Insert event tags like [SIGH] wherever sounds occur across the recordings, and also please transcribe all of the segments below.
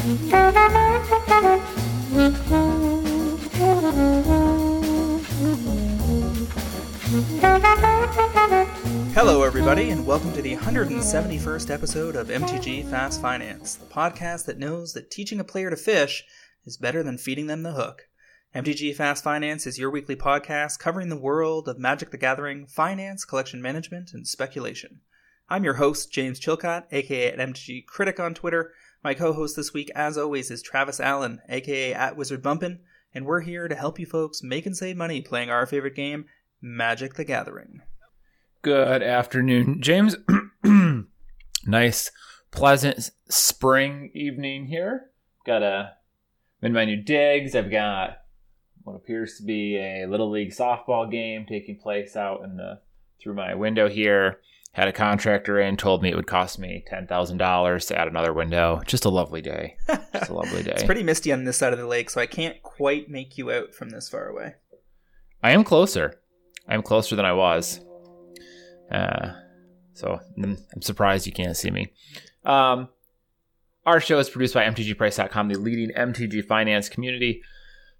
Hello, everybody, and welcome to the 171st episode of MTG Fast Finance, the podcast that knows that teaching a player to fish is better than feeding them the hook. MTG Fast Finance is your weekly podcast covering the world of Magic the Gathering, finance, collection management, and speculation. I'm your host, James Chilcott, aka MTG Critic on Twitter. My co-host this week, as always, is Travis Allen, aka at Wizard Bumpin', and we're here to help you folks make and save money playing our favorite game, Magic the Gathering. Good afternoon, James. [CLEARS THROAT] nice, pleasant spring evening here. Got a in my new digs. I've got what appears to be a little league softball game taking place out in the through my window here had a contractor in, told me it would cost me ten thousand dollars to add another window. Just a lovely day. Just a lovely [LAUGHS] day. it's pretty misty on this side of the lake, so I can't quite make you out from this far away. I am closer. I am closer than I was. Uh, so I'm surprised you can't see me. Um, our show is produced by MTGPrice.com, the leading MTG finance community.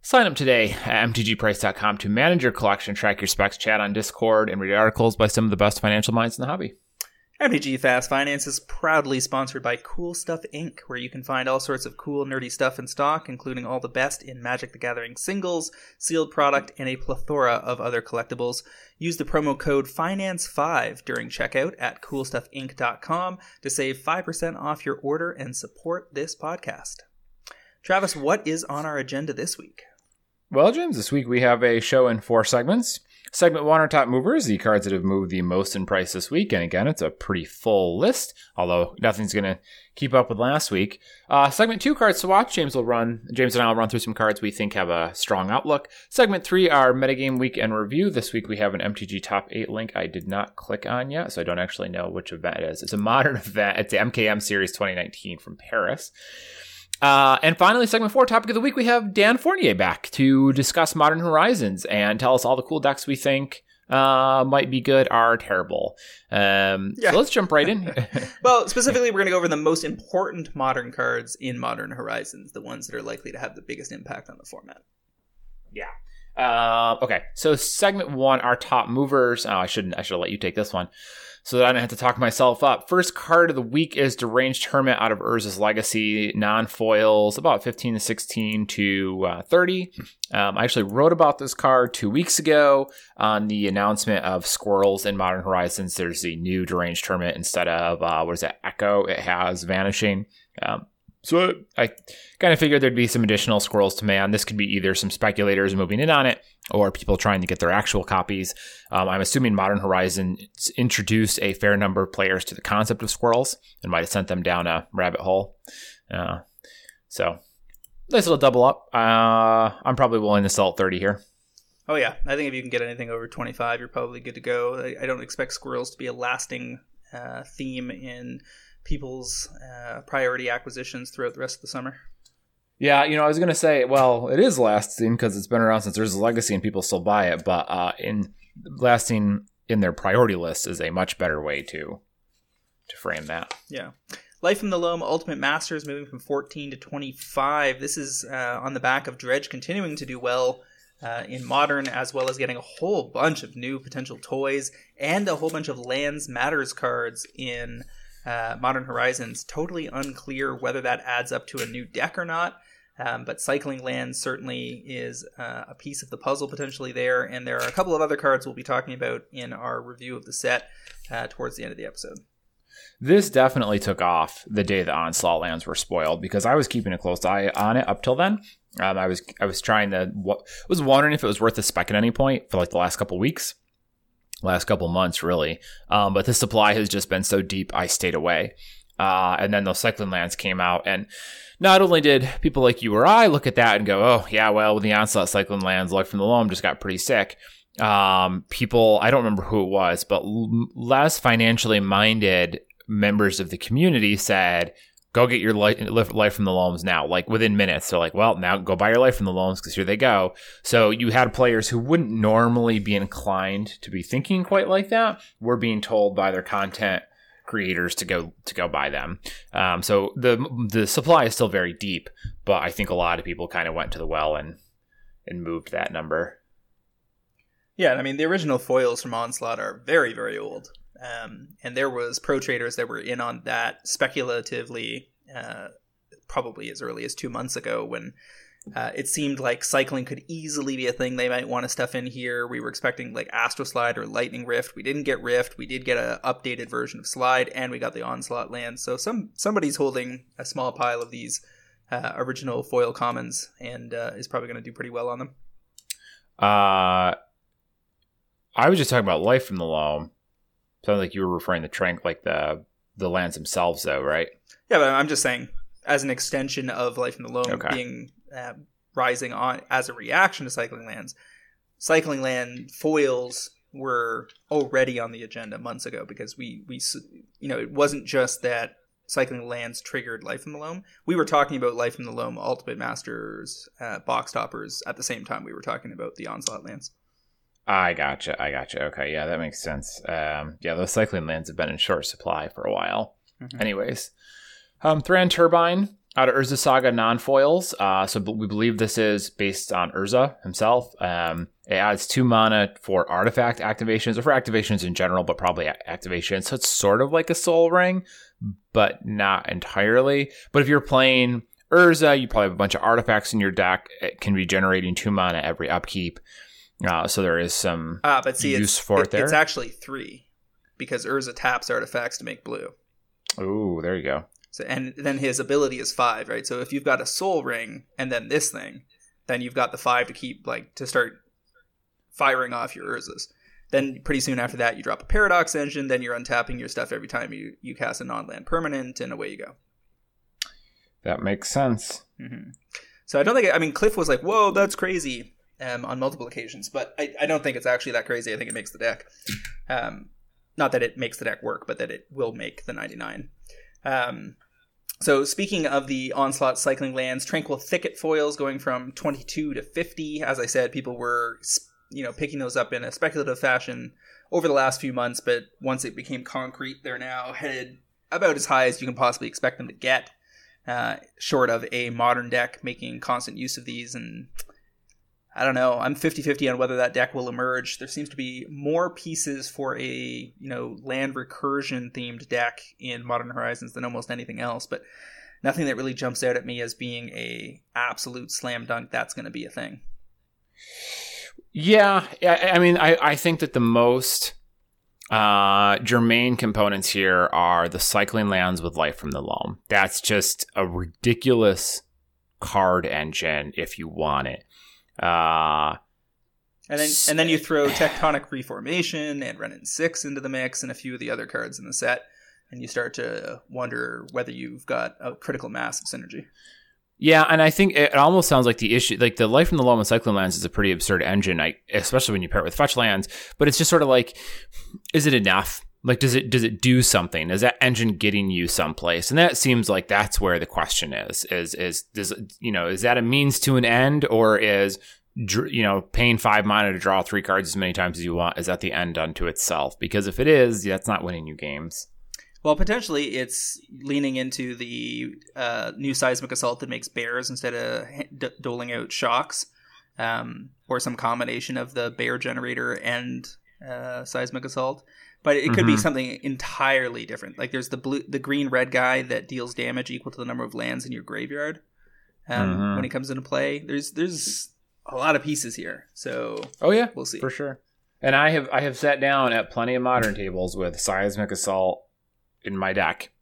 Sign up today at mtgprice.com to manage your collection, track your specs, chat on Discord, and read articles by some of the best financial minds in the hobby. MTG Fast Finance is proudly sponsored by Cool Stuff Inc., where you can find all sorts of cool, nerdy stuff in stock, including all the best in Magic the Gathering singles, sealed product, and a plethora of other collectibles. Use the promo code FINANCE5 during checkout at coolstuffinc.com to save 5% off your order and support this podcast. Travis, what is on our agenda this week? Well, James, this week we have a show in four segments. Segment one are top movers, the cards that have moved the most in price this week. And again, it's a pretty full list, although nothing's going to keep up with last week. Uh, segment two, cards to watch. James will run, James and I will run through some cards we think have a strong outlook. Segment three, our metagame weekend review. This week we have an MTG top eight link I did not click on yet, so I don't actually know which event it is. It's a modern [LAUGHS] event. It's the MKM Series 2019 from Paris. Uh, and finally, segment four, topic of the week, we have Dan Fournier back to discuss Modern Horizons and tell us all the cool decks we think uh, might be good are terrible. Um, yeah. So let's jump right in. [LAUGHS] [LAUGHS] well, specifically, we're going to go over the most important modern cards in Modern Horizons, the ones that are likely to have the biggest impact on the format. Yeah. Uh, okay. So segment one, our top movers. Oh, I shouldn't. I should let you take this one so that I don't have to talk myself up. First card of the week is Deranged Hermit out of Urza's Legacy, non foils, about 15 to 16 to uh, 30. Um, I actually wrote about this card two weeks ago on the announcement of Squirrels in Modern Horizons. There's the new Deranged Hermit instead of, uh, what is it, Echo? It has Vanishing. Um, so I kind of figured there'd be some additional squirrels to man. This could be either some speculators moving in on it or people trying to get their actual copies. Um, I'm assuming Modern Horizon introduced a fair number of players to the concept of squirrels and might have sent them down a rabbit hole. Uh, so nice little double up. Uh, I'm probably willing to sell 30 here. Oh yeah, I think if you can get anything over 25, you're probably good to go. I, I don't expect squirrels to be a lasting uh, theme in people's uh, priority acquisitions throughout the rest of the summer. Yeah, you know, I was gonna say, well, it is lasting because it's been around since there's a legacy and people still buy it, but uh, in lasting in their priority list is a much better way to to frame that. Yeah. Life in the Loam Ultimate Masters moving from 14 to 25. This is uh, on the back of Dredge continuing to do well uh, in modern, as well as getting a whole bunch of new potential toys and a whole bunch of Lands Matters cards in uh, Modern Horizons. Totally unclear whether that adds up to a new deck or not. Um, but cycling lands certainly is uh, a piece of the puzzle potentially there, and there are a couple of other cards we'll be talking about in our review of the set uh, towards the end of the episode. This definitely took off the day the onslaught lands were spoiled because I was keeping a close eye on it up till then. Um, I was I was trying to was wondering if it was worth the spec at any point for like the last couple weeks last couple months, really. Um, but the supply has just been so deep, I stayed away. Uh, and then those cycling lands came out, and not only did people like you or I look at that and go, "Oh, yeah, well, the onslaught cycling lands, like from the loam, just got pretty sick." Um, people, I don't remember who it was, but less financially minded members of the community said, go get your life, life from the loams now, like within minutes. They're like, well, now go buy your life from the loams because here they go. So you had players who wouldn't normally be inclined to be thinking quite like that were being told by their content creators to go to go buy them. Um, so the the supply is still very deep, but I think a lot of people kind of went to the well and and moved that number. Yeah, I mean the original foils from Onslaught are very very old, um, and there was pro traders that were in on that speculatively, uh, probably as early as two months ago when uh, it seemed like cycling could easily be a thing they might want to stuff in here. We were expecting like Astral Slide or Lightning Rift. We didn't get Rift. We did get an updated version of Slide, and we got the Onslaught land. So some somebody's holding a small pile of these uh, original foil commons and uh, is probably going to do pretty well on them. Uh, I was just talking about Life from the Loam. Sounds like you were referring to Trank, like the the lands themselves, though, right? Yeah, but I'm just saying, as an extension of Life in the Loam okay. being uh, rising on as a reaction to cycling lands. Cycling land foils were already on the agenda months ago because we we you know it wasn't just that cycling lands triggered life in the loam. We were talking about life in the loam ultimate masters uh, box toppers at the same time we were talking about the onslaught lands. I gotcha. I gotcha. Okay, yeah, that makes sense. Um, yeah, those cycling lands have been in short supply for a while. Mm-hmm. Anyways, um, Thran Turbine out of Urza Saga non-foils. Uh, so we believe this is based on Urza himself. Um, it adds two mana for artifact activations or for activations in general, but probably activations. So it's sort of like a Sol Ring, but not entirely. But if you're playing Urza, you probably have a bunch of artifacts in your deck. It can be generating two mana every upkeep. Uh, so there is some ah, but see, use for it, it there. It's actually three because Urza taps artifacts to make blue. Ooh, there you go. So, and then his ability is five, right? So if you've got a sol ring and then this thing, then you've got the five to keep like to start firing off your Urzas. Then pretty soon after that, you drop a paradox engine. Then you're untapping your stuff every time you you cast a non-land permanent, and away you go. That makes sense. Mm-hmm. So I don't think I mean Cliff was like, "Whoa, that's crazy," um, on multiple occasions, but I, I don't think it's actually that crazy. I think it makes the deck. Um, not that it makes the deck work, but that it will make the 99. Um, so speaking of the onslaught cycling lands, tranquil thicket foils going from 22 to 50. As I said, people were you know picking those up in a speculative fashion over the last few months, but once it became concrete, they're now headed about as high as you can possibly expect them to get. Uh, short of a modern deck making constant use of these and I don't know. I'm 50-50 on whether that deck will emerge. There seems to be more pieces for a, you know, land recursion themed deck in Modern Horizons than almost anything else, but nothing that really jumps out at me as being a absolute slam dunk that's going to be a thing. Yeah, I, I mean, I, I think that the most uh, germane components here are the cycling lands with life from the loam. That's just a ridiculous card engine if you want it. Uh, and then and then you throw [SIGHS] tectonic reformation and Wrenn and Six into the mix and a few of the other cards in the set, and you start to wonder whether you've got a critical mass of synergy. Yeah, and I think it almost sounds like the issue, like the life from the loam and cycling lands is a pretty absurd engine, I, especially when you pair it with fetch lands. But it's just sort of like, is it enough? Like, does it does it do something? Is that engine getting you someplace? And that seems like that's where the question is: is is does you know is that a means to an end, or is you know paying five mana to draw three cards as many times as you want is at the end unto itself? Because if it is, that's not winning you games. Well, potentially it's leaning into the uh, new seismic assault that makes bears instead of d- doling out shocks, um, or some combination of the bear generator and uh, seismic assault but it could mm-hmm. be something entirely different. Like there's the blue, the green red guy that deals damage equal to the number of lands in your graveyard um, mm-hmm. when he comes into play. There's there's a lot of pieces here, so oh yeah, we'll see for sure. And I have I have sat down at plenty of modern tables with seismic assault in my deck.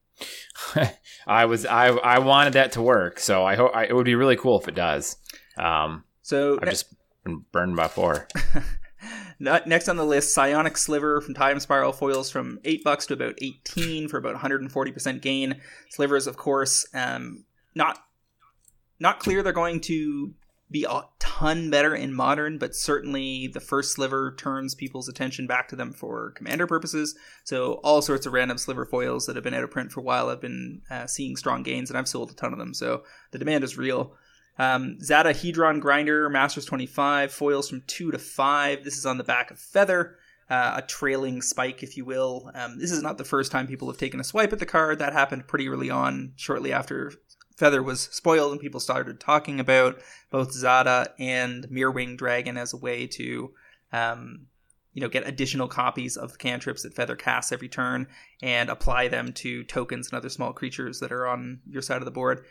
[LAUGHS] I was I I wanted that to work, so I hope I, it would be really cool if it does. Um, so I've just been burned by four. [LAUGHS] Next on the list, Psionic Sliver from Time Spiral foils from eight bucks to about eighteen for about 140 percent gain. Slivers, of course, um, not not clear they're going to be a ton better in modern, but certainly the first sliver turns people's attention back to them for commander purposes. So all sorts of random sliver foils that have been out of print for a while have been uh, seeing strong gains, and I've sold a ton of them. So the demand is real. Um, Hedron Grinder, Masters 25, foils from 2 to 5. This is on the back of Feather. uh, a trailing spike, if you will. Um, this is not the first time people have taken a swipe at the card. That happened pretty early on, shortly after Feather was spoiled, and people started talking about both Zada and Mirrorwing Dragon as a way to, um, you know, get additional copies of the cantrips that Feather casts every turn and apply them to tokens and other small creatures that are on your side of the board.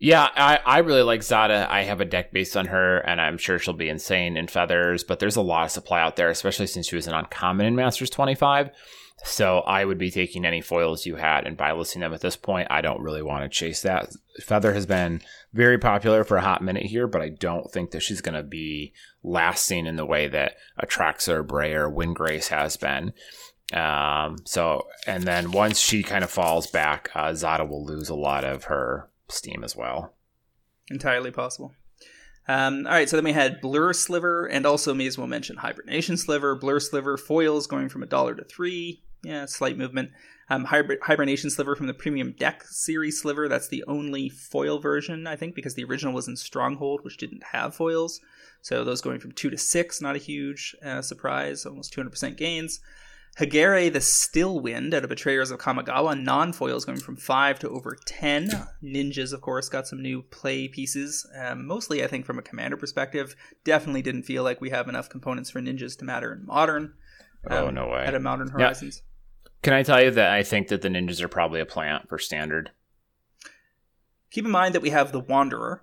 Yeah, I, I really like Zada. I have a deck based on her, and I'm sure she'll be insane in feathers, but there's a lot of supply out there, especially since she was an uncommon in Masters 25. So I would be taking any foils you had and by listing them at this point. I don't really want to chase that. Feather has been very popular for a hot minute here, but I don't think that she's going to be lasting in the way that Atraxa or Breya or Windgrace has been. Um, so, and then once she kind of falls back, uh, Zada will lose a lot of her steam as well. Entirely possible. Um, all right, so then we had Blur Sliver, and also may as well mention Hibernation Sliver, Blur Sliver, foils going from a dollar to three. Yeah, slight movement. Um, Hibernation Sliver from the Premium Deck Series Sliver. That's the only foil version, I think, because the original was in Stronghold, which didn't have foils. So those going from two to six, not a huge uh, surprise, almost 200% gains. Higure the Still Wind out of Betrayers of Kamigawa. Non foils going from 5 to over 10. Ninjas, of course, got some new play pieces. Um, mostly, I think, from a commander perspective. Definitely didn't feel like we have enough components for ninjas to matter in modern. Um, oh, no way. At a Modern Horizons. Yeah. Can I tell you that I think that the ninjas are probably a plant for standard? Keep in mind that we have the Wanderer,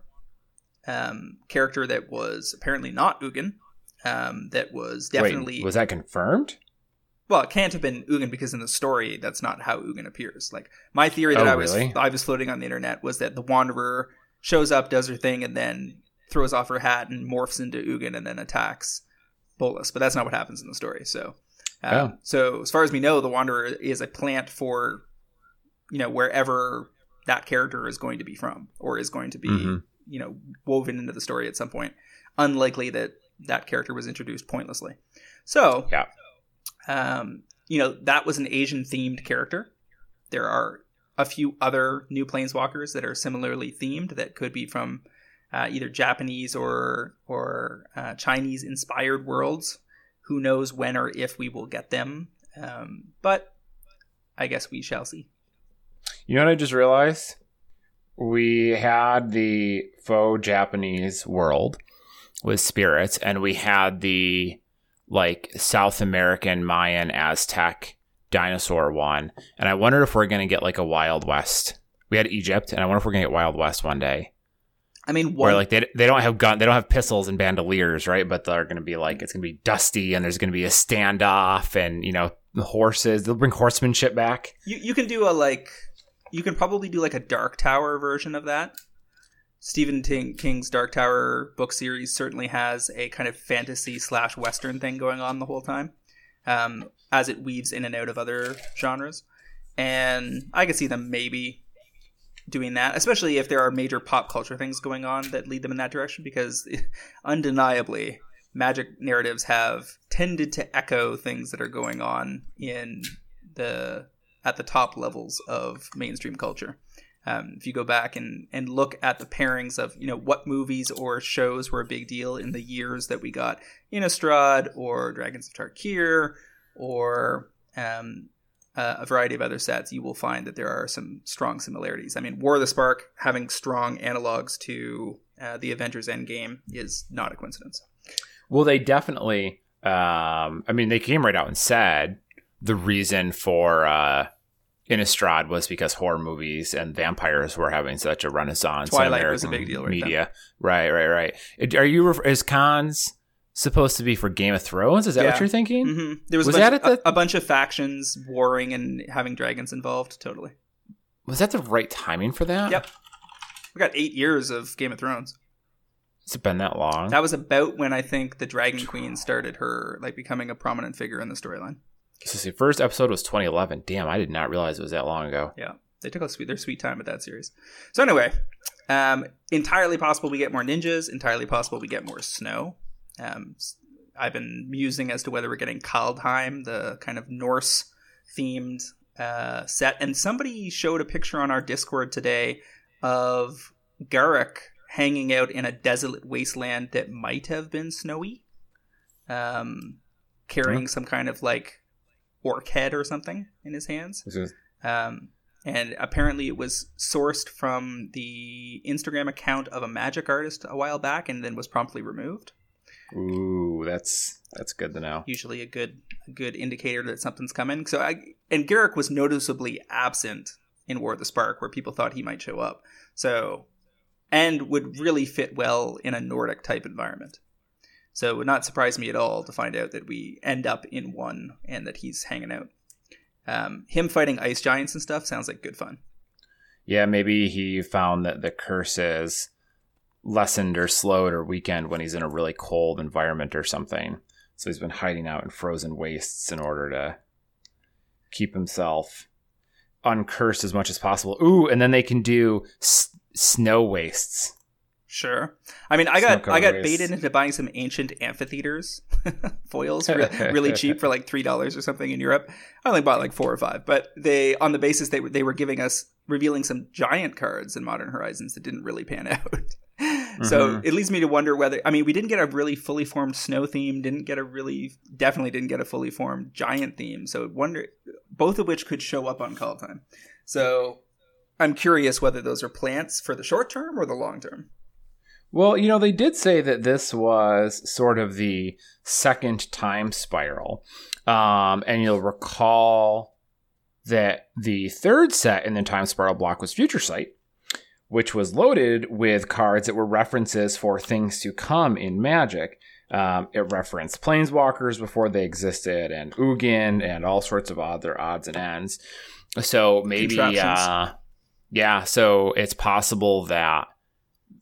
um, character that was apparently not Ugin. Um, that was definitely. Wait, was that confirmed? Well, it can't have been Ugin because in the story that's not how Ugin appears. Like my theory that oh, I was really? I was floating on the internet was that the Wanderer shows up, does her thing, and then throws off her hat and morphs into Ugin and then attacks Bolas. But that's not what happens in the story. So, um, oh. so as far as we know, the Wanderer is a plant for you know wherever that character is going to be from or is going to be mm-hmm. you know woven into the story at some point. Unlikely that that character was introduced pointlessly. So yeah um, you know, that was an Asian themed character. There are a few other new planeswalkers that are similarly themed that could be from uh, either Japanese or or uh, Chinese inspired worlds. Who knows when or if we will get them? Um, but I guess we shall see. You know what I just realized? We had the faux Japanese world with spirits, and we had the like South American, Mayan, Aztec dinosaur one. And I wonder if we're going to get like a Wild West. We had Egypt, and I wonder if we're going to get Wild West one day. I mean, one... where like they, they don't have gun, they don't have pistols and bandoliers, right? But they're going to be like it's going to be dusty, and there's going to be a standoff, and you know horses. They'll bring horsemanship back. You you can do a like, you can probably do like a Dark Tower version of that. Stephen King's Dark Tower book series certainly has a kind of fantasy slash western thing going on the whole time, um, as it weaves in and out of other genres. And I could see them maybe doing that, especially if there are major pop culture things going on that lead them in that direction, because [LAUGHS] undeniably, magic narratives have tended to echo things that are going on in the at the top levels of mainstream culture. Um, if you go back and, and look at the pairings of you know what movies or shows were a big deal in the years that we got Innistrad or Dragons of Tarkir or um, uh, a variety of other sets, you will find that there are some strong similarities. I mean, War of the Spark having strong analogs to uh, the Avengers Endgame is not a coincidence. Well, they definitely. Um, I mean, they came right out and said the reason for. Uh, Innistrad was because horror movies and vampires were having such a renaissance. Twilight was a big deal, right media. Then. Right, right, right. Are you is Khans supposed to be for Game of Thrones? Is that yeah. what you're thinking? Mm-hmm. There was, was a, bunch, that the... a, a bunch of factions warring and having dragons involved. Totally. Was that the right timing for that? Yep. We got eight years of Game of Thrones. It's been that long. That was about when I think the Dragon Queen started her like becoming a prominent figure in the storyline. So the first episode was 2011. Damn, I did not realize it was that long ago. Yeah, they took a sweet their sweet time with that series. So anyway, um, entirely possible we get more ninjas. Entirely possible we get more snow. Um, I've been musing as to whether we're getting Kaldheim, the kind of Norse themed uh, set. And somebody showed a picture on our Discord today of Garruk hanging out in a desolate wasteland that might have been snowy. um, carrying some kind of like orc head or something in his hands. Is- Um, and apparently it was sourced from the Instagram account of a magic artist a while back and then was promptly removed. Ooh, that's that's good to know. Usually a good a good indicator that something's coming. So I and Garruk was noticeably absent in War of the Spark where people thought he might show up. So and would really fit well in a Nordic type environment. So it would not surprise me at all to find out that we end up in one and that he's hanging out. Um, him fighting ice giants and stuff sounds like good fun. Yeah, maybe he found that the curse is lessened or slowed or weakened when he's in a really cold environment or something. So he's been hiding out in frozen wastes in order to keep himself uncursed as much as possible. Ooh, and then they can do s- snow wastes. Sure. I mean, I got I got race. baited into buying some ancient amphitheaters [LAUGHS] foils re- [LAUGHS] really cheap for like three dollars or something in Europe. I only bought like four or five, but they on the basis they were they were giving us revealing some giant cards in Modern Horizons that didn't really pan [LAUGHS] out. so Mhm. it leads me to wonder whether I mean we didn't get a really fully formed snow theme, didn't get a really definitely didn't get a fully formed giant theme. So wonder both of which could show up on Kaldheim. So I'm curious whether those are plants for the short term or the long term. Well, you know, they did say that this was sort of the second time spiral. Um, and you'll recall that the third set in the time spiral block was Future Sight, which was loaded with cards that were references for things to come in Magic. Um, it referenced Planeswalkers before they existed, and Ugin, and all sorts of other odds and ends. So maybe, uh, yeah, so it's possible that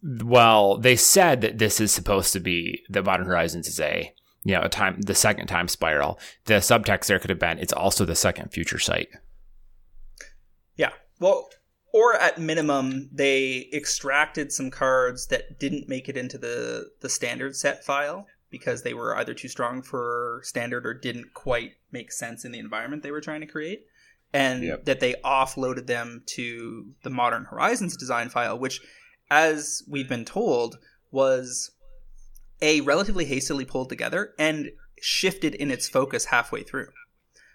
well, they said that this is supposed to be the Modern Horizons is a you know a time the second time spiral. The subtext there could have been it's also the second Future Sight. Yeah. Well, or at minimum, they extracted some cards that didn't make it into the the standard set file because they were either too strong for standard or didn't quite make sense in the environment they were trying to create. And Yep. that they offloaded them to the Modern Horizons design file, which, as we've been told, was a relatively hastily pulled together and shifted in its focus halfway through.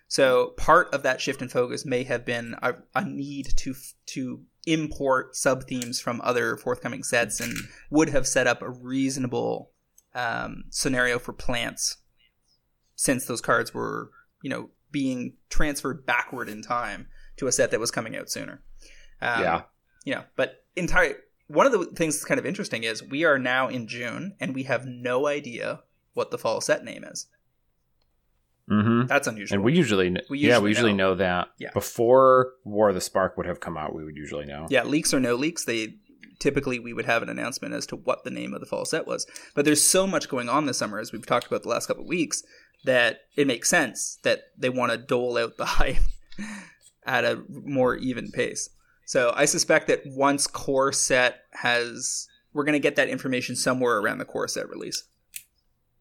So part of that shift in focus may have been a, a need to to import sub themes from other forthcoming sets, and would have set up a reasonable um, scenario for plants, since those cards were you know being transferred backward in time to a set that was coming out sooner. Um, yeah. you know, but entire one of the things that's kind of interesting is we are now in June and we have no idea what the fall set name is. Mm-hmm. That's unusual. And we usually, We yeah, we usually usually know. know, that Yeah. before War of the Spark would have come out. We would usually know. yeah, leaks or no leaks, they typically we would have an announcement as to what the name of the fall set was. But there's so much going on this summer, as we've talked about the last couple of weeks, that it makes sense that they want to dole out the [LAUGHS] hype at a more even pace. So I suspect that once core set has, we're going to get that information somewhere around the core set release.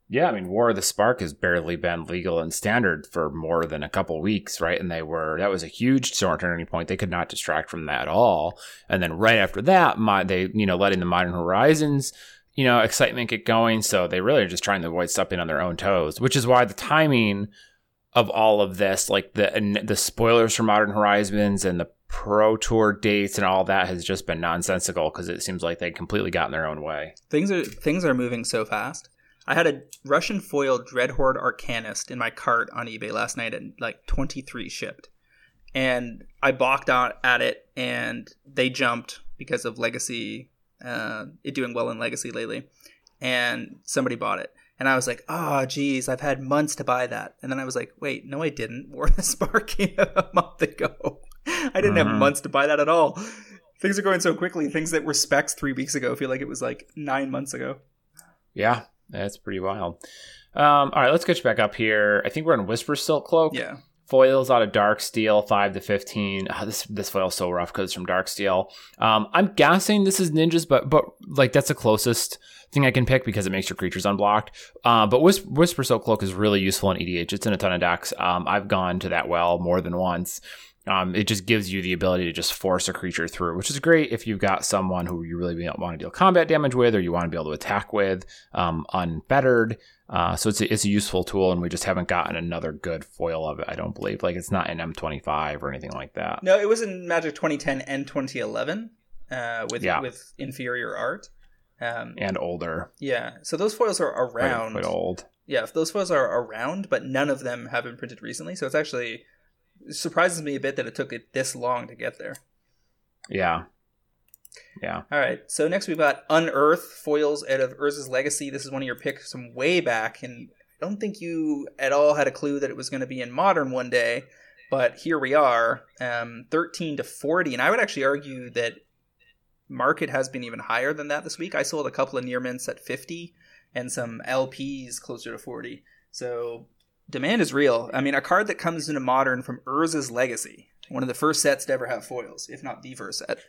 Yeah, I mean, War of the Spark has barely been legal and standard for more than a couple weeks, right? And they were that was a huge sort turning point. They could not distract from that at all. And then right after that, my they you know letting the Modern Horizons you know excitement get going. So they really are just trying to avoid stepping on their own toes, which is why the timing of all of this, like the the spoilers for Modern Horizons and the Pro Tour dates and all that, has just been nonsensical because it seems like they completely got in their own way. Things are things are moving so fast. I had a Russian foil Dreadhorde Arcanist in my cart on eBay last night at like 23 shipped. And I balked out at it and they jumped because of Legacy, uh, it doing well in Legacy lately. And somebody bought it. And I was like, oh, geez, I've had months to buy that. And then I was like, wait, no, I didn't. [LAUGHS] Of the Spark came out a month ago. [LAUGHS] I didn't have Mhm. months to buy that at all. Things are going so quickly. Things that were specs three weeks ago feel like it was like nine months ago. Yeah, that's pretty wild. Um, all right, let's catch back up here. I think we're on Whisper Silk Cloak. Yeah. Foils out of Dark Steel, five to fifteen. Ah, this this foil's so rough because it's from Dark Steel. Um, I'm guessing this is ninjas, but but like that's the closest thing I can pick because it makes your creatures unblocked. Uh, but Whis- Whisper Silk Cloak is really useful in EDH. It's in a ton of decks. Um, I've gone to that well more than once. Um, it just gives you the ability to just force a creature through, which is great if you've got someone who you really want to deal combat damage with, or you want to be able to attack with, um, unfettered. Uh, so it's a, it's a useful tool, and we just haven't gotten another good foil of it. I don't believe like it's not in M25 or anything like that. No, it was in Magic 2010 and 2011 uh, with Yeah. with inferior art. Um, And older, yeah, so those foils are quite, around. quite old. Yeah, those foils are around, but none of them have been printed recently. So it's actually it surprises me a bit that it took it this long to get there. Yeah, yeah. All right, so next we've got Unearth foils out of Urza's Legacy. This is one of your picks from way back, and I don't think you at all had a clue that it was going to be in Modern one day, but here we are, um, 13 to 40, and I would actually argue that market has been even higher than that this week. I sold a couple of near mints at 50 and some LPs closer to 40. So demand is real. I mean, a card that comes into Modern from Urza's Legacy, one of the first sets to ever have foils, if not the first set.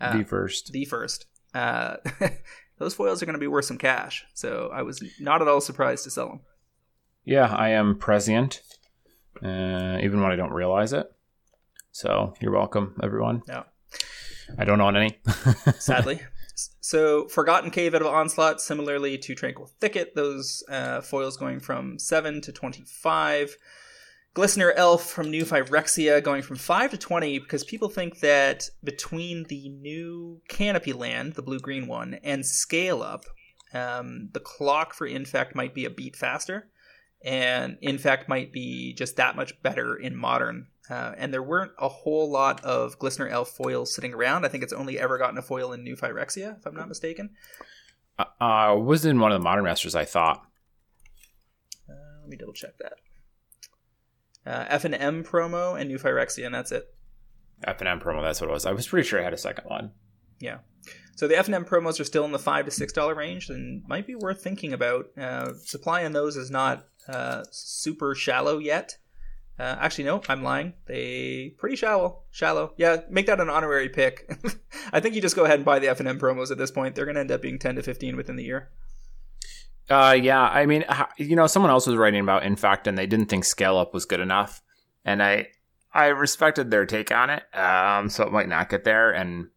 Uh, the first. the first. Uh, [LAUGHS] those foils are going to be worth some cash. So I was not at all surprised to sell them. Yeah, I am prescient, uh, even when I don't realize it. So you're welcome, everyone. Yeah. I don't own any. [LAUGHS] Sadly. So Forgotten Cave out of Onslaught, similarly to Tranquil Thicket, those uh, foils going from 7 to 25. Glistener Elf from New Phyrexia going from 5 to 20 because people think that between the new Canopy Land, the blue green one, and Scale Up, um, the clock for Infect might be a beat faster, and Infect might be just that much better in Modern. Uh, and there weren't a whole lot of Glistener Elf foils sitting around. I think it's only ever gotten a foil in New Phyrexia, if I'm not mistaken. uh, uh, was in one of the Modern Masters, I thought. Uh, let me double check that. Uh, F and M promo and New Phyrexia, and that's it. F&M promo, that's what it was. I was pretty sure I had a second one. Yeah. So the F and M promos are still in the five to six dollar range, and might be worth thinking about. Uh, supply on those is not uh, super shallow yet. Uh, actually, no, I'm lying. They pretty shallow. Shallow. Yeah, make that an honorary pick. [LAUGHS] I think you just go ahead and buy the F and M promos at this point. They're going to end up being ten to fifteen within the year. Uh, yeah, I mean, you know, someone else was writing about Infect, and they didn't think Scale Up was good enough, and I, I respected their take on it. Um, so it might not get there, and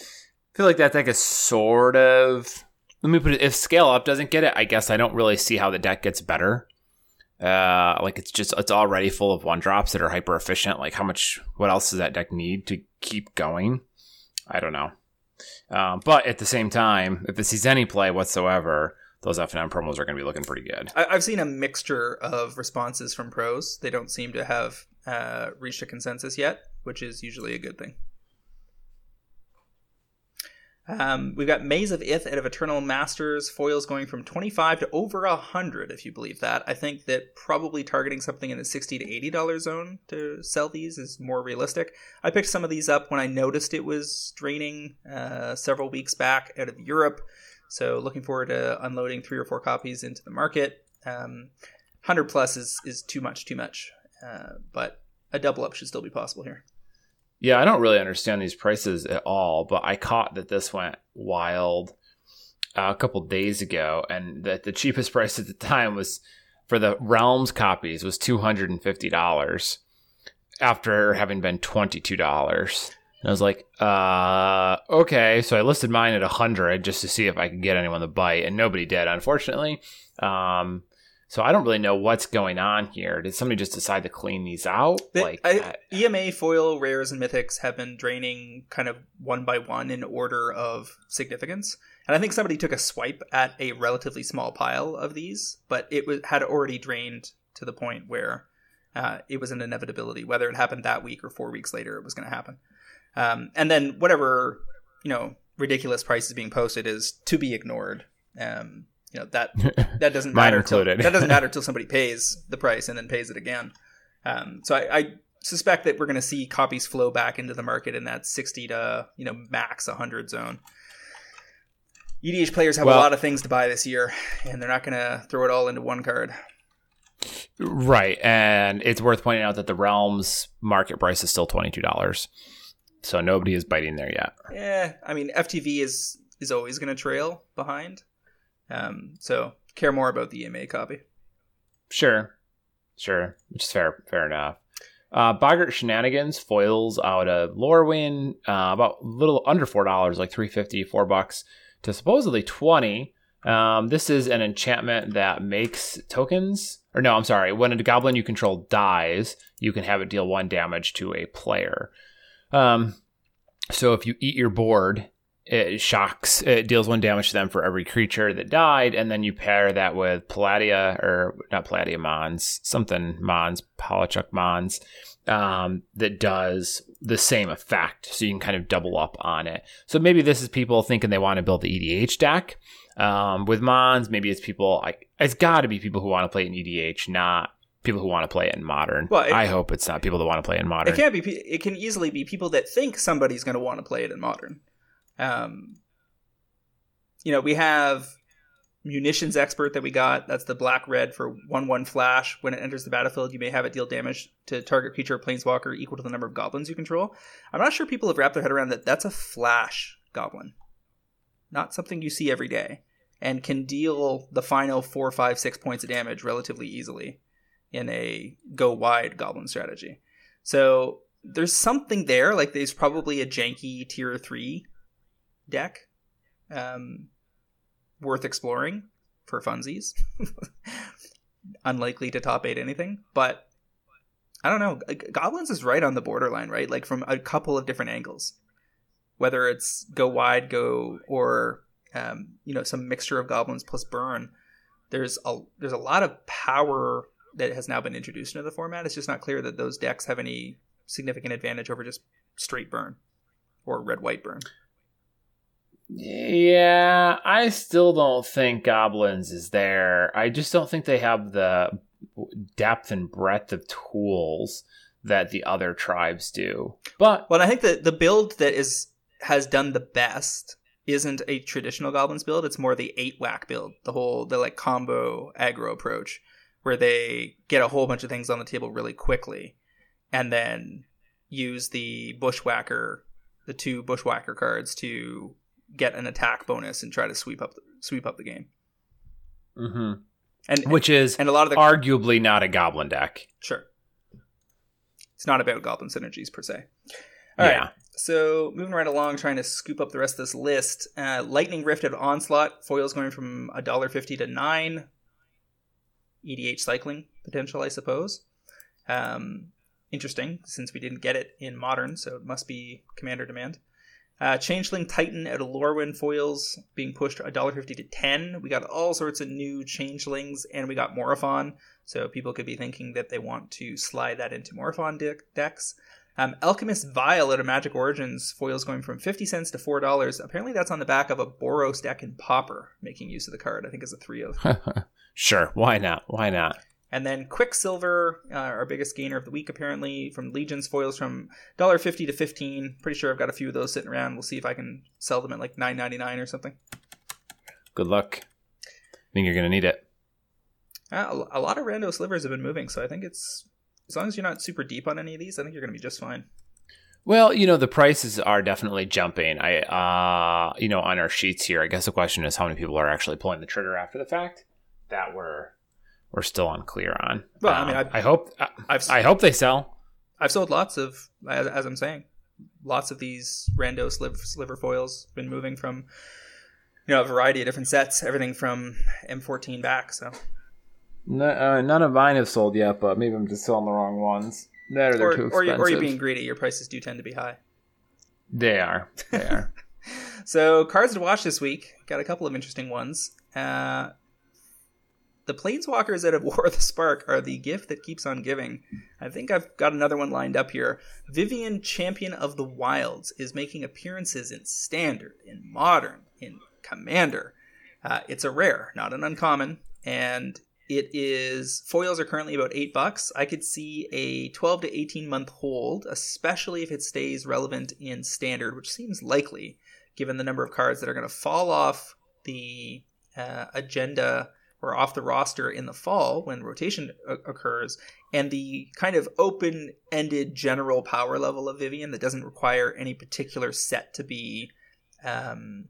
I feel like that's like a sort of. Let me put it: if Scale Up doesn't get it, I guess I don't really see how the deck gets better. Uh, like it's just it's already full of one drops that are hyper efficient. Like how much? What else does that deck need to keep going? I don't know. Um, but at the same time, if it sees any play whatsoever, those F&M promos are going to be looking pretty good. I- I've seen a mixture of responses from pros. They don't seem to have uh, reached a consensus yet, which is usually a good thing. Um, we've got Maze of Ith out of Eternal Masters foils going from 25 to over 100, if you believe that. I think that probably targeting something in the 60 to 80 dollar zone to sell these is more realistic. I picked some of these up when I noticed it was draining uh, several weeks back out of Europe. So looking forward to unloading three or four copies into the market. Um, 100 plus is, is too much, too much. Uh, but a double up should still be possible here. Yeah, I don't really understand these prices at all, but I caught that this went wild uh, a couple days ago, and that the cheapest [LAUGHS] price at the time was for the Realms copies was two hundred and fifty dollars after having been twenty two dollars. And I was like, uh, okay. So I listed mine at a hundred just to see if I could get anyone to bite, and nobody did, unfortunately. Um, so I don't really know what's going on here. Did somebody just decide to clean these out? The- like, I, EMA foil rares and mythics have been draining kind of one by one in order of significance, and I think somebody took a swipe at a relatively small pile of these, but it was had already drained to the point where uh, it was an inevitability. Whether it happened that week or four weeks later, it was going to happen. Um, and then whatever you know ridiculous price is being posted is to be ignored. Um, you know that [LAUGHS] that doesn't matter [LAUGHS] till- that doesn't matter until somebody pays the price and then pays it again. Um, so I, I suspect that we're going to see copies flow back into the market in that 60 to you know max 100 zone. EDH players have Well- a lot of things to buy this year, and they're not going to throw it all into one card. Right, and it's worth pointing out that the Realms market price is still twenty two dollars, so nobody is biting there yet. Yeah, I mean FTV is is always going to trail behind. Um, so care more about the EMA copy. Sure, sure, which is fair, fair enough. Uh, Boggart Shenanigans foils out of Lorwyn, uh, about a little under four dollars, like three fifty, four bucks to supposedly twenty. Um, this is an enchantment that makes tokens, or no, I'm sorry. When a goblin you control dies, you can have it deal one damage to a player. Um, so if you eat your board, it shocks, it deals one damage to them for every creature that died, and then you pair that with Palladia, or not Palladia Mons, something Mons, Palachuk Mons, um, that does the same effect. So you can kind of double up on it. So maybe this is people thinking they want to build the EDH deck. Um, with Mons, maybe it's people, I, it's got to be people who want to play in EDH, not people who want to play it in modern. Well, it- I hope it's not people that want to play in modern. It can't be. It can easily be people that think somebody's going to want to play it in modern. Um, you know, we have munitions expert that we got. That's the black red for one one flash. When it enters the battlefield, you may have it deal damage to target creature or planeswalker equal to the number of goblins you control. I'm not sure people have wrapped their head around that. That's a flash goblin, not something you see every day, and can deal the final four, five, six points of damage relatively easily in a go wide goblin strategy. So there's something there. Like there's probably a janky tier three deck um, worth exploring for funsies. [LAUGHS] Unlikely to top eight anything, but I don't know. Goblins is right on the borderline, right? Like from a couple of different angles. Whether it's go wide, go or um, you know some mixture of goblins plus burn. There's a there's a lot of power that has now been introduced into the format. It's just not clear that those decks have any significant advantage over just straight burn or red white burn. Yeah, I still don't think Goblins is there. I just don't think they have the depth and breadth of tools that the other tribes do. But Well, I think that the build that is has done the best isn't a traditional goblins build. It's more the eight whack build, the whole the like combo aggro approach, where they get a whole bunch of things on the table really quickly, and then use the bushwhacker, the two bushwhacker cards to get an attack bonus and try to sweep up the, sweep up the game. Mhm. And which is and a lot of the arguably not a Goblin deck. Sure. It's not about goblin synergies per se. All right. yeah. So moving right along, trying to scoop up the rest of this list. Uh, Lightning Rift at Onslaught foils going from $1.50 to nine. EDH cycling potential, I suppose. Um, interesting, since we didn't get it in modern, so it must be commander demand. Uh, Changeling Titan at Lorwyn foils being pushed $1.50 to 10 We got all sorts of new changelings, and we got Morophon, so people could be thinking that they want to slide that into Morophon deck- decks. Um, Alchemist Vial at a Magic Origins foils going from 50 cents to $4. Apparently, that's on the back of a Boros deck in Pauper, making use of the card, I think, as a 3 of. [LAUGHS] sure. Why not? Why not? And then Quick Sliver, uh, our biggest gainer of the week, apparently from Legion's foils from $1.50 to 15 Pretty sure I've got a few of those sitting around. We'll see if I can sell them at like $9.99 or something. Good luck. I think you're going to need it. Uh, a, a lot of rando slivers have been moving, so I think it's as long as you're not super deep on any of these, I think you're going to be just fine. Well, you know, the prices are definitely jumping. I, uh, you know, on our sheets here, I guess the question is how many people are actually pulling the trigger after the fact. That we're we're still unclear on. Well, I mean, Um, I- I hope I, I've I hope they sell. I've sold lots of, as, as I'm saying, lots of these rando sliv- sliver foils. Been moving from, you know, a variety of different sets, everything from M14 back. So, No, uh, none of mine have sold yet, but maybe I'm just selling the wrong ones. That or or, you, or you're being greedy. Your prices do tend to be high. They are. They are. [LAUGHS] So cards to watch this week. Got a couple of interesting ones. Uh, the Planeswalkers that have [LAUGHS] War of the Spark are the gift that keeps on giving. I think I've got another one lined up here. Vivien, Champion of the Wilds, is making appearances in Standard, in Modern, in Commander. Uh, it's a rare, not an uncommon, and it is foils are currently about eight bucks. I could see a twelve to eighteen month hold, especially if it stays relevant in Standard, which seems likely given the number of cards that are going to fall off the uh, agenda or off the roster in the fall when rotation o- occurs, and the kind of open ended general power level of Vivien that doesn't require any particular set to be um,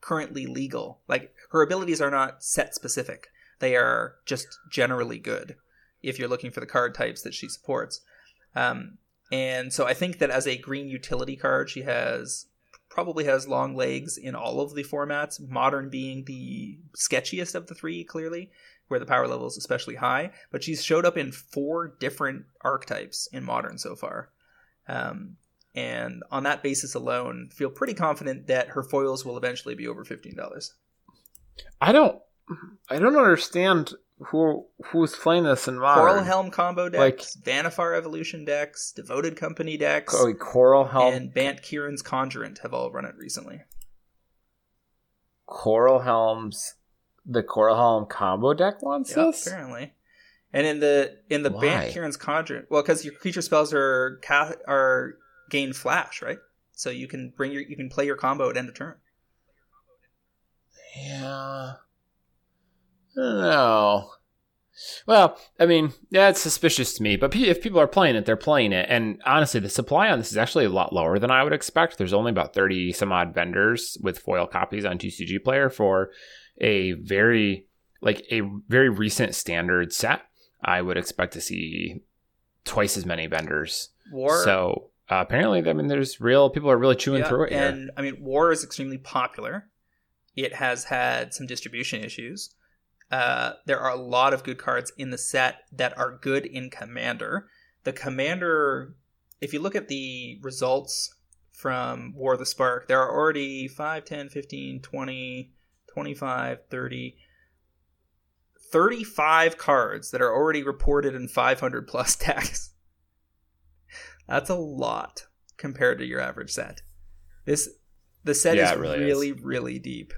currently legal. Like her abilities are not set specific, they are just generally good. if you're looking for the card types that she supports. Um, and so I think that as a green utility card, she has probably has long legs in all of the formats, modern being the sketchiest of the three, clearly, where the power level is especially high. But she's showed up in four different archetypes in modern so far. Um, and on that basis alone, feel pretty confident that her foils will eventually be over fifteen dollars. I don't, I don't understand who who's playing this in modern. Coral Helm combo decks, like, Vannifar Evolution decks, Devoted Company decks, oh, Coral Helm and Bant Kieran's Conjurant have all run it recently. Coral Helm's the Coral Helm combo deck wants yep, this apparently. And in the in the Why? Bant Kieran's Conjurant, well, because your creature spells are are gain flash, right? So you can bring your you can play your combo at end of turn. Yeah. No. Well, I mean, yeah, it's suspicious to me, but if people are playing it, they're playing it. And honestly, the supply on this is actually a lot lower than I would expect. There's only about 30 some odd vendors with foil copies on TCG Player for a very, like, a very recent standard set. I would expect to see twice as many vendors. War. So uh, apparently, I mean, there's real people are really chewing yeah, through it. And here. I mean, War is extremely popular. It has had some distribution issues. Uh, there are a lot of good cards in the set that are good in Commander. The Commander, if you look at the results from War of the Spark, there are already 5, 10, 15, 20, 25, 30, 35 cards that are already reported in 500 plus [LAUGHS] decks. That's a lot compared to your average set. This the set yeah, is really, really, is. really deep.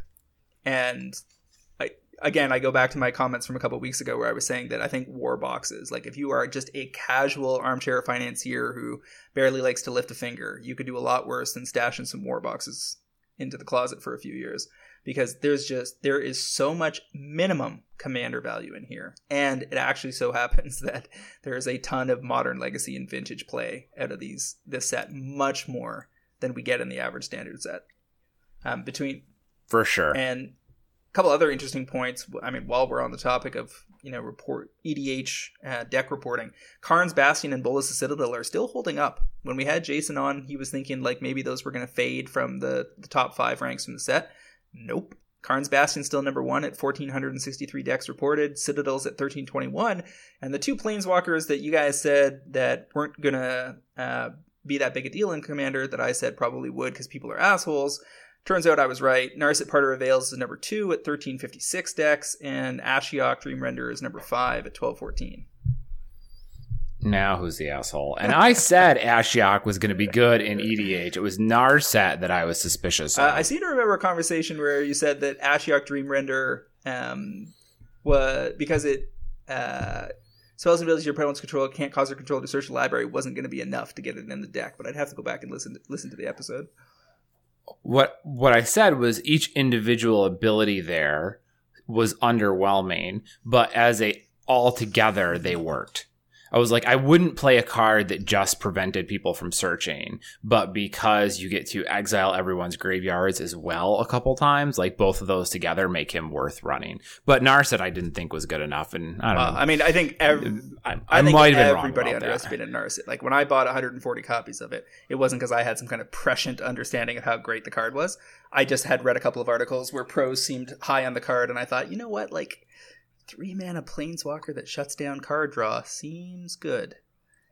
And again, I go back to my comments from a couple weeks ago where I was saying that I think war boxes, like if you are just a casual armchair financier who barely likes to lift a finger, you could do a lot worse than stashing some war boxes into the closet for a few years because there's just there is so much minimum commander value in here. And it actually so [LAUGHS] happens that there is a ton of modern legacy and vintage play out of these this set much more than we get in the average standard set. Um, between for sure. and couple other interesting points i mean while we're on the topic of you know report edh uh, deck reporting karn's bastion and bolas citadel are still holding up when we had jason on he was thinking like maybe those were going to fade from the, the top five ranks from the set Nope. Karn's Bastion still number one at 1,463 decks reported. Citadel's at 1,321. And the two Planeswalkers that you guys said that weren't going to uh, be that big a deal in Commander that I said probably would because people are assholes. Turns out I was right. Narset Parter of Veils is number two at 1,356 decks, and Ashiok Dream Render is number five at 1,214. Now who's the asshole? And [LAUGHS] I said Ashiok was going to be good in EDH. It was Narset that I was suspicious of. Uh, I seem to remember a conversation where you said that Ashiok Dream Render um, was because it uh, spells and abilities your opponent's control can't cause their controller to search the library wasn't going to be enough to get it in the deck. But I'd have to go back and listen to, listen to the episode. What what I said was each individual ability there was underwhelming, but as a all together they worked. I was like, I wouldn't play a card that just prevented people from searching, but because you get to exile everyone's graveyards as well a couple times, like both of those together make him worth running. But Narset I didn't think was good enough, and I don't uh, know. I mean, I think I, I think might have everybody underestimated Narset. Like when I bought 140 copies of it, it wasn't because I had some kind of prescient understanding of how great the card was. I just had read a couple of articles where pros seemed high on the card, and I thought, you know what, like three mana planeswalker that shuts down card draw seems good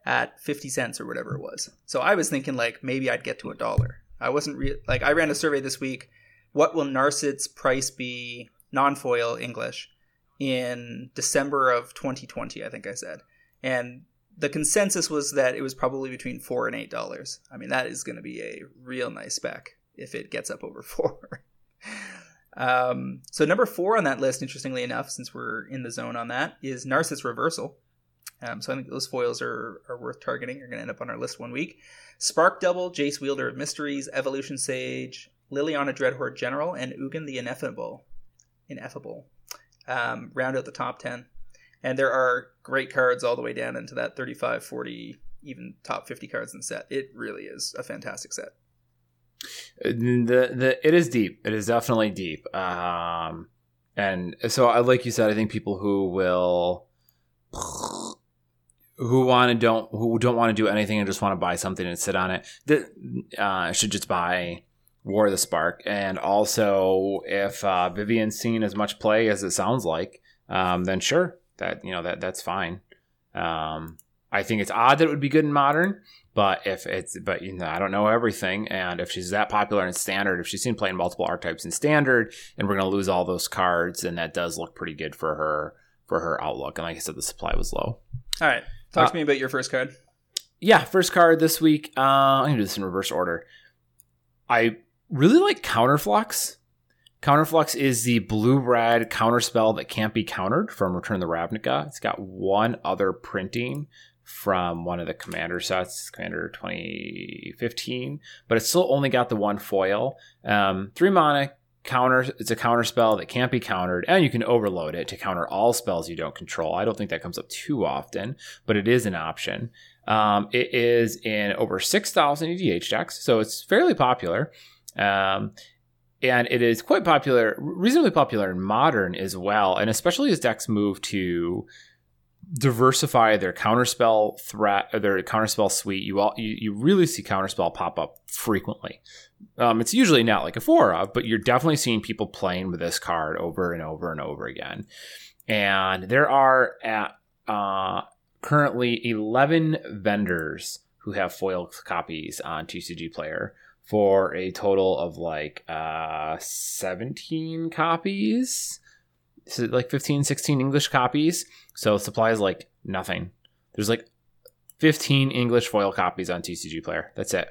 at 50 cents or whatever it was. So I was thinking like maybe I'd get to a dollar. I wasn't re- like I ran a survey this week. What will Narset's price be non-foil English in December of 2020, I think I said. And the consensus was that it was probably between 4 and 8 dollars. I mean that is going to be a real nice spec if it gets up over [LAUGHS] 4. Um, so number four on that list, interestingly enough, since we're in the zone on that, is Narset's Reversal. Um, so I think those foils are, are worth targeting. You're going to end up on our list one week. Spark Double, Jace Wielder of Mysteries, Evolution Sage, Liliana Dreadhorde General, and Ugin the Ineffable. Ineffable. Um, round out the top 10. And there are great cards all the way down into that 35, 40, even top 50 cards in the set. It really is a fantastic set the the it is deep. It is definitely deep. Um, and so, I like you said, I think people who will who want to don't who don't want to do anything and just want to buy something and sit on it that uh, should just buy War of the Spark. And also, if uh, Vivien's seen as much play as it sounds like, um, then sure, that you know that that's fine. Um, I think it's odd that it would be good in modern, but if it's but you know I don't know everything, and if she's that popular in standard, if she's seen playing multiple archetypes in standard, and we're gonna lose all those cards, and that does look pretty good for her for her outlook. And like I said, the supply was low. All right, talk Uh, to me about your first card. Yeah, first card this week. Uh, I'm gonna do this in reverse order. I really like Counterflux. Counterflux is the blue red counterspell that can't be countered from Return of the Ravnica. It's got one other printing from one of the commander sets, Commander 2015, but it's still only got the one foil. Um, three mana counter. It's a counter spell that can't be countered, and you can overload it to counter all spells you don't control. I don't think that comes up too often, but it is an option. Um, it is in over 6,000 EDH decks, so it's fairly popular. Um, and it is quite popular, reasonably popular in modern as well, and especially as decks move to diversify their counterspell threat or their counterspell suite. You all you, you really see counterspell pop up frequently. Um, it's usually not like a four of, but you're definitely seeing people playing with this card over and over and over again. And there are at uh, currently 11 vendors who have foil copies on TCG Player for a total of like uh, 17 copies. Like 15, 16 English copies. So supply is like nothing. There's like 15 English foil copies on TCG Player. That's it.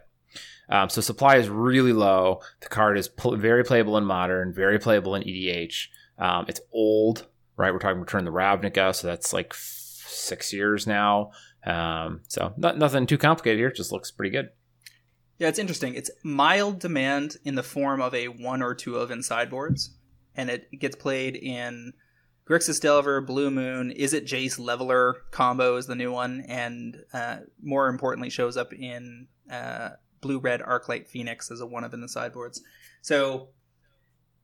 Um, so supply is really low. The card is pl- very playable in modern, very playable in EDH. Um, it's old, right? We're talking Return the Ravnica, so that's like f- six years now. Um, so not, nothing too complicated here. It just looks pretty good. Yeah, it's interesting. It's mild demand in the form of a one or two of in sideboards, and it gets played in Grixis Delver, Blue Moon, Izzet Jace Leveler combo is the new one, and uh, more importantly, shows up in uh, Blue Red Arclight Phoenix as a one of in the sideboards. So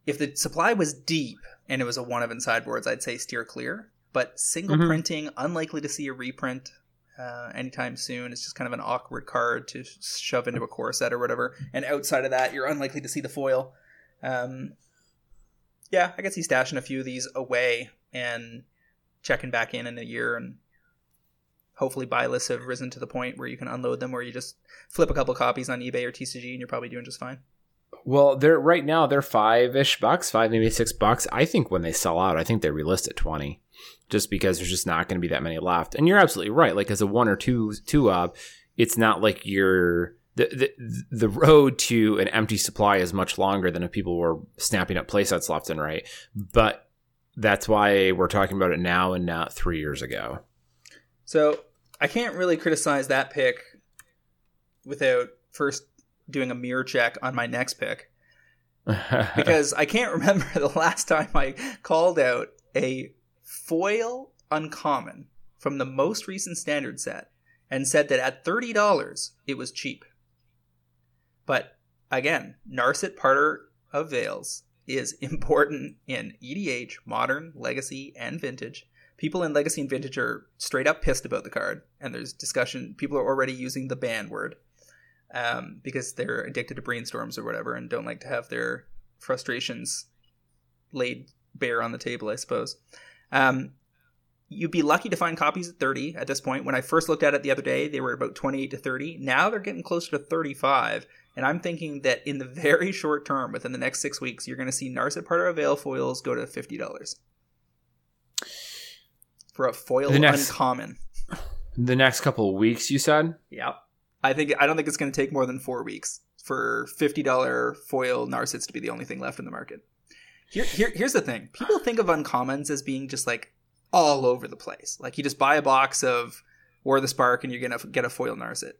if the supply was deep and it was a one of in sideboards, I'd say steer clear. But single Mhm. printing, unlikely to see a reprint uh, anytime soon. It's just kind of an awkward card to shove into a core set or whatever. And outside of that, you're unlikely to see the foil. Um, yeah, I guess he's stashing a few of these away and checking back in in a year and hopefully buy lists have risen to the point where you can unload them where you just flip a couple copies on ebay or tcg and you're probably doing just fine Well, they're right now they're five ish bucks, five maybe six bucks. I think when they sell out, I think they relist at twenty, just because there's just not going to be that many left. And you're absolutely right. Like as a one or two two of, it's not like you're the, the the road to an empty supply is much longer than if people were snapping up playsets left and right. But that's why we're talking about it now and not three years ago. so i can't really criticize that pick without first doing a mirror check on my next pick [LAUGHS] because I can't remember [LAUGHS] the last time I called out a foil uncommon from the most recent standard set and said that at $30 it was cheap. But again, Narset Parter of Veils is [LAUGHS] important in EDH, modern, legacy, and vintage. People in legacy and vintage are straight up pissed about the card, and there's discussion. People are already using the ban word um, because they're addicted to brainstorms or whatever and don't like to have their frustrations laid bare on the table, I suppose. Um, you'd be lucky to find copies at 30 at this point. When I first looked at it the other day, they were about 28 to 30. Now they're getting closer to 35. And I'm thinking that in the [LAUGHS] very short term, within the next six weeks, you're going to see Narset Parter of Veils foils go to $50 for a foil The next- uncommon. the next couple of weeks, you said. Yeah. I think I don't think it's going to take more than four weeks for fifty dollar foil Narsets to be the only thing left in the market. Here, here, here's the thing: people think of uncommons as being just like all over the place. Like you just buy a box of War of the Spark and you're gonna get a foil Narset.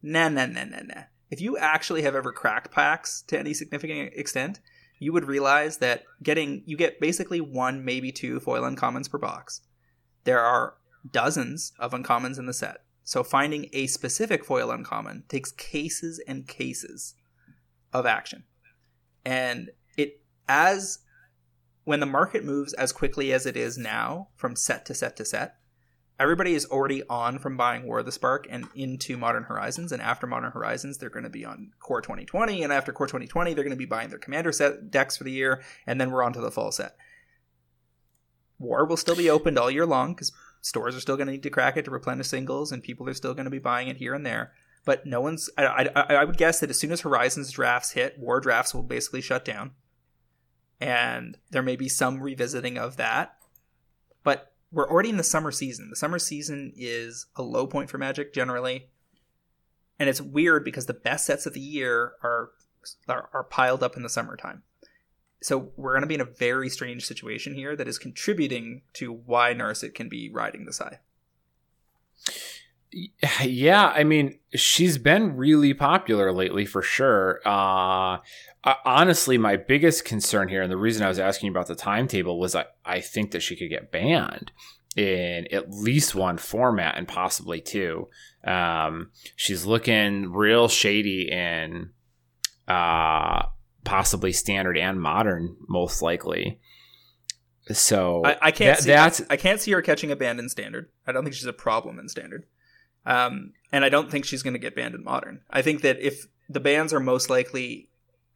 Nah, nah, nah, nah, nah. If you actually have ever cracked packs to any significant extent, you would realize that getting you get basically one, maybe two foil uncommons per box. There are dozens of uncommons in the set. So finding a specific foil uncommon takes cases and cases of action. And it as when the market moves as quickly as it is now from set to set to set, everybody is already on from buying War of the Spark and into Modern Horizons, and after Modern Horizons, they're going to be on Core 2020, and after Core 2020, they're going to be buying their Commander set decks for the year, and then we're on to the fall set. War will still be opened all year long because stores are still going to need to crack it to replenish singles, and people are still going to be buying it here and there. But no one's. I, I, I would guess that as soon as Horizons drafts hit, War drafts will basically shut down, and there may be some revisiting of that. We're already in the summer season. The summer season is a low point for Magic generally, and it's weird because the best sets of the year are are, are piled up in the summertime. So we're going to be in a very strange situation here that is contributing to why Narset can be riding this high. [SIGHS] Yeah, I mean, she's been really popular lately for sure. Uh, honestly, my biggest concern here, and the reason I was asking about the timetable, was I, I think that she could get banned in at least one format and possibly two. Um, she's looking real shady in uh, possibly standard and modern, most likely. So I, I can't that, see that's I, can't see her catching a ban in standard. I don't think she's a problem in standard. Um, and I don't think she's going to get banned in modern. I think that if the bans are most likely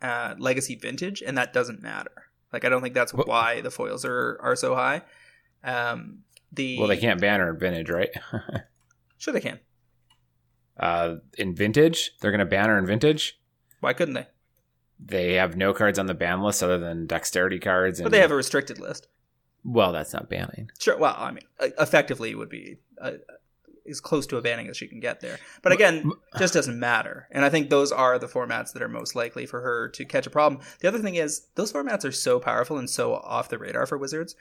uh, legacy vintage, and that doesn't matter. Like I don't think that's why the foils are are so high. Um, the well, they can't ban her in vintage, right? [LAUGHS] sure, they can. Uh, in vintage, they're going to ban her in vintage. Why couldn't they? They have no cards on the ban list other than dexterity cards, and, but they have a restricted list. Well, that's not banning. Sure. Well, I mean, effectively, it would be uh, as close to a banning as she can get there. But again, just doesn't matter. And I think those are the formats that are most likely for her to catch a problem. The other thing is those formats are so powerful and so off the radar for Wizards.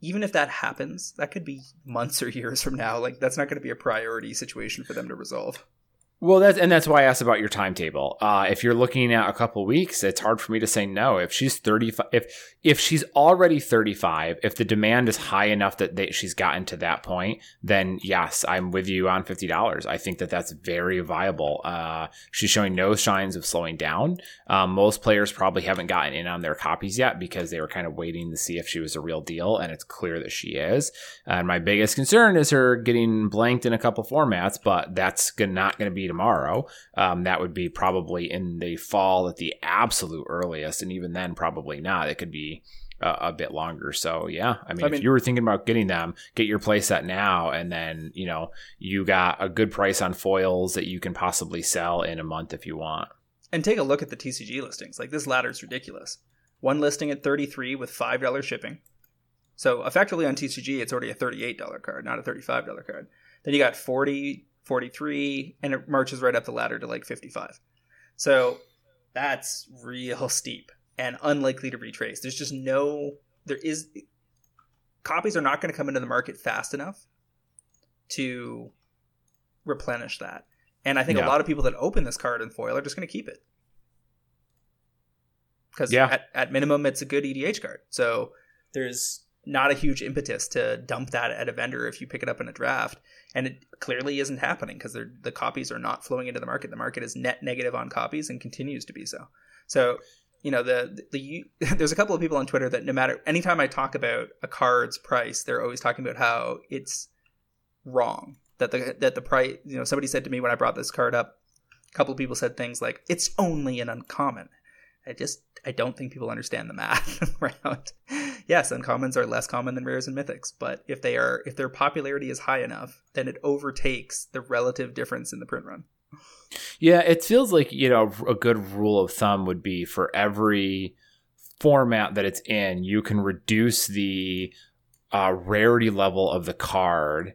Even if that happens, that could be months or years from now. Like that's not going to be a priority situation for them to resolve. Well, that's and that's why I asked about your timetable. Uh, if you're looking at a couple weeks, it's hard for me to say no. If she's 35, if if she's already 35, if the demand is high enough that they, she's gotten to that point, then yes, I'm with you on fifty dollars. I think that that's very viable. Uh, she's showing no signs of slowing down. Um, most players probably haven't gotten in on their copies yet because they were kind of waiting to see if she was a real deal, and it's clear that she is. And my biggest concern is her getting blanked in a couple formats, but that's not going to be tomorrow. Um, that would be probably in the fall at the absolute earliest, and even then, probably not. It could be a, a bit longer. So yeah, I mean, I mean, if you were thinking about getting them, get your playset now, and then you know you got a good price on foils that you can possibly sell in a month if you want. And take a look at the TCG listings. Like this ladder is ridiculous. One listing at 33 with $5 shipping. So effectively on TCG, it's already a $38 card, not a $35 card. Then you got 40, 43, and it marches right up the ladder to like 55. So that's real [LAUGHS] steep and unlikely to retrace. There's just no, there is, copies are not going to come into the market fast enough to replenish that. And I think yeah. a lot of people that open this card in foil are just going to keep it. Because yeah. at, at minimum, it's a good EDH card. So there's not a huge impetus to dump that at a vendor if you pick it up in a draft. And it clearly isn't happening because the copies are not flowing into the market. The market is net negative on copies and continues to be so. So you know the, the the [LAUGHS] there's a couple of people on Twitter that no matter anytime I talk about a card's price, they're always talking about how it's wrong that the that the price. You know, somebody said to me when I brought this card up, a couple of people said things like it's only an uncommon. I just I don't think people understand the math [LAUGHS] around. Yes, uncommons are less common than rares and mythics, but if they are if their popularity is high enough, then it overtakes the relative difference in the print run. Yeah, it feels like, you know, a good rule of thumb would be for every format that it's in, you can reduce the uh, rarity level of the card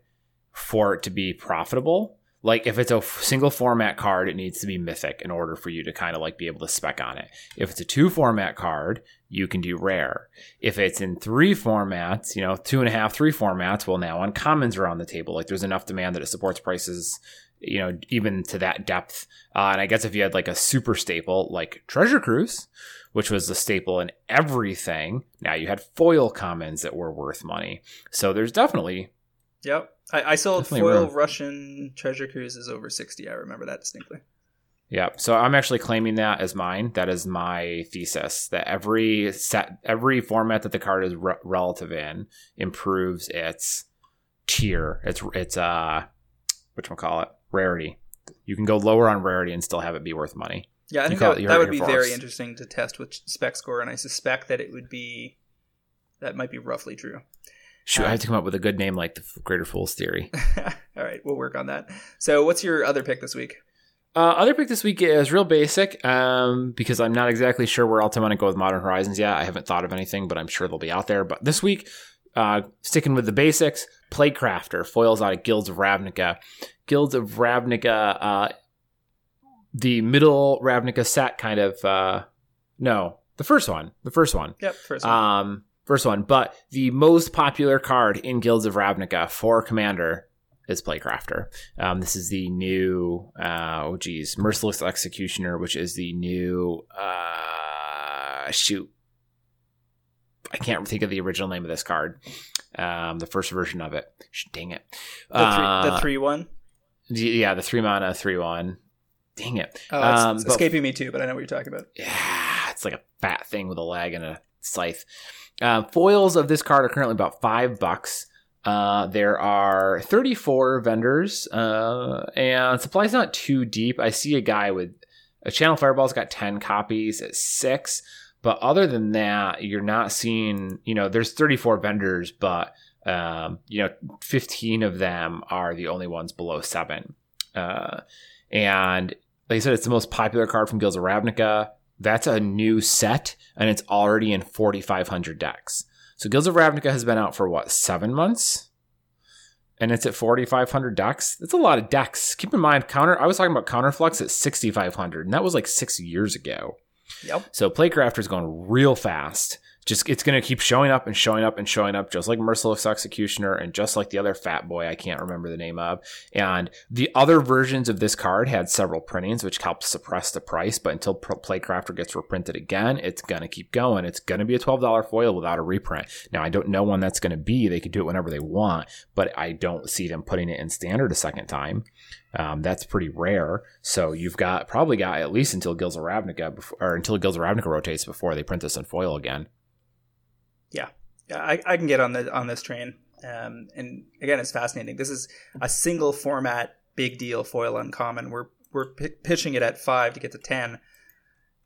for it to be profitable. Like if it's a single format card, it needs to be mythic in order for you to kind of like be able to spec on it. If it's a two format card, you can do rare. If it's in three formats, you know, two and a half, three formats, well, now uncommons are on the table. Like there's enough demand that it supports prices you know, even to that depth. Uh, and I guess if you had like a super staple like Treasure Cruise, which was the staple in everything, now you had foil commons that were worth money. So there's definitely. Yep. I, I sold foil room. Russian Treasure Cruises over 60. I remember that distinctly. Yeah, so I'm actually claiming that as mine. That is my thesis that every set, every format that the card is re- relative in improves its tier. It's it's uh, which one call it rarity. You can go lower on rarity and still have it be worth money. Yeah, I think that, it- that would be very interesting to test with spec score, and I suspect that it would be that might be roughly true. Shoot, I have to come up with a good name like the Greater Fool's Theory. [LAUGHS] All right, we'll work on that. So, what's your other pick this week? Uh, other pick this week is real basic um, because I'm not exactly sure where else I want to go with Modern Horizons yet. I haven't thought of anything, but I'm sure they'll be out there. But this week, uh, sticking with the basics, Plaguecrafter foils out of Guilds of Ravnica. Guilds of Ravnica, uh, the middle Ravnica set kind of, uh, no, the first one, the first one. Yep, first one. Um, first one, but the most popular card in Guilds of Ravnica for Commander is Plaguecrafter. Um, this is the new, uh, oh geez, Merciless Executioner, which is the new, uh, shoot. I can't think of the original name of this card. Um, the first version of it. Dang it. the, three, Uh, the three one. yeah, the three mana, three one. Dang it. Oh, it's, um, it's but- escaping me too, but I know what you're talking about. yeah, it's like a fat thing with a leg and a scythe. Uh, foils of this card are currently about five bucks. Uh, there are 34 vendors, uh, and supply's not too deep. I see a guy with a Channel Fireball's got 10 copies at six, but other than that, you're not seeing, you know, there's 34 vendors, but, um, you know, 15 of them are the only ones below seven. Uh, and like I said, it's the most popular card from Guilds of Ravnica. That's a new set, and it's already in 4,500 decks. So Guilds of Ravnica has been out for what seven months, and it's at 4,500 decks. That's a lot of decks. Keep in mind, counter. I was talking about Counterflux at 6,500, and that was like six years ago. Yep. So Plaguecrafter is going real fast. Just it's going to keep showing up and showing up and showing up, just like Merciless Executioner and just like the other fat boy I can't remember the name of. And the other versions of this card had several printings, which helped suppress the price. But until Plaguecrafter gets reprinted again, it's going to keep going. It's going to be a twelve dollar foil without a reprint. Now I don't know when that's going to be. They could do it whenever they want, but I don't see them putting it in standard a second time. Um, that's pretty rare. So you've got probably got at least until Guilds of Ravnica before, or until Guilds of Ravnica rotates before they print this in foil again. I, I can get on the on this train. Um, and again, it's fascinating. This is a single format, big deal foil uncommon. We're we're pi pitching it at five to get to ten.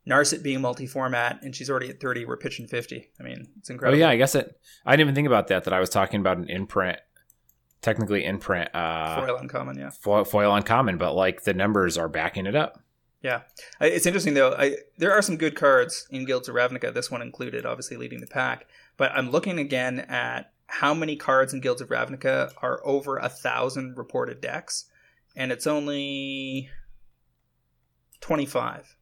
Narset being multi-format, and she's already at thirty. We're pitching fifty. I mean, it's incredible. Oh incredible. yeah, I guess it. I didn't even think about that. That I was talking about an imprint, technically imprint uh, foil uncommon. Yeah, foil, foil uncommon, but like the numbers are backing it up. yeah. I, it's interesting though. I there are some good cards in Guilds of Ravnica. This one included, obviously leading the pack. But I'm looking again at how many cards in Guilds of Ravnica are over a thousand reported decks, and it's only twenty-five.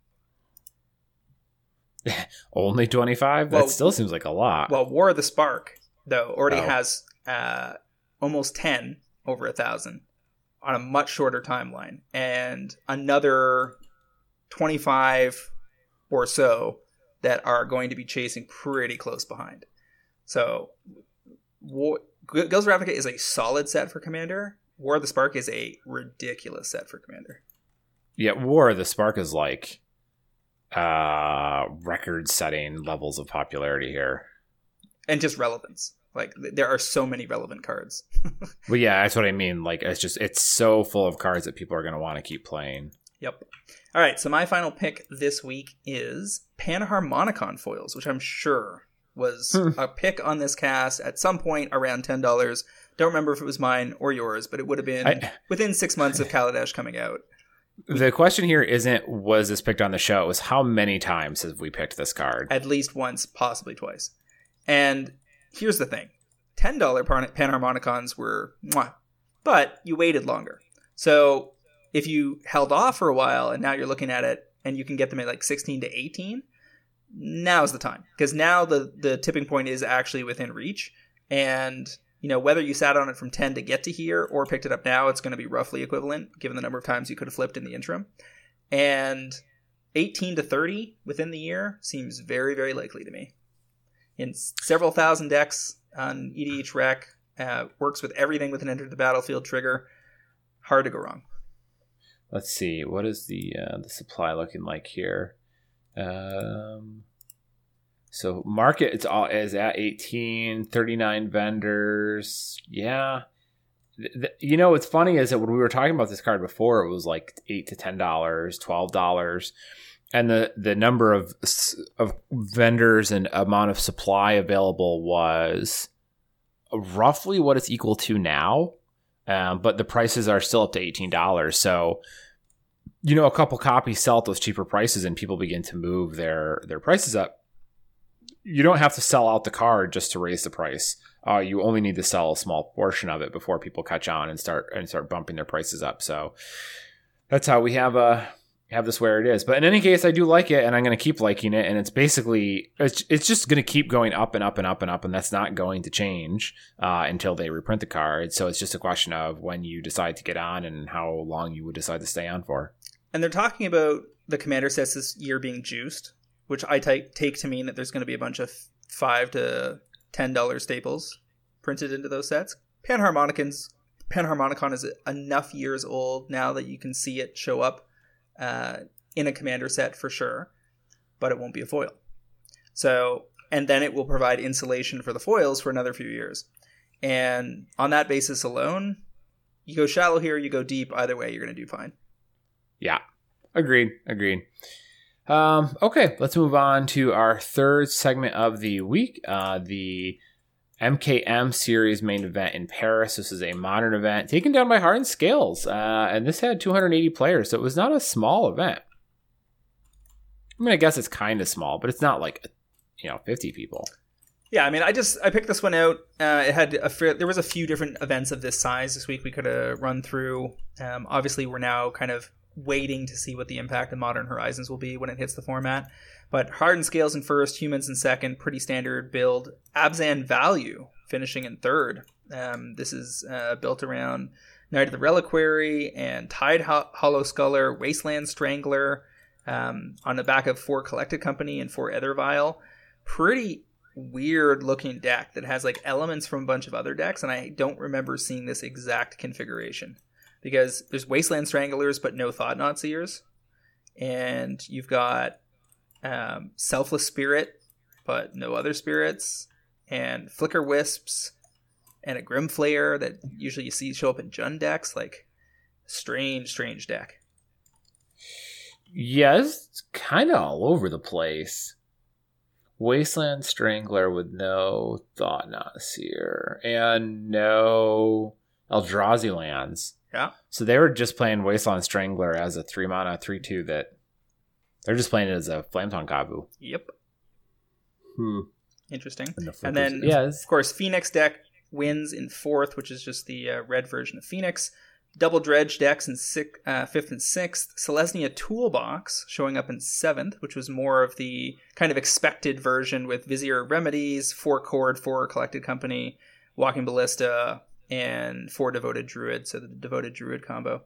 [LAUGHS] Only twenty five. That Well- still seems like a lot. Well, War of the Spark though already Oh. has uh, almost ten over a thousand on a much shorter timeline, and another twenty-five or so that are going to be chasing pretty close behind. So, War, Guilds of Ravnica is a solid set for Commander. War of the Spark is a ridiculous set for Commander. yeah, War of the Spark is like uh record setting levels of popularity here. and just relevance. Like th- there are so many relevant cards. [LAUGHS] But yeah, that's what I mean. Like it's just it's so full of cards that people are going to want to keep playing. Yep. All right, so my final pick this week is Panharmonicon foils, which I'm sure was Hmm. a pick on this cast at some point around ten dollars. Don't remember if it was mine or yours, but it would have been I- within six months of Kaladesh coming out. The question here isn't was this picked on the show. It was how many times have we picked this card? at least once, possibly twice. And here's the thing: ten dollar panharmonicons were, mwah, but you waited longer. So if you held off for a while and now you're looking at it and you can get them at like sixteen to eighteen, now's the time because now the the tipping point is actually within reach. And you know whether you sat on it from ten to get to here or picked it up now, it's going to be roughly equivalent given the number of times you could have flipped in the interim. And 18 to 30 within the year seems very, very likely to me. In several thousand decks on EDH Rec, uh, works with everything with an enter the battlefield trigger. Hard to go wrong. Let's see. What is the uh, the supply looking like here? Um, so market it's all is at 18, 39 vendors. Yeah. th- th- you know, what's funny is that when we were talking about this card before, it was like eight to ten dollars, twelve dollars, and the the number of of vendors and amount of supply available was roughly what it's equal to now. Um, but the prices are still up to eighteen dollars. So, you know, a couple copies sell at those cheaper prices, and people begin to move their their prices up. You don't have to sell out the card just to raise the price. Uh, you only need to sell a small portion of it before people catch on and start and start bumping their prices up. So that's how we have uh have this where it is. But in any case, I do like it, and I'm going to keep liking it. And it's basically it's it's just going to keep going up and up and up and up, and that's not going to change uh, until they reprint the card. So it's just a question of when you decide to get on and how long you would decide to stay on for. And they're talking about the commander sets this year being juiced, which I take take to mean that there's going to be a bunch of five to ten dollar staples printed into those sets. Panharmonicons, Panharmonicon is enough years old now that you can see it show up uh, in a commander set for sure, but it won't be a foil. So, and then it will provide insulation for the foils for another few years. And on that basis alone, you go shallow here, you go deep. Either way, you're going to do fine. Yeah, agreed, agreed. Um, okay, let's move on to our third segment of the week. Uh, the MKM series main event in Paris. This is a modern event taken down by Hardened Scales, uh, and this had 280 players, so it was not a small event. I mean, I guess it's kind of small, but it's not like you know 50 people. Yeah, I mean, I just I picked this one out. Uh, it had a fair, there was a few different events of this size this week we could have run through. Um, obviously, we're now kind of waiting to see what the impact of Modern Horizons will be when it hits the format. But Hardened Scales in first, Humans in second, pretty standard build. Abzan Value finishing in third. Um, this is uh, built around Knight of the Reliquary and Tide Ho- Hollow Sculler, Wasteland Strangler, um, on the back of four Collected Company and four Aether Vial. Pretty weird looking deck that has like elements from a bunch of other decks, and I don't remember seeing this exact configuration because there's Wasteland Stranglers but no Thought-Knot Seers, and you've got um, Selfless Spirit but no other spirits, and Flicker Wisps, and a Grimflayer that usually you see show up in Jund decks. Like, strange, strange deck. Yes, it's kind of all over the place. Wasteland Strangler with no Thought-Knot Seer and no Eldrazi lands. Yeah. So they were just playing Wasteland Strangler as a three mana three two that they're just playing it as a Flametongue Kavu. Yep, Hmm. interesting. And, the And then, yeah, of course, Phoenix deck wins in fourth, which is just the uh, red version of Phoenix. Double Dredge decks in six, uh, fifth and sixth. Selesnya Toolbox showing up in seventh, which was more of the kind of expected version with Vizier Remedies, four Chord, four Collected Company, Walking Ballista, and four Devoted Druid. So the Devoted Druid combo.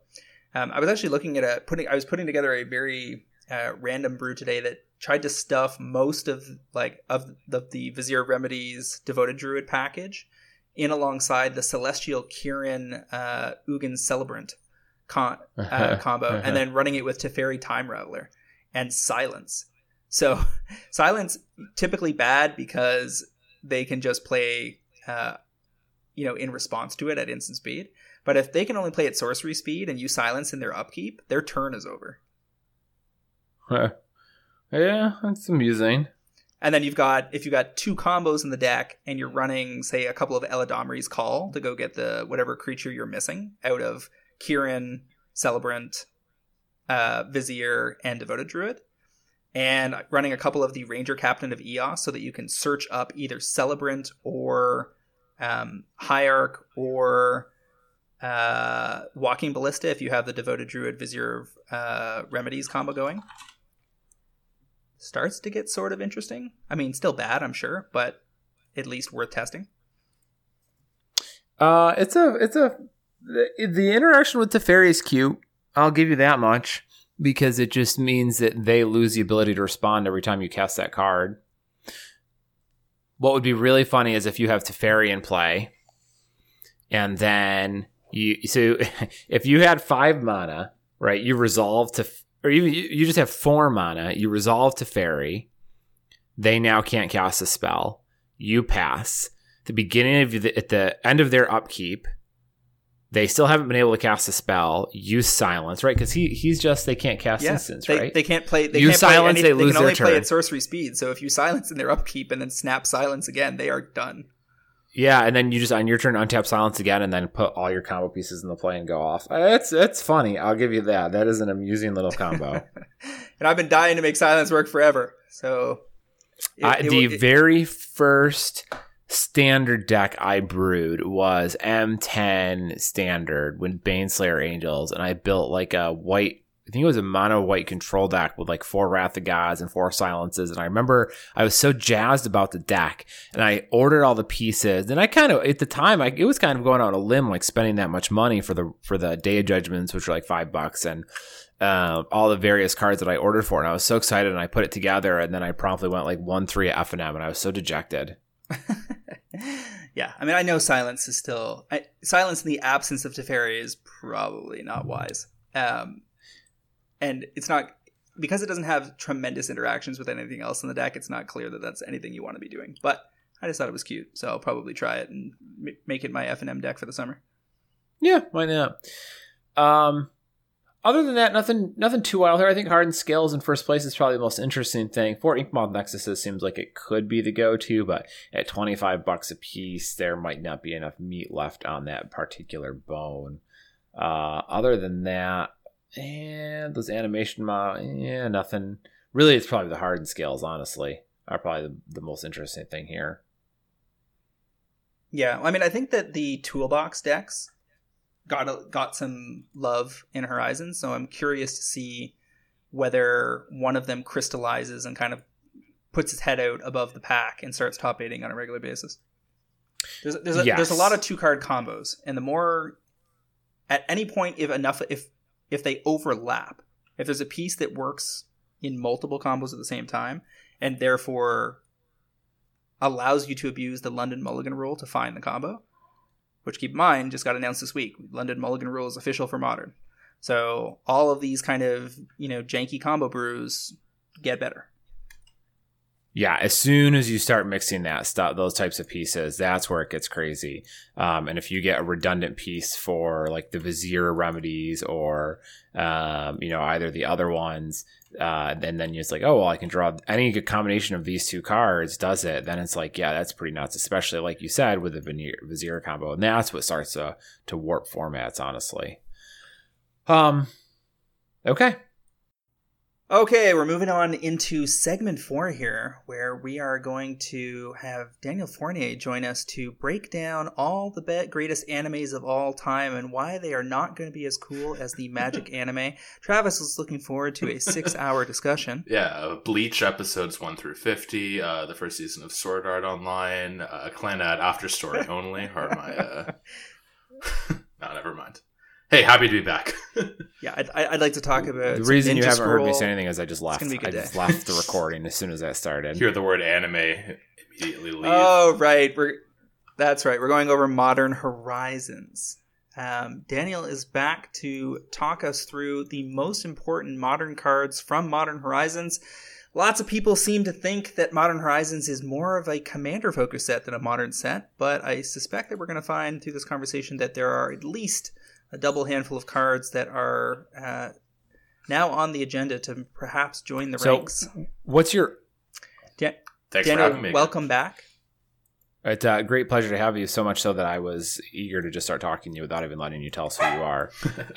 Um, I was actually looking at a putting. I was putting together a very uh, random brew today that tried to stuff most of like of the, the Vizier Remedies Devoted Druid package in alongside the Celestial Kirin uh, Ugin Celebrant con- uh, [LAUGHS] combo, and then running it with Teferi Time Raveler and Silence. So [LAUGHS] Silence typically bad because they can just play, uh, you know, in response to it at instant speed. But if they can only play at sorcery speed and use Silence in their upkeep, their turn is over. yeah, that's amusing. And then you've got if you've got two combos in the deck and you're running, say, a couple of Eladamri's Call to go get the whatever creature you're missing out of Kirin, Celebrant, uh, Vizier, and Devoted Druid, and running a couple of the Ranger Captain of Eos so that you can search up either Celebrant or um, Hierarch or uh, Walking Ballista if you have the Devoted Druid Vizier uh, Remedies combo going starts to get sort of interesting. I mean, still bad, I'm sure, but at least worth testing. Uh, it's a it's a the, the interaction with Teferi is cute. I'll give you that much because it just means that they lose the ability to respond every time you cast that card. What would be really funny is if you have Teferi in play, and then you so [LAUGHS] if you had five mana, right? You resolve to, or even you, you just have four mana. You resolve to Teferi. They now can't cast a spell. You pass the beginning of the, at the end of their upkeep, They still haven't been able to cast a spell. Use silence, right? Because he he's just they can't cast Yeah, instants, they, right? they can't play. They Use can't silence, Play they any, lose can only their play turn. at sorcery speed. So if you silence in their upkeep and then snap silence again, they are done. yeah, and then you just on your turn untap silence again, and then put all your combo pieces in the play and go off. Uh, That's that's funny. I'll give you that. That is an amusing little combo. [LAUGHS] and I've been dying to make silence work forever. So it- I, it- the it- very first standard deck I brewed was M10 standard when Baneslayer Angels, and I built like a white. I think it was a mono white control deck with like four Wrath of Gods and four silences. And I remember I was so jazzed about the deck and I ordered all the pieces. And I kind of, at the time, I, it was kind of going on a limb, like spending that much money for the, for the Day of Judgments, which were like five bucks. And, uh, all the various cards that I ordered for, and I was so excited, and I put it together, and then I promptly went like one three F and M, and I was so dejected. [LAUGHS] yeah, I mean, I know silence is still I, silence in the absence of Teferi is probably not wise. Um, and it's not because it doesn't have tremendous interactions with anything else in the deck. It's not clear that that's anything you want to be doing. But I just thought it was cute, so I'll probably try it and make it my F and M deck for the summer. Yeah, why not? Um, other than that, nothing, nothing too wild here. I think Hardened Scales in first place is probably the most interesting thing. For Inkmoth Nexuses seems like it could be the go-to, but at twenty five bucks a piece, there might not be enough meat left on that particular bone. Uh, other than that, and those animation mod, yeah, nothing. Really, it's probably the Hardened Scales. Honestly, are probably the, the most interesting thing here. Yeah, I mean, I think that the toolbox decks got a, got some love in Horizon, so I'm curious to see whether one of them crystallizes and kind of puts its head out above the pack and starts top eighting on a regular basis. There's there's a, Yes. there's a lot of two card combos, and the more at any point if enough if if they overlap, if there's a piece that works in multiple combos at the same time, and therefore allows you to abuse the London Mulligan rule to find the combo, which keep in mind just got announced this week. London Mulligan rule is official for modern. So all of these kind of, you know, janky combo brews get better. Yeah, as soon as you start mixing that stuff, those types of pieces, that's where it gets crazy. Um, and if you get a redundant piece for like the Vizier remedies or, um, you know, either the other ones, uh, and then it's like, oh, well, I can draw any combination of these two cards does it. Then it's like, yeah, that's pretty nuts, especially like you said with the Vizier, Vizier combo. And that's what starts to, to warp formats, honestly. Um, okay. Okay, we're moving on into segment four here, where we are going to have Daniel Fournier join us to break down all the greatest animes of all time and why they are not going to be as cool as the Magic [LAUGHS] anime. Travis is looking forward to a six-hour discussion. [LAUGHS] Yeah, uh, Bleach episodes 1 through 50, uh, the first season of Sword Art Online, uh, Clannad After Story [LAUGHS] Only are my. Uh... no, never mind. Hey, happy to be back. [LAUGHS] Yeah, I'd, I'd like to talk about The some reason you haven't heard me say anything is I just left. gonna be a I good just day. left the [LAUGHS] recording as soon as I started. Hear the word anime, immediately leave. Oh, right. We're that's right. We're going over Modern Horizons. Um, Daniel is back to talk us through the most important modern cards from Modern Horizons. Lots of people seem to think that Modern Horizons is more of a commander focused set than a modern set, but I suspect that we're going to find through this conversation that there are at least a double handful of cards that are uh, now on the agenda to perhaps join the So- ranks. What's your Dan- Thanks for having me. welcome back. It's a great pleasure to have you. So much so that I was eager to just start talking to you without even letting you tell us who you are. [LAUGHS]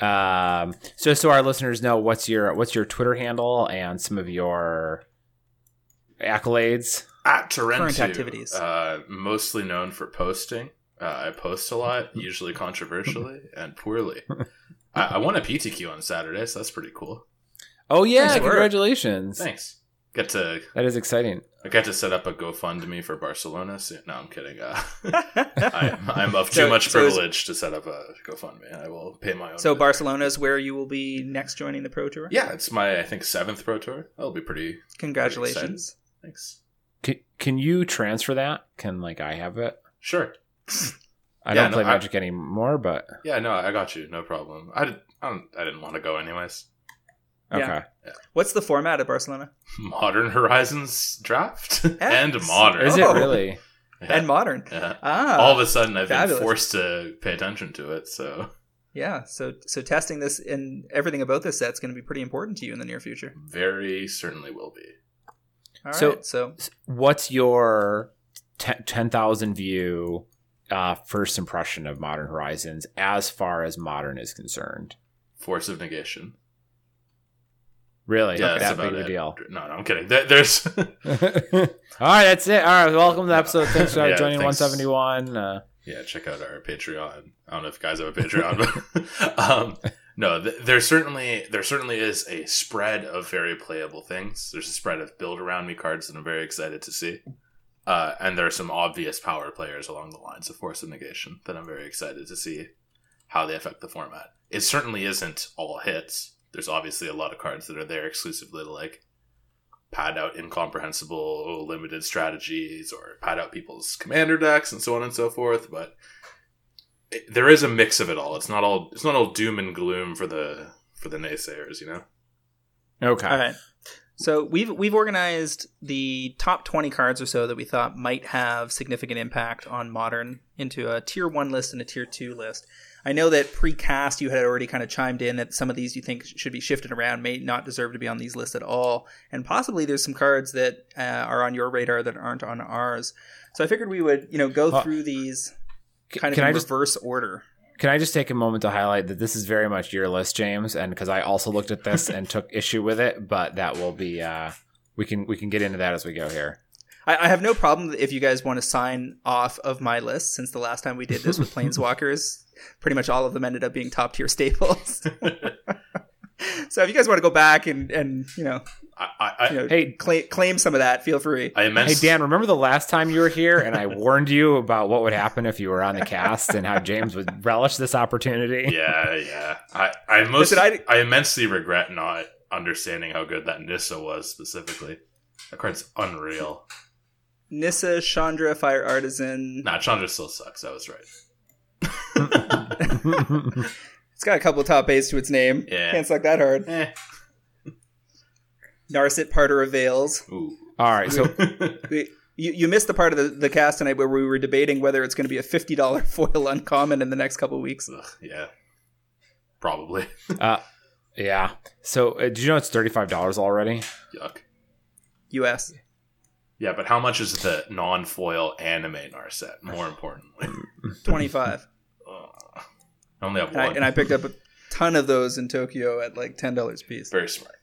um, so, just so our listeners know, what's your what's your Twitter handle and some of your accolades? At Tarentu, Current activities. Uh, mostly known for posting. Uh, I post a lot, [LAUGHS] usually controversially and poorly. I, I won a PTQ on Saturday, so that's pretty cool. Oh yeah, Nice work. congratulations! Thanks. Get to That is exciting. I got to set up a GoFundMe for Barcelona. So, no, I'm kidding. Uh, [LAUGHS] I'm, I'm of too So- much so is- privilege to set up a GoFundMe. I will pay my own. So Barcelona is where you will be next joining the Pro Tour. Yeah, it's my I think seventh Pro Tour. That'll be pretty. Congratulations. Thanks. Can, can you transfer that? Can like I have it? Sure. I Yeah, don't no, play I- Magic anymore, but Yeah, no, I got you. No problem. I, did, I don't. I didn't want to go anyways. okay. Yeah. What's the format at Barcelona? [LAUGHS] Modern Horizons draft [LAUGHS] and modern. Is Oh. it really? [LAUGHS] Yeah. And modern. Yeah. Ah. All of a sudden, I've fabulous. been forced to pay attention to it. So Yeah, so so testing this and everything about this set is going to be pretty important to you in the near future. Very certainly will be. All right, So- so What's your te- 10,000 view uh, first impression of Modern Horizons as far as modern is concerned? Force of negation. Really? Yeah, that that's big about of a it. deal. No, no, I'm kidding. There, there's [LAUGHS] All right, that's it. All right, welcome to the episode. Thanks for [LAUGHS] Yeah, joining thanks. 171. Uh, yeah, check out our Patreon. I don't know if you guys have a Patreon, but [LAUGHS] um, no, th- there certainly there certainly is a spread of very playable things. There's a spread of build around me cards that I'm very excited to see, uh, and there are some obvious power players along the lines of Force of Negation that I'm very excited to see how they affect the format. It certainly isn't all hits. There's obviously a lot of cards that are there exclusively to like pad out incomprehensible limited strategies or pad out people's commander decks and so on and so forth but it, there is a mix of it all it's not all it's not all doom and gloom for the for the naysayers you know okay. all right. So we've we've organized the top 20 cards or so that we thought might have significant impact on modern into a tier 1 list and a tier 2 list. I know that pre-cast you had already kind of chimed in that some of these you think should be shifted around may not deserve to be on these lists at all, and possibly there's some cards that uh, are on your radar that aren't on ours. So I figured we would, you know, go Uh, through these kind of can in I just reverse order. Can I just take a moment to highlight that this is very much your list, James, and because I also looked at this and took [LAUGHS] issue with it, but that will be uh, we can we can get into that as we go here. I, I have no problem if you guys want to sign off of my list since the last time we did this with Planeswalkers, [LAUGHS] pretty much all of them ended up being top tier staples. [LAUGHS] so if you guys want to go back and, and you know, I, I, you know Hey, claim, claim some of that, feel free. I hey Dan, remember the last time you were here and I [LAUGHS] warned you about what would happen if you were on the cast and how James would relish this opportunity? [LAUGHS] yeah yeah I I most Listen, I- I, immensely regret not understanding how good that Nissa was specifically that card's unreal Nissa, Chandra, Fire Artisan. nah Chandra still sucks that was right [LAUGHS] It's got a couple of top eights to its name. Yeah. Can't suck that hard. eh. Narset, Parter of Veils. Ooh. All right, so [LAUGHS] We, you, you missed the part of the, the cast tonight where we were debating whether it's going to be a $50 [LAUGHS] foil uncommon in the next couple of weeks. Ugh, yeah probably [LAUGHS] uh, yeah, so uh, did you know it's thirty five dollars already? yuck US. Yeah, but how much is the non-foil anime Narset? More importantly, 25 Ugh. I only have and I, one. and I picked up a ton of those in Tokyo at like $10 a piece. Very smart.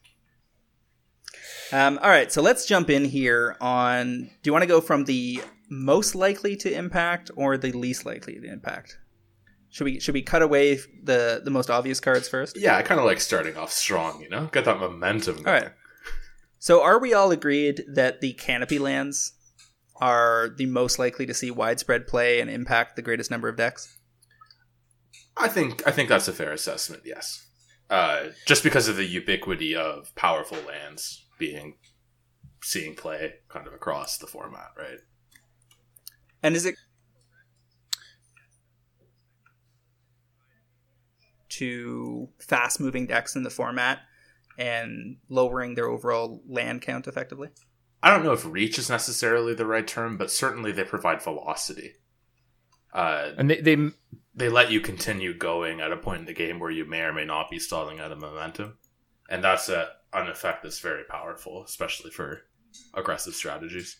Um, all right, so let's jump in here on. Do you want to go from the most likely to impact or the least likely to impact? Should we should we cut away the the most obvious cards first? Yeah, I kind of like starting off strong. You know, get that momentum. All right. So are we all agreed that the canopy lands are the most likely to see widespread play and impact the greatest number of decks? I think I think that's a fair assessment. Yes, uh, just because of the ubiquity of powerful lands being seeing play kind of across the format, right? And is it to fast moving decks in the format and lowering their overall land count effectively? I don't know if reach is necessarily the right term, but certainly they provide velocity. Uh, And they, they they let you continue going at a point in the game where you may or may not be stalling out of momentum, and that's a, an effect that's very powerful, especially for aggressive strategies.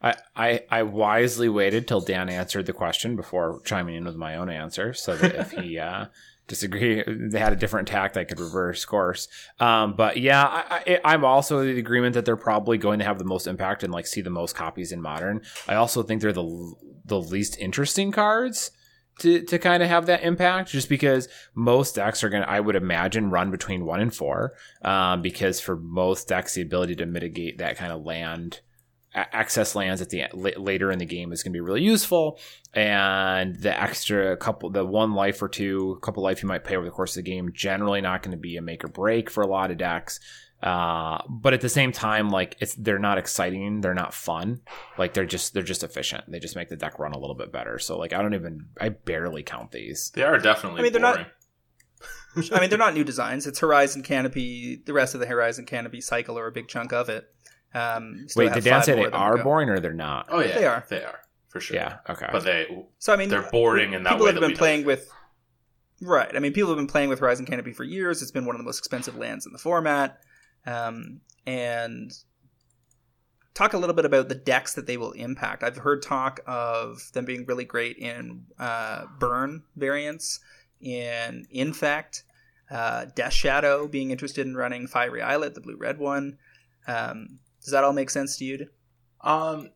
I, I I wisely waited till Dan answered the question before chiming in with my own answer, so that if he [LAUGHS] uh, disagree, they had a different tact, I could reverse course. Um, but yeah, I, I, I'm also in the agreement that they're probably going to have the most impact and like see the most copies in modern. I also think they're the the least interesting cards to to kind of have that impact, just because most decks are going to, I would imagine, run between one and four. Um, because for most decks, the ability to mitigate that kind of land access lands at the later in the game is going to be really useful and the extra couple the one life or two couple life you might pay over the course of the game generally not going to be a make or break for a lot of decks uh, but at the same time like it's they're not exciting they're not fun like they're just they're just efficient they just make the deck run a little bit better so like i don't even i barely count these They are definitely. I mean, they're not- I mean, they're [LAUGHS] not new designs. It's Horizon Canopy, the rest of the Horizon Canopy cycle, or a big chunk of it. Um, wait did dan say they of them to are go. boring or they're not Oh yeah, They are. They are for sure. yeah okay but they So I mean, They're boring in that people way have that been we know. playing with Right. I mean, people have been playing with Horizon Canopy for years. It's been one of the most expensive lands in the format. Um, and talk a little bit about the decks that they will impact. I've heard talk of them being really great in uh, burn variants, in Infect, uh, Death Shadow being interested in running Fiery Islet, the blue red one. Um, does that all make sense to you? Um,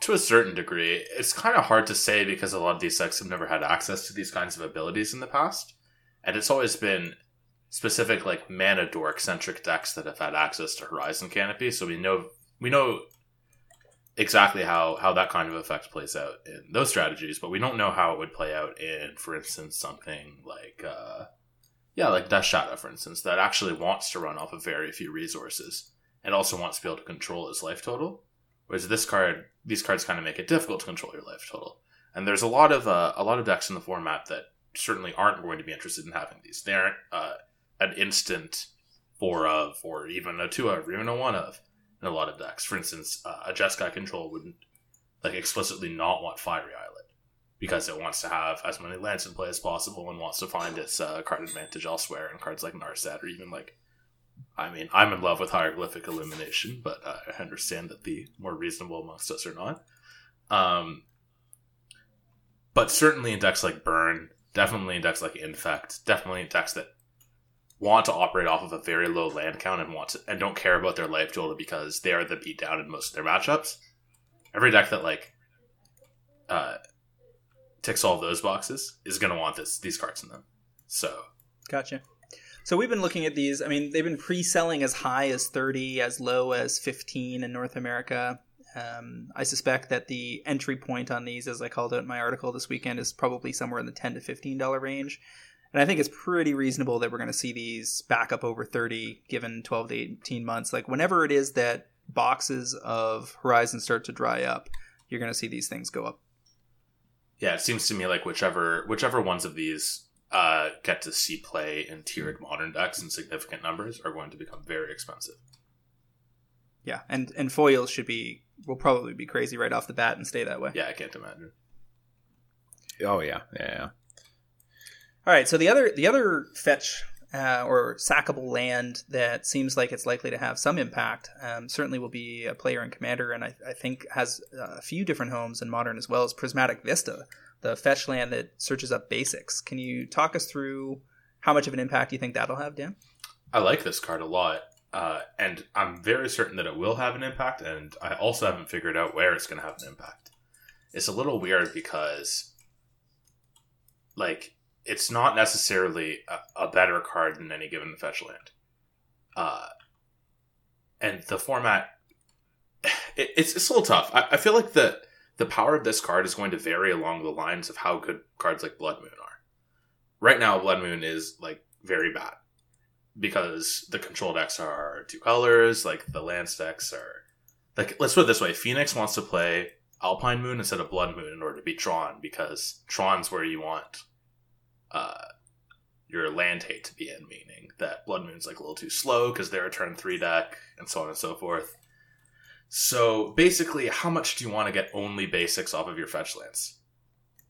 to a certain degree, it's kind of hard to say because a lot of these decks have never had access to these kinds of abilities in the past, and it's always been specific like mana dork centric decks that have had access to Horizon Canopy. So we know we know exactly how how that kind of effect plays out in those strategies, but we don't know how it would play out in, for instance, something like uh, yeah, like Death Shadow, for instance, that actually wants to run off of very few resources and also wants to be able to control his life total. Whereas this card, these cards kind of make it difficult to control your life total. And there's a lot of uh, a lot of decks in the format that certainly aren't going to be interested in having these. They aren't uh, an instant four of, or even a two of, or even a one of in a lot of decks. For instance, uh, a Jeskai control wouldn't like explicitly not want Fiery Islet because it wants to have as many lands in play as possible and wants to find its uh, card advantage elsewhere in cards like Narset or even like I mean, I'm in love with hieroglyphic illumination, but uh, I understand that the more reasonable amongst us are not. Um, but certainly in decks like Burn, definitely in decks like Infect, definitely in decks that want to operate off of a very low land count and want to, and don't care about their life total because they are the beatdown in most of their matchups. Every deck that like uh, ticks all those boxes is going to want this these cards in them. So, gotcha. So we've been looking at these. I mean, they've been pre-selling as high as 30, as low as 15 in North America. Um, I suspect that the entry point on these, as I called out in my article this weekend, is probably somewhere in the 10 to 15 dollar range. And I think it's pretty reasonable that we're going to see these back up over 30 given 12 to 18 months. Like whenever it is that boxes of Horizon start to dry up, you're going to see these things go up. Yeah, it seems to me like whichever whichever ones of these uh, get to see play in tiered modern decks in significant numbers are going to become very expensive. Yeah, and and foils should be will probably be crazy right off the bat and stay that way. Yeah, I can't imagine. Oh yeah, yeah. yeah. All right, so the other the other fetch uh, or sackable land that seems like it's likely to have some impact um, certainly will be a player and Commander, and I, I think has a few different homes in Modern as well as Prismatic Vista the fetch land that searches up basics. Can you talk us through how much of an impact you think that'll have, Dan? I like this card a lot. Uh, and I'm very certain that it will have an impact, and I also haven't figured out where it's going to have an impact. It's a little weird because, like, it's not necessarily a, a better card than any given fetch land. Uh, and the format, [SIGHS] it, it's, it's a little tough. I, I feel like the the power of this card is going to vary along the lines of how good cards like Blood Moon are. Right now, Blood Moon is like very bad because the control decks are two colors. Like the land decks are like let's put it this way: Phoenix wants to play Alpine Moon instead of Blood Moon in order to beat Tron because Tron's where you want uh, your land hate to be in, meaning that Blood Moon's like a little too slow because they're a turn three deck and so on and so forth. So basically, how much do you want to get only basics off of your fetch lands?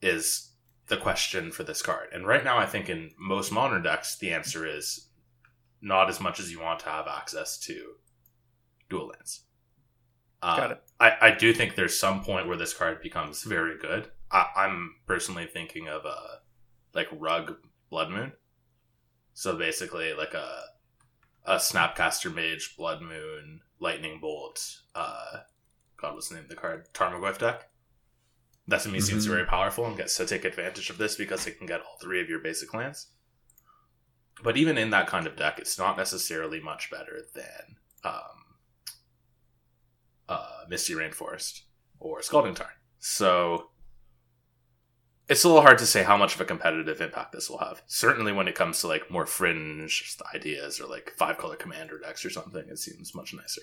Is the question for this card. And right now, I think in most modern decks, the answer is not as much as you want to have access to dual lands. Uh, Got it. I, I do think there's some point where this card becomes very good. I, I'm personally thinking of a like Rug Blood Moon. So basically, like a a Snapcaster Mage Blood Moon Lightning Bolt. Uh, God, what's the name of the card? Tarmogoyf deck. That to me mm-hmm. seems very powerful and gets to take advantage of this because it can get all three of your basic lands. But even in that kind of deck, it's not necessarily much better than um, uh, Misty Rainforest or Scalding Tarn. So it's a little hard to say how much of a competitive impact this will have. Certainly, when it comes to like more fringe ideas or like five color commander decks or something, it seems much nicer.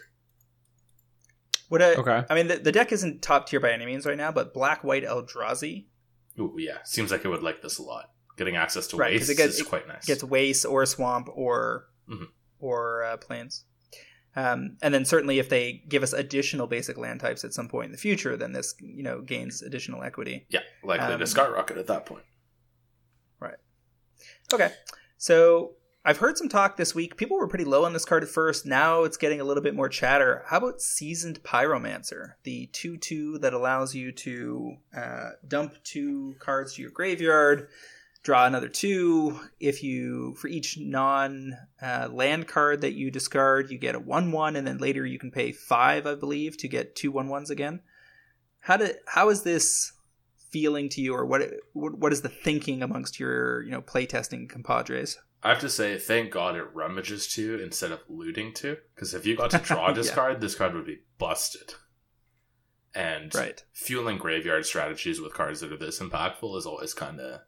What I, okay. I mean, the, the deck isn't top tier by any means right now, but black white Eldrazi. Ooh, yeah, seems like it would like this a lot. Getting access to right, waste it gets, is quite nice. Gets waste or swamp or mm-hmm. or uh, plains. Um, and then certainly if they give us additional basic land types at some point in the future, then this you know gains additional equity. Yeah, likely um, to skyrocket at that point. Right. Okay. So I've heard some talk this week. People were pretty low on this card at first. Now it's getting a little bit more chatter. How about Seasoned Pyromancer, the 2 2 that allows you to uh, dump two cards to your graveyard, draw another two. If you, for each non uh, land card that you discard, you get a 1 1, and then later you can pay 5, I believe, to get two 1 1s again. How, did, how is this feeling to you, or what, what is the thinking amongst your you know playtesting compadres? I have to say, thank God it rummages to instead of looting to. Because if you got to [LAUGHS] draw this Yeah. card, this card would be busted. And Right. fueling graveyard strategies with cards that are this impactful is always kind of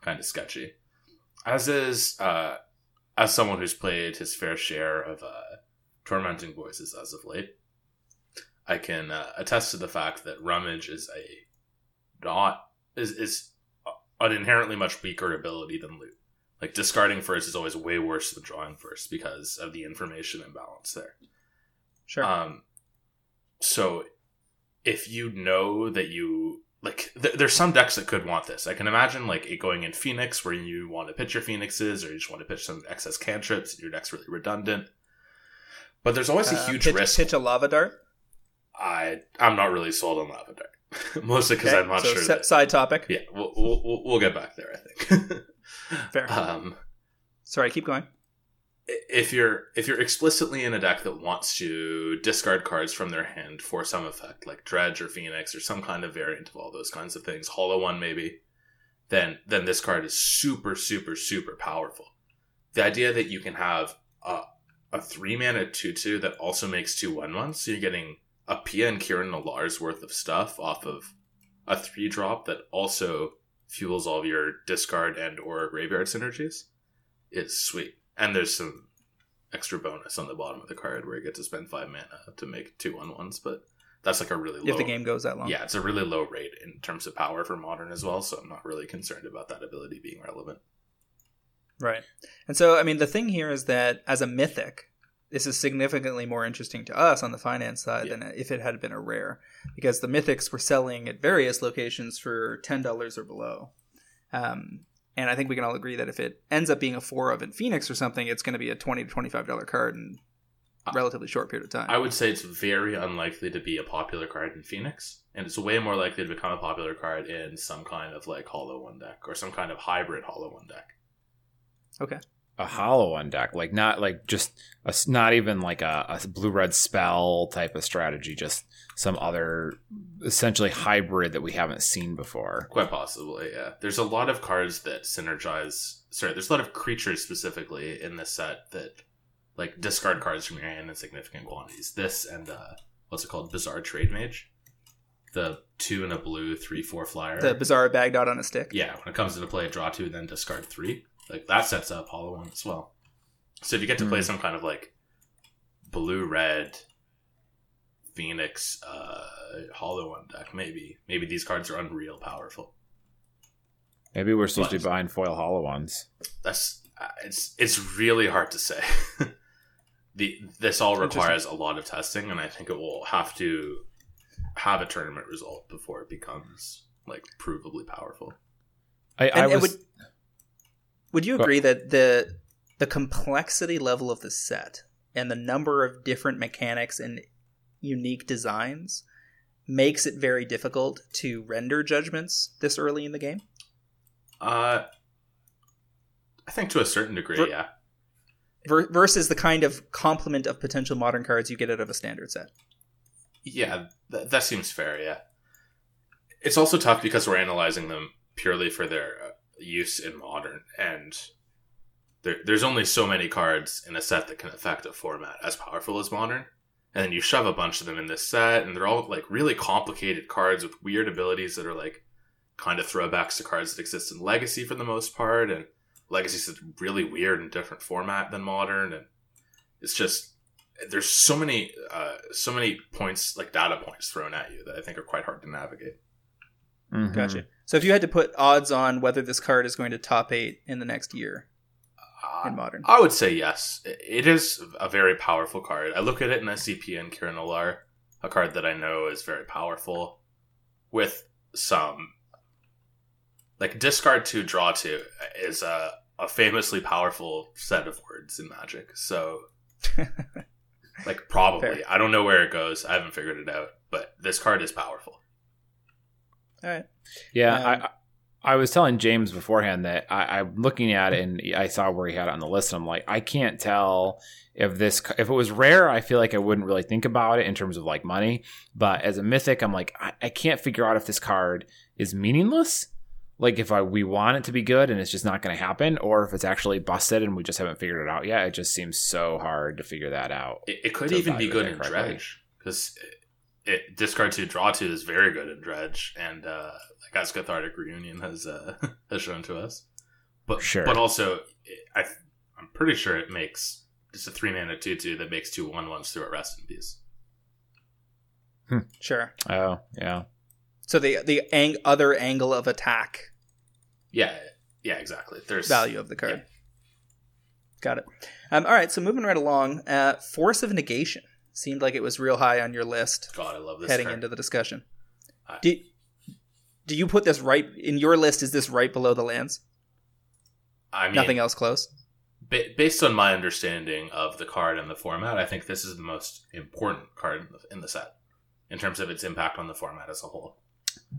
kind of sketchy. As is uh, as someone who's played his fair share of uh, tormenting voices as of late, I can uh, attest to the fact that rummage is a not is is an inherently much weaker ability than loot. Like discarding first is always way worse than drawing first because of the information imbalance there. Sure. Um, so if you know that you like, th- there's some decks that could want this. I can imagine like it going in Phoenix where you want to pitch your Phoenixes or you just want to pitch some excess cantrips. Your deck's really redundant. But there's always a Uh, huge pitch, risk. Pitch a lava dart. I I'm not really sold on Lava Dart, [LAUGHS] mostly because Okay, I'm not so sure. that, side topic. yeah, we'll, we'll we'll- we'll get back there. I think. [LAUGHS] Fair. Um, Sorry, keep going. If you're if you're explicitly in a deck that wants to discard cards from their hand for some effect, like Dredge or Phoenix or some kind of variant of all those kinds of things, Hollow One maybe, then then this card is super super super powerful. The idea that you can have a, a three mana two two that also makes two one ones, so you're getting a Pia and Kiran Nalaar's worth of stuff off of a three drop that also fuels all of your discard and or graveyard synergies is sweet. And there's some extra bonus on the bottom of the card where you get to spend five mana to make two one ones, but that's like a really low. If the game goes that long. yeah, it's a really low rate in terms of power for modern as well. So I'm not really concerned about that ability being relevant. Right. And so, I mean, the thing here is that as a mythic, this is significantly more interesting to us on the finance side Yeah. than if it had been a rare, because the mythics were selling at various locations for ten dollars or below. Um, and I think we can all agree that if it ends up being a four of in Phoenix or something, it's going to be a twenty to twenty five dollar card in a relatively short period of time. I would say it's very unlikely to be a popular card in Phoenix, and it's way more likely to become a popular card in some kind of like Hollow One deck or some kind of hybrid Hollow One deck. A hollow on deck, like not like just a, s- not even like a, a blue red spell type of strategy, just some other essentially hybrid that we haven't seen before. Quite possibly, yeah. There's a lot of cards that synergize. Sorry, there's a lot of creatures specifically in this set that like discard cards from your hand in significant quantities. This and uh, what's it called? Bazaar Trademage, the two and a blue three four flyer. the bizarre bag dot on a stick. yeah, when it comes into play, draw two, then discard three. Like that sets up Hollow One as well. So if you get to play Hmm. some kind of like blue red Phoenix uh, Hollow One deck, maybe maybe these cards are unreal powerful. Maybe we're supposed to Plus. be buying foil hollow ones. that's uh, it's it's really hard to say. [LAUGHS] the this all requires a lot of testing, and I think it will have to have a tournament result before it becomes like provably powerful. I, I And it was would would you Go- agree that the the complexity level of the set and the number of different mechanics and unique designs makes it very difficult to render judgments this early in the game? Uh, I think to a certain degree, Ver- yeah. Ver- versus the kind of complement of potential modern cards you get out of a standard set. Yeah, th- that seems fair. Yeah, it's also tough because we're analyzing them purely for their uh, use in modern, and there, there's only so many cards in a set that can affect a format as powerful as modern. And then you shove a bunch of them in this set, and they're all like really complicated cards with weird abilities that are like kind of throwbacks to cards that exist in Legacy for the most part, and Legacy's a really weird and different format than modern, and it's just there's so many uh, so many points like data points thrown at you that I think are quite hard to navigate. Mhm. Gotcha. So if you had to put odds on whether this card is going to top eight in the next year in Uh, modern, I would say yes. It is a very powerful card. I look at it in SCP and Kiran Nalaar, a card that I know is very powerful, with some like discard to draw to is a a famously powerful set of words in Magic. So, [LAUGHS] like probably, Fair. I don't know where it goes. I haven't figured it out, but this card is powerful. All right. Yeah, Um, I I was telling James beforehand that I, I'm looking at it and I saw where he had it on the list. And I'm like, I can't tell if this if it was rare. I feel like I wouldn't really think about it in terms of like money. But as a mythic, I'm like, I, I can't figure out if this card is meaningless. Like if I we want it to be good and it's just not going to happen, or if it's actually busted and we just haven't figured it out yet. It just seems so hard to figure that out. It, it could even be good in correctly. dredge because it, it discard two, draw two is very good in dredge, and uh, like as Cathartic Reunion has uh, [LAUGHS] has shown to us. But Sure. but also, I I'm pretty sure it makes just a three mana two two that makes two one ones through a rest in peace. Sure. Oh yeah, So the the ang- other angle of attack Yeah, yeah, exactly. There's value of the card. Got it. Um, all right. So moving right along, uh, force of negation seemed like it was real high on your list God, I love this. heading card. into the discussion. I- Do do you put this right in your list? Is this right below the lands? I mean, Nothing else close. ba- based on my understanding of the card and the format, I think this is the most important card in the, in the set in terms of its impact on the format as a whole.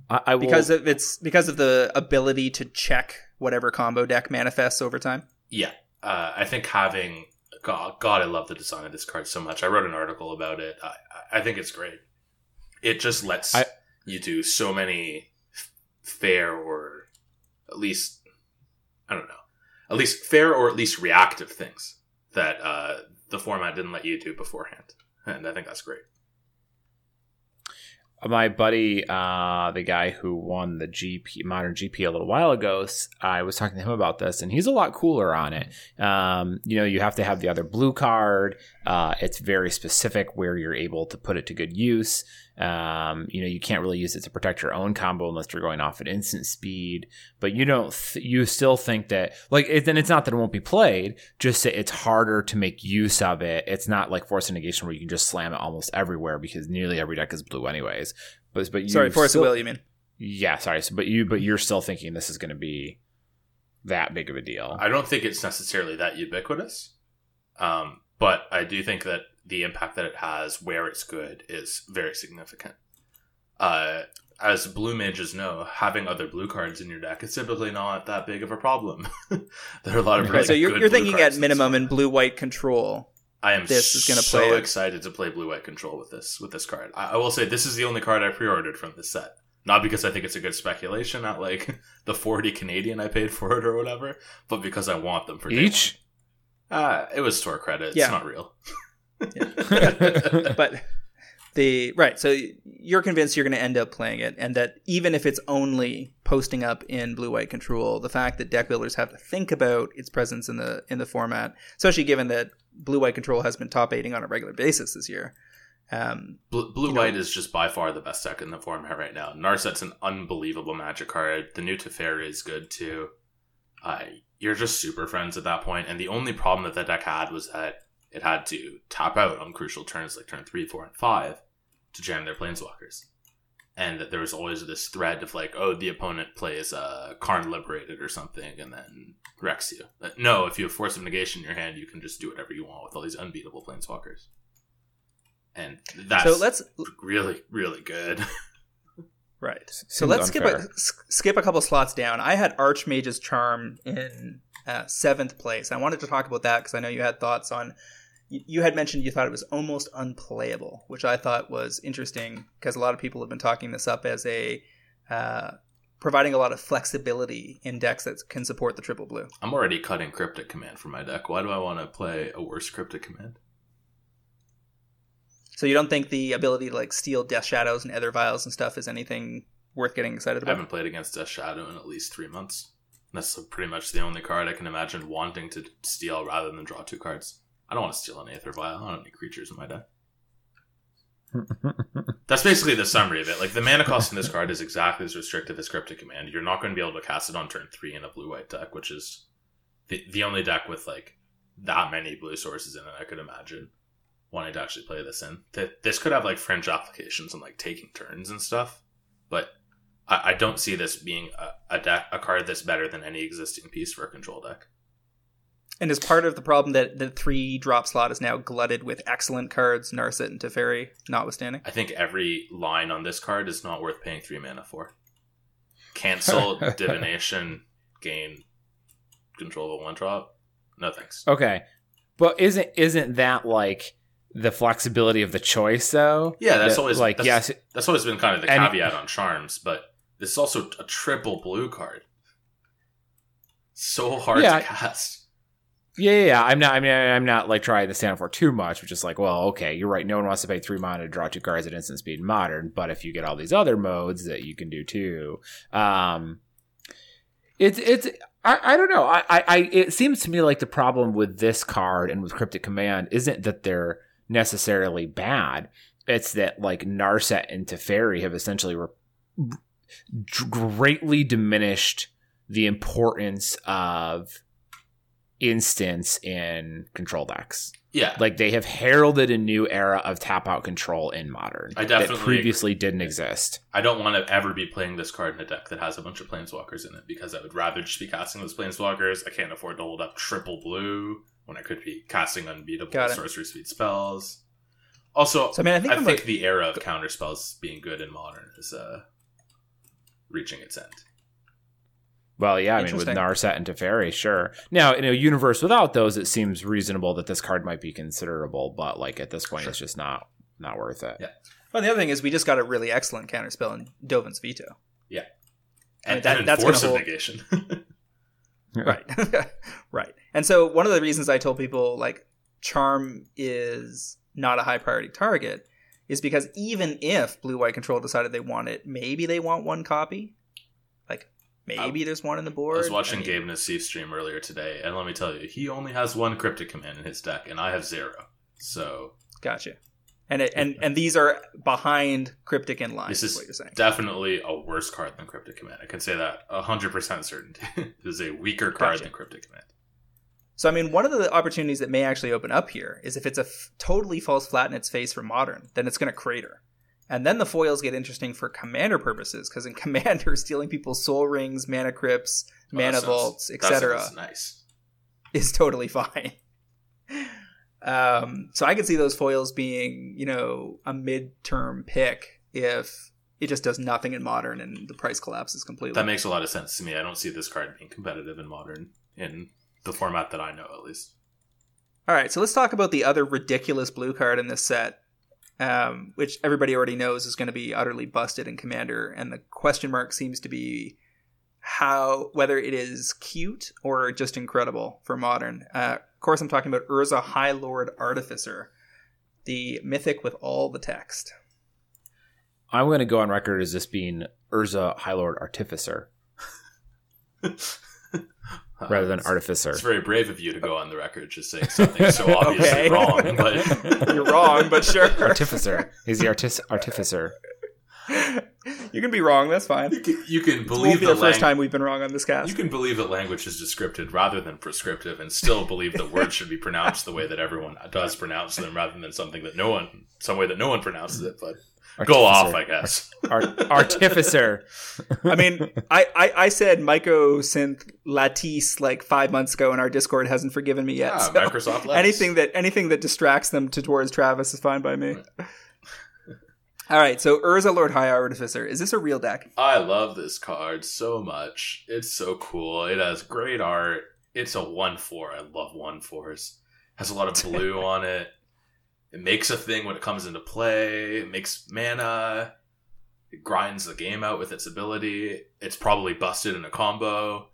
I, I will, because of its because of the ability to check whatever combo deck manifests over time. Yeah, uh, I think having God, God, I love the design of this card so much. I wrote an article about it. I, I think it's great. It just lets I- you do so many fair or at least I don't know, at least fair or at least reactive things that uh, the format didn't let you do beforehand, and I think that's great. My buddy, uh, the guy who won the GP modern GP a little while ago, I was talking to him about this, and he's a lot cooler on it. Um, you know, you have to have the other blue card. Uh, it's very specific where you're able to put it to good use. Um, you know, you can't really use it to protect your own combo unless you're going off at instant speed. But you don't, th- you still think that, like, it, then it's not that it won't be played, just that it's harder to make use of it. It's not like Force of Negation where you can just slam it almost everywhere because nearly every deck is blue anyways. But, but you Sorry, force still- of will. You mean? Yeah, sorry. So, but you, but you're still thinking this is going to be that big of a deal. I don't think it's necessarily that ubiquitous, um, but I do think that the impact that it has where it's good is very significant. Uh, as blue mages know, having other blue cards in your deck is typically not that big of a problem. [LAUGHS] there are a lot of Okay, really so you're, good you're blue thinking cards at minimum in blue white control. I am this is gonna so play it. excited to play blue white control with this with this card. I, I will say this is the only card I pre-ordered from this set. Not because I think it's a good speculation not like [LAUGHS] the forty Canadian I paid for it or whatever, but because I want them for Each? Uh, it was store credit. It's Yeah. not real. [LAUGHS] [LAUGHS] but the right so you're convinced you're going to end up playing it and that even if it's only posting up in blue white control the fact that deck builders have to think about its presence in the in the format especially given that blue white control has been top aiding on a regular basis this year um, Blue, blue You know- white is just by far the best deck in the format right now. Narset's an unbelievable magic card. The new Teferi is good too. Uh, you're just super friends at that point, and the only problem that the deck had was that it had to tap out on crucial turns like turn three, four, and five to jam their planeswalkers. And that there was always this thread of like, oh, the opponent plays uh, Karn Liberated or something, and then wrecks you. But no, if you have Force of Negation in your hand, you can just do whatever you want with all these unbeatable planeswalkers. And that's so let's really, really good. [LAUGHS] right so Seems let's skip a, skip a couple slots down i had archmage's charm in uh, seventh place i wanted to talk about that because i know you had thoughts on you had mentioned you thought it was almost unplayable, which I thought was interesting because a lot of people have been talking this up as a uh, providing a lot of flexibility in decks that can support the triple blue. I'm already cutting Cryptic Command from my deck. Why do I want to play a worse Cryptic Command? So you don't think the ability to like steal Death Shadows and Aether Vials and stuff is anything worth getting excited about? I haven't played against Death Shadow in at least three months. That's pretty much the only card I can imagine wanting to steal rather than draw two cards. I don't want to steal an Aether Vial. I don't have any creatures in my deck. [LAUGHS] That's basically the summary of it. Like the mana cost in this card is exactly as restrictive as Cryptic Command. You're not going to be able to cast it on turn three in a blue white deck, which is the the only deck with like that many blue sources in it. I could imagine wanting to actually play this in. Th- This could have like fringe applications and like taking turns and stuff, but I, I don't see this being a, a deck a card that's better than any existing piece for a control deck. And is part of the problem that the three drop slot is now glutted with excellent cards, Narset and Teferi, notwithstanding? I think every line on this card is not worth paying three mana for. Cancel, [LAUGHS] divination, gain, control of a one drop. No thanks. Okay, but isn't isn't that like the flexibility of the choice though? Yeah, that's That, always like that's, yes, That's always been kind of the And- caveat on charms, but this is also a triple blue card. So hard Yeah. to cast. Yeah, yeah, yeah. I'm not. I mean, I'm not like trying to stand for too much, which is like, well, okay, you're right. No one wants to pay three mana to draw two cards at instant speed in modern, but if you get all these other modes that you can do too, um, it's it's. I, I don't know. I, I, I it seems to me like the problem with this card and with Cryptic Command isn't that they're necessarily bad. It's that like Narset and Teferi have essentially re- greatly diminished the importance of instance in control decks. Yeah, Like they have heralded a new era of tap out control in modern I that definitely previously agree. didn't exist. I don't want to ever be playing this card in a deck that has a bunch of planeswalkers in it because I would rather just be casting those planeswalkers. I can't afford to hold up triple blue when I could be casting unbeatable sorcery speed spells. Also, So I mean, I think I think like, the era of counter spells being good in modern is uh, reaching its end. Well, yeah, I mean with Interesting. Narset and Teferi, sure. Now, in a universe without those, it seems reasonable that this card might be considerable, but like at this point, Sure. it's just not not worth it. Yeah. well, the other thing is we just got a really excellent counterspell in Dovin's Veto. Yeah, mean, And, that- and that's gonna of hold- negation. [LAUGHS] right [LAUGHS] right and so one of the reasons i told people like charm is not a high priority target is because even if blue white control decided they want it maybe they want one copy maybe there's one in the board I was watching mean, Gabe stream earlier today, and let me tell you, he only has one cryptic command in his deck, and I have zero. So gotcha and it, and [LAUGHS] and these are behind cryptic in line this is what you're saying definitely a worse card than cryptic command. I can say that hundred percent certainty. [LAUGHS] it is a weaker card Gotcha. than cryptic command. So, I mean, one of the opportunities that may actually open up here is if it's a f- totally false flat in its face for modern, then it's going to crater. And then the foils get interesting for commander purposes, because in [LAUGHS] commander, stealing people's sol rings, mana crypts, Oh, mana vaults, etc., Nice. is totally [LAUGHS] fine. Um, so I could see those foils being, you know, a mid-term pick if it just does nothing in modern and the price collapses completely. That makes a lot of sense to me. I don't see this card being competitive in modern in the format that I know, at least. All right, so let's talk about the other ridiculous blue card in this set, um, which everybody already knows is going to be utterly busted in Commander, and the question mark seems to be how whether it is cute or just incredible for Modern. Uh, of course, I'm talking about Urza High Lord Artificer, the mythic with all the text. I'm going to go on record as this being Urza High Lord Artificer [LAUGHS] rather than Uh, it's- Artificer. It's very brave of you to go on the record just saying something so [LAUGHS] obviously Okay. wrong, but [LAUGHS] You're [LAUGHS] wrong, but sure. Artificer. He's the artis- artificer. you can be wrong. That's fine. you can, you can believe won't be the the first lang- time we've been wrong on this cast. You can believe that language is descriptive rather than prescriptive, and still believe that words should be pronounced the way that everyone does pronounce them, rather than something that no one, some way that no one pronounces it. But go off, I guess. Ar- artificer. I mean, I, I, I said Myco synth lattice like five months ago, and our Discord hasn't forgiven me yet. Ah, so Microsoft anything that anything that distracts them to towards Travis is fine by me. All right, so Urza Lord High Artificer. Is this a real deck? I love this card so much. It's so cool. It has great art. It's a one four. I love one fours. Has a lot of [LAUGHS] blue on it. It makes a thing when it comes into play. It makes mana. It grinds the game out with its ability. It's probably busted in a combo.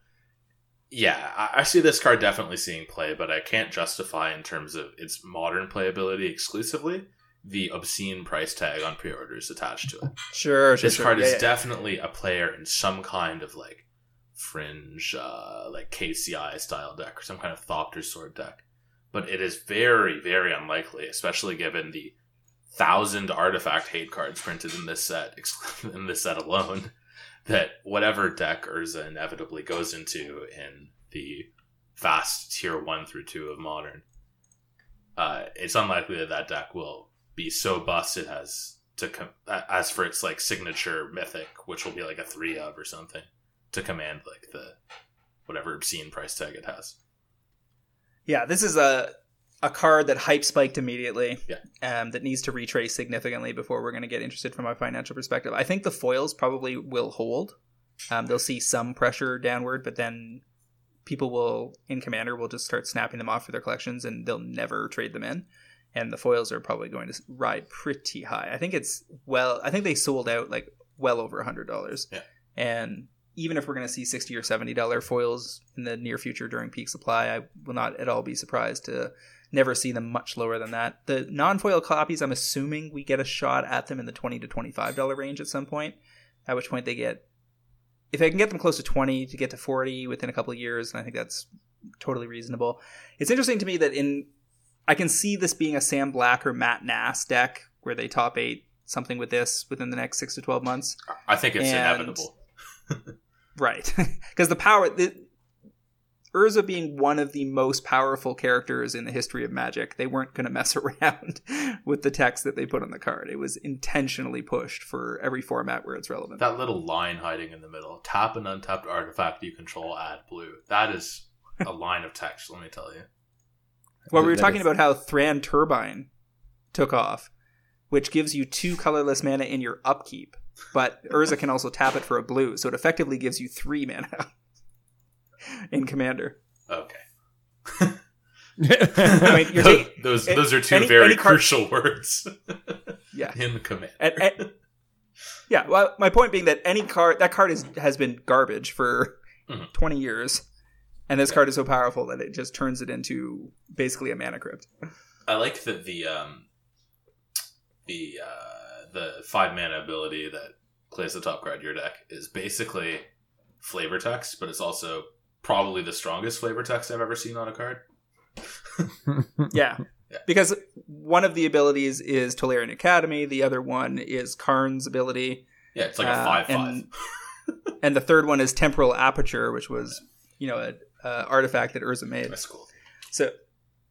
Yeah, I, I see this card definitely seeing play, but I can't justify in terms of its modern playability exclusively the obscene price tag on pre-orders attached to it [LAUGHS] Sure, sure. this sure. card Yeah, is yeah. definitely a player in some kind of like fringe uh like kci style deck or some kind of thopter sword deck but it is very very unlikely especially given the thousand artifact hate cards printed in this set [LAUGHS] in this set alone [LAUGHS] that whatever deck urza inevitably goes into in the fast tier one through two of modern uh it's unlikely that that deck will be so busted as to com- as for its like signature mythic, which will be like a three of or something to command like the whatever obscene price tag it has. Yeah, this is a a card that hype spiked immediately. Yeah. Um, that needs to retrace significantly before we're going to get interested from a financial perspective. I think the foils probably will hold. Um, they'll see some pressure downward, but then people will in Commander will just start snapping them off for their collections, and they'll never trade them in. And the foils are probably going to ride pretty high. I think it's well. I think they sold out like well over a hundred dollars. Yeah. And even if we're going to see sixty or seventy dollar foils in the near future during peak supply, I will not at all be surprised to never see them much lower than that. The non-foil copies, I'm assuming we get a shot at them in the twenty to twenty-five dollar range at some point. At which point they get, if I can get them close to twenty to get to forty within a couple of years, and I think that's totally reasonable. It's interesting to me that in, I can see this being a Sam Black or Matt Nass deck where they top eight something with this within the next six to twelve months. I think it's And- inevitable. [LAUGHS] Right. [LAUGHS] Because the power. The, Urza being one of the most powerful characters in the history of Magic, they weren't going to mess [LAUGHS] around with the text that they put on the card. It was intentionally pushed for every format where it's relevant. That little line hiding in the middle. Tap an untapped artifact you control, add blue. That is a [LAUGHS] line of text, let me tell you. well, we were talking about how Thran Turbine took off, which gives you two colorless mana in your upkeep, but Urza can also tap it for a blue, so it effectively gives you three mana [LAUGHS] in Commander. Okay. [LAUGHS] I mean, you're those, taking- those, a- those are two any- very any card- crucial [LAUGHS] words Yeah. in the command. And- and- Yeah, well, my point being that any card that card is has been garbage for Mhm. twenty years, and this card is so powerful that it just turns it into basically a mana crypt. I like that the um the uh the five mana ability that plays the top card of your deck is basically flavor text, but it's also probably the strongest flavor text I've ever seen on a card. [LAUGHS] Yeah. Yeah. because one of the abilities is Tolarian Academy, the other one is Karn's ability, Yeah, it's like a Uh, five five. and- and the third one is Temporal Aperture, which was you know an a artifact that Urza made. That's cool. So,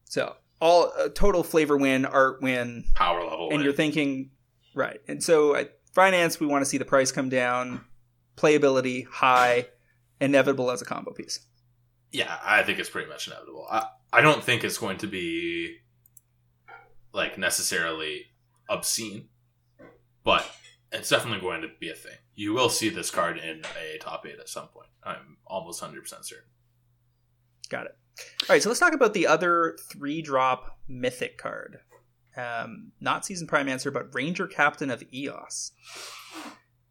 so all uh, total flavor win, art win, Power level. and win. you're thinking right and so at finance we want to see the price come down playability high inevitable as a combo piece Yeah, I think it's pretty much inevitable. I, I don't think it's going to be like necessarily obscene, but it's definitely going to be a thing. You will see this card in a top eight at some point. I'm almost hundred percent certain. got it all right so let's talk about the other three drop mythic card um, not Seasoned Pyromancer but ranger captain of eos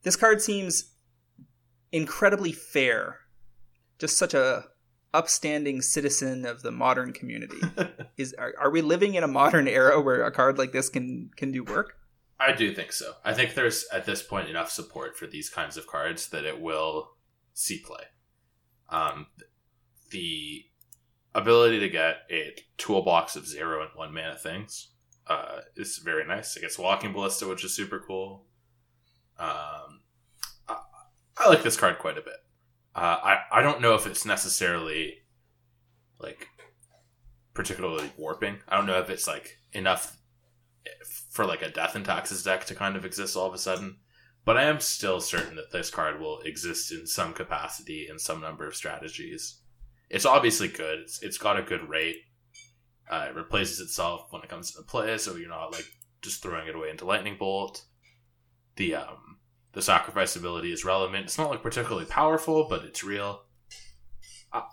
this card seems incredibly fair just such a upstanding citizen of the modern community [LAUGHS] is are, are we living in a modern era where a card like this can can do work I do think so. I think there's at this point enough support for these kinds of cards that it will see play. Um, the ability to get a toolbox of zero and one mana things uh, is very nice. It gets walking ballista, which is super cool. Um, I, I like this card quite a bit. Uh, I I don't know if it's necessarily like particularly warping. I don't know if it's like enough for like a death and taxes deck to kind of exist all of a sudden. But I am still certain that this card will exist in some capacity in some number of strategies. It's obviously good. It's, it's got a good rate. Uh, it replaces itself when it comes into play, so you're not like just throwing it away into lightning bolt. The um the sacrifice ability is relevant. It's not like particularly powerful, but it's real. I,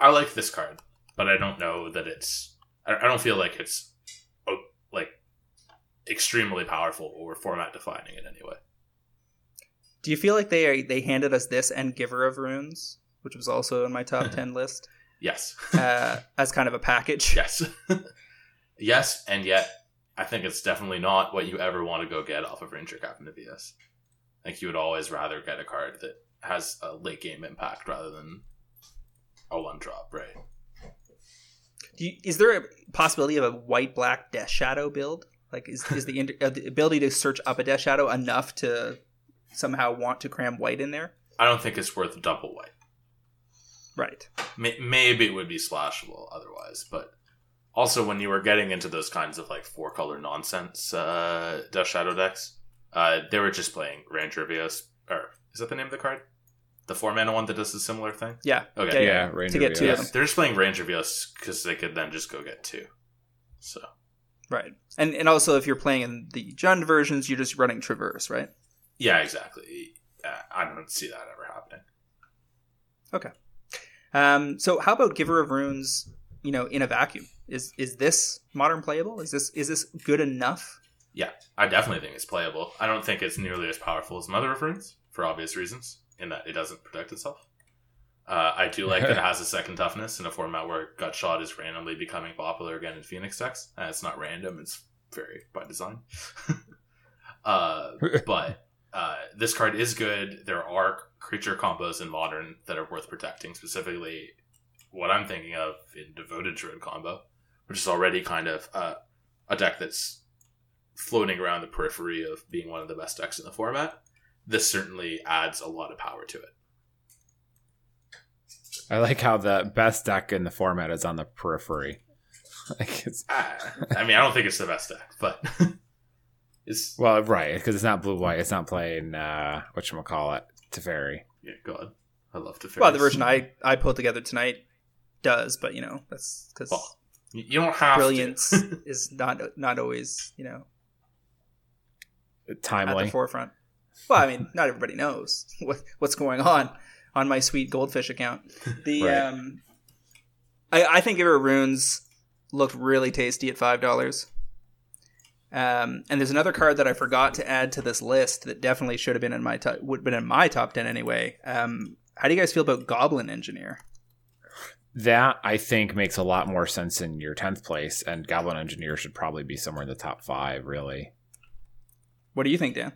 I like this card, but I don't know that it's. I, I don't feel like it's like extremely powerful or format defining in any way. Do you feel like they they handed us this and Giver of Runes, which was also in my top [LAUGHS] ten list, Yes. [LAUGHS] uh, as kind of a package? yes. [LAUGHS] yes, and yet I think it's definitely not what you ever want to go get off of Ranger Captain of Eos. I think you would always rather get a card that has a late game impact rather than a one drop, right? Do you, is there a possibility of a white black Death Shadow build? Like, is is the, inter- [LAUGHS] uh, the ability to search up a Death Shadow enough to somehow want to cram white in there? I don't think it's worth double white. Right. May- maybe it would be splashable otherwise, but also when you were getting into those kinds of like four color nonsense uh, Death Shadow decks, Uh, they were just playing Ranger of Eos, or is that the name of the card? The four mana one that does a similar thing. Yeah. Okay. Yeah, Yeah, Ranger get two Vios. of them. they're just playing Ranger of Eos because they could then just go get two. So Right. And and also if you're playing in the Jund versions, you're just running Traverse, right? yeah, exactly. Uh, I don't see that ever happening. Um, so how about Giver of Runes, you know, in a vacuum? Is is this modern playable? Is this is this good enough? Yeah, I definitely think it's playable. I don't think it's nearly as powerful as Mother of Runes for obvious reasons, in that it doesn't protect itself. Uh, I do like that it [LAUGHS] has a second toughness in a format where Gut Shot is randomly becoming popular again in Phoenix decks. And it's not random; it's very by design. [LAUGHS] uh, [LAUGHS] but uh, this card is good. There are creature combos in Modern that are worth protecting. Specifically, what I'm thinking of in Devoted Druid combo, which is already kind of uh, a deck that's floating around the periphery of being one of the best decks in the format. This certainly adds a lot of power to it. I like how the best deck in the format is on the periphery. [LAUGHS] like it's Ah, I mean, I don't think it's the best deck, but [LAUGHS] it's well, right, because it's not blue white. It's not playing uh what call it Teferi. yeah, God, I love to. Vary. Well, the version I I pulled together tonight does, but you know that's because Well, you don't have brilliance To. [LAUGHS] is not not always you know timely at the forefront. Well, I mean, not everybody knows [LAUGHS] what what's going on on my sweet goldfish account. The Right. um, I I think Giver of Runes looked really tasty at five dollars. Um, and there's another card that I forgot to add to this list that definitely should have been in my top, would have been in my top ten anyway. Um, how do you guys feel about Goblin Engineer? That I think makes a lot more sense in your tenth place, and Goblin Engineer should probably be somewhere in the top five. Really, What do you think, Dan?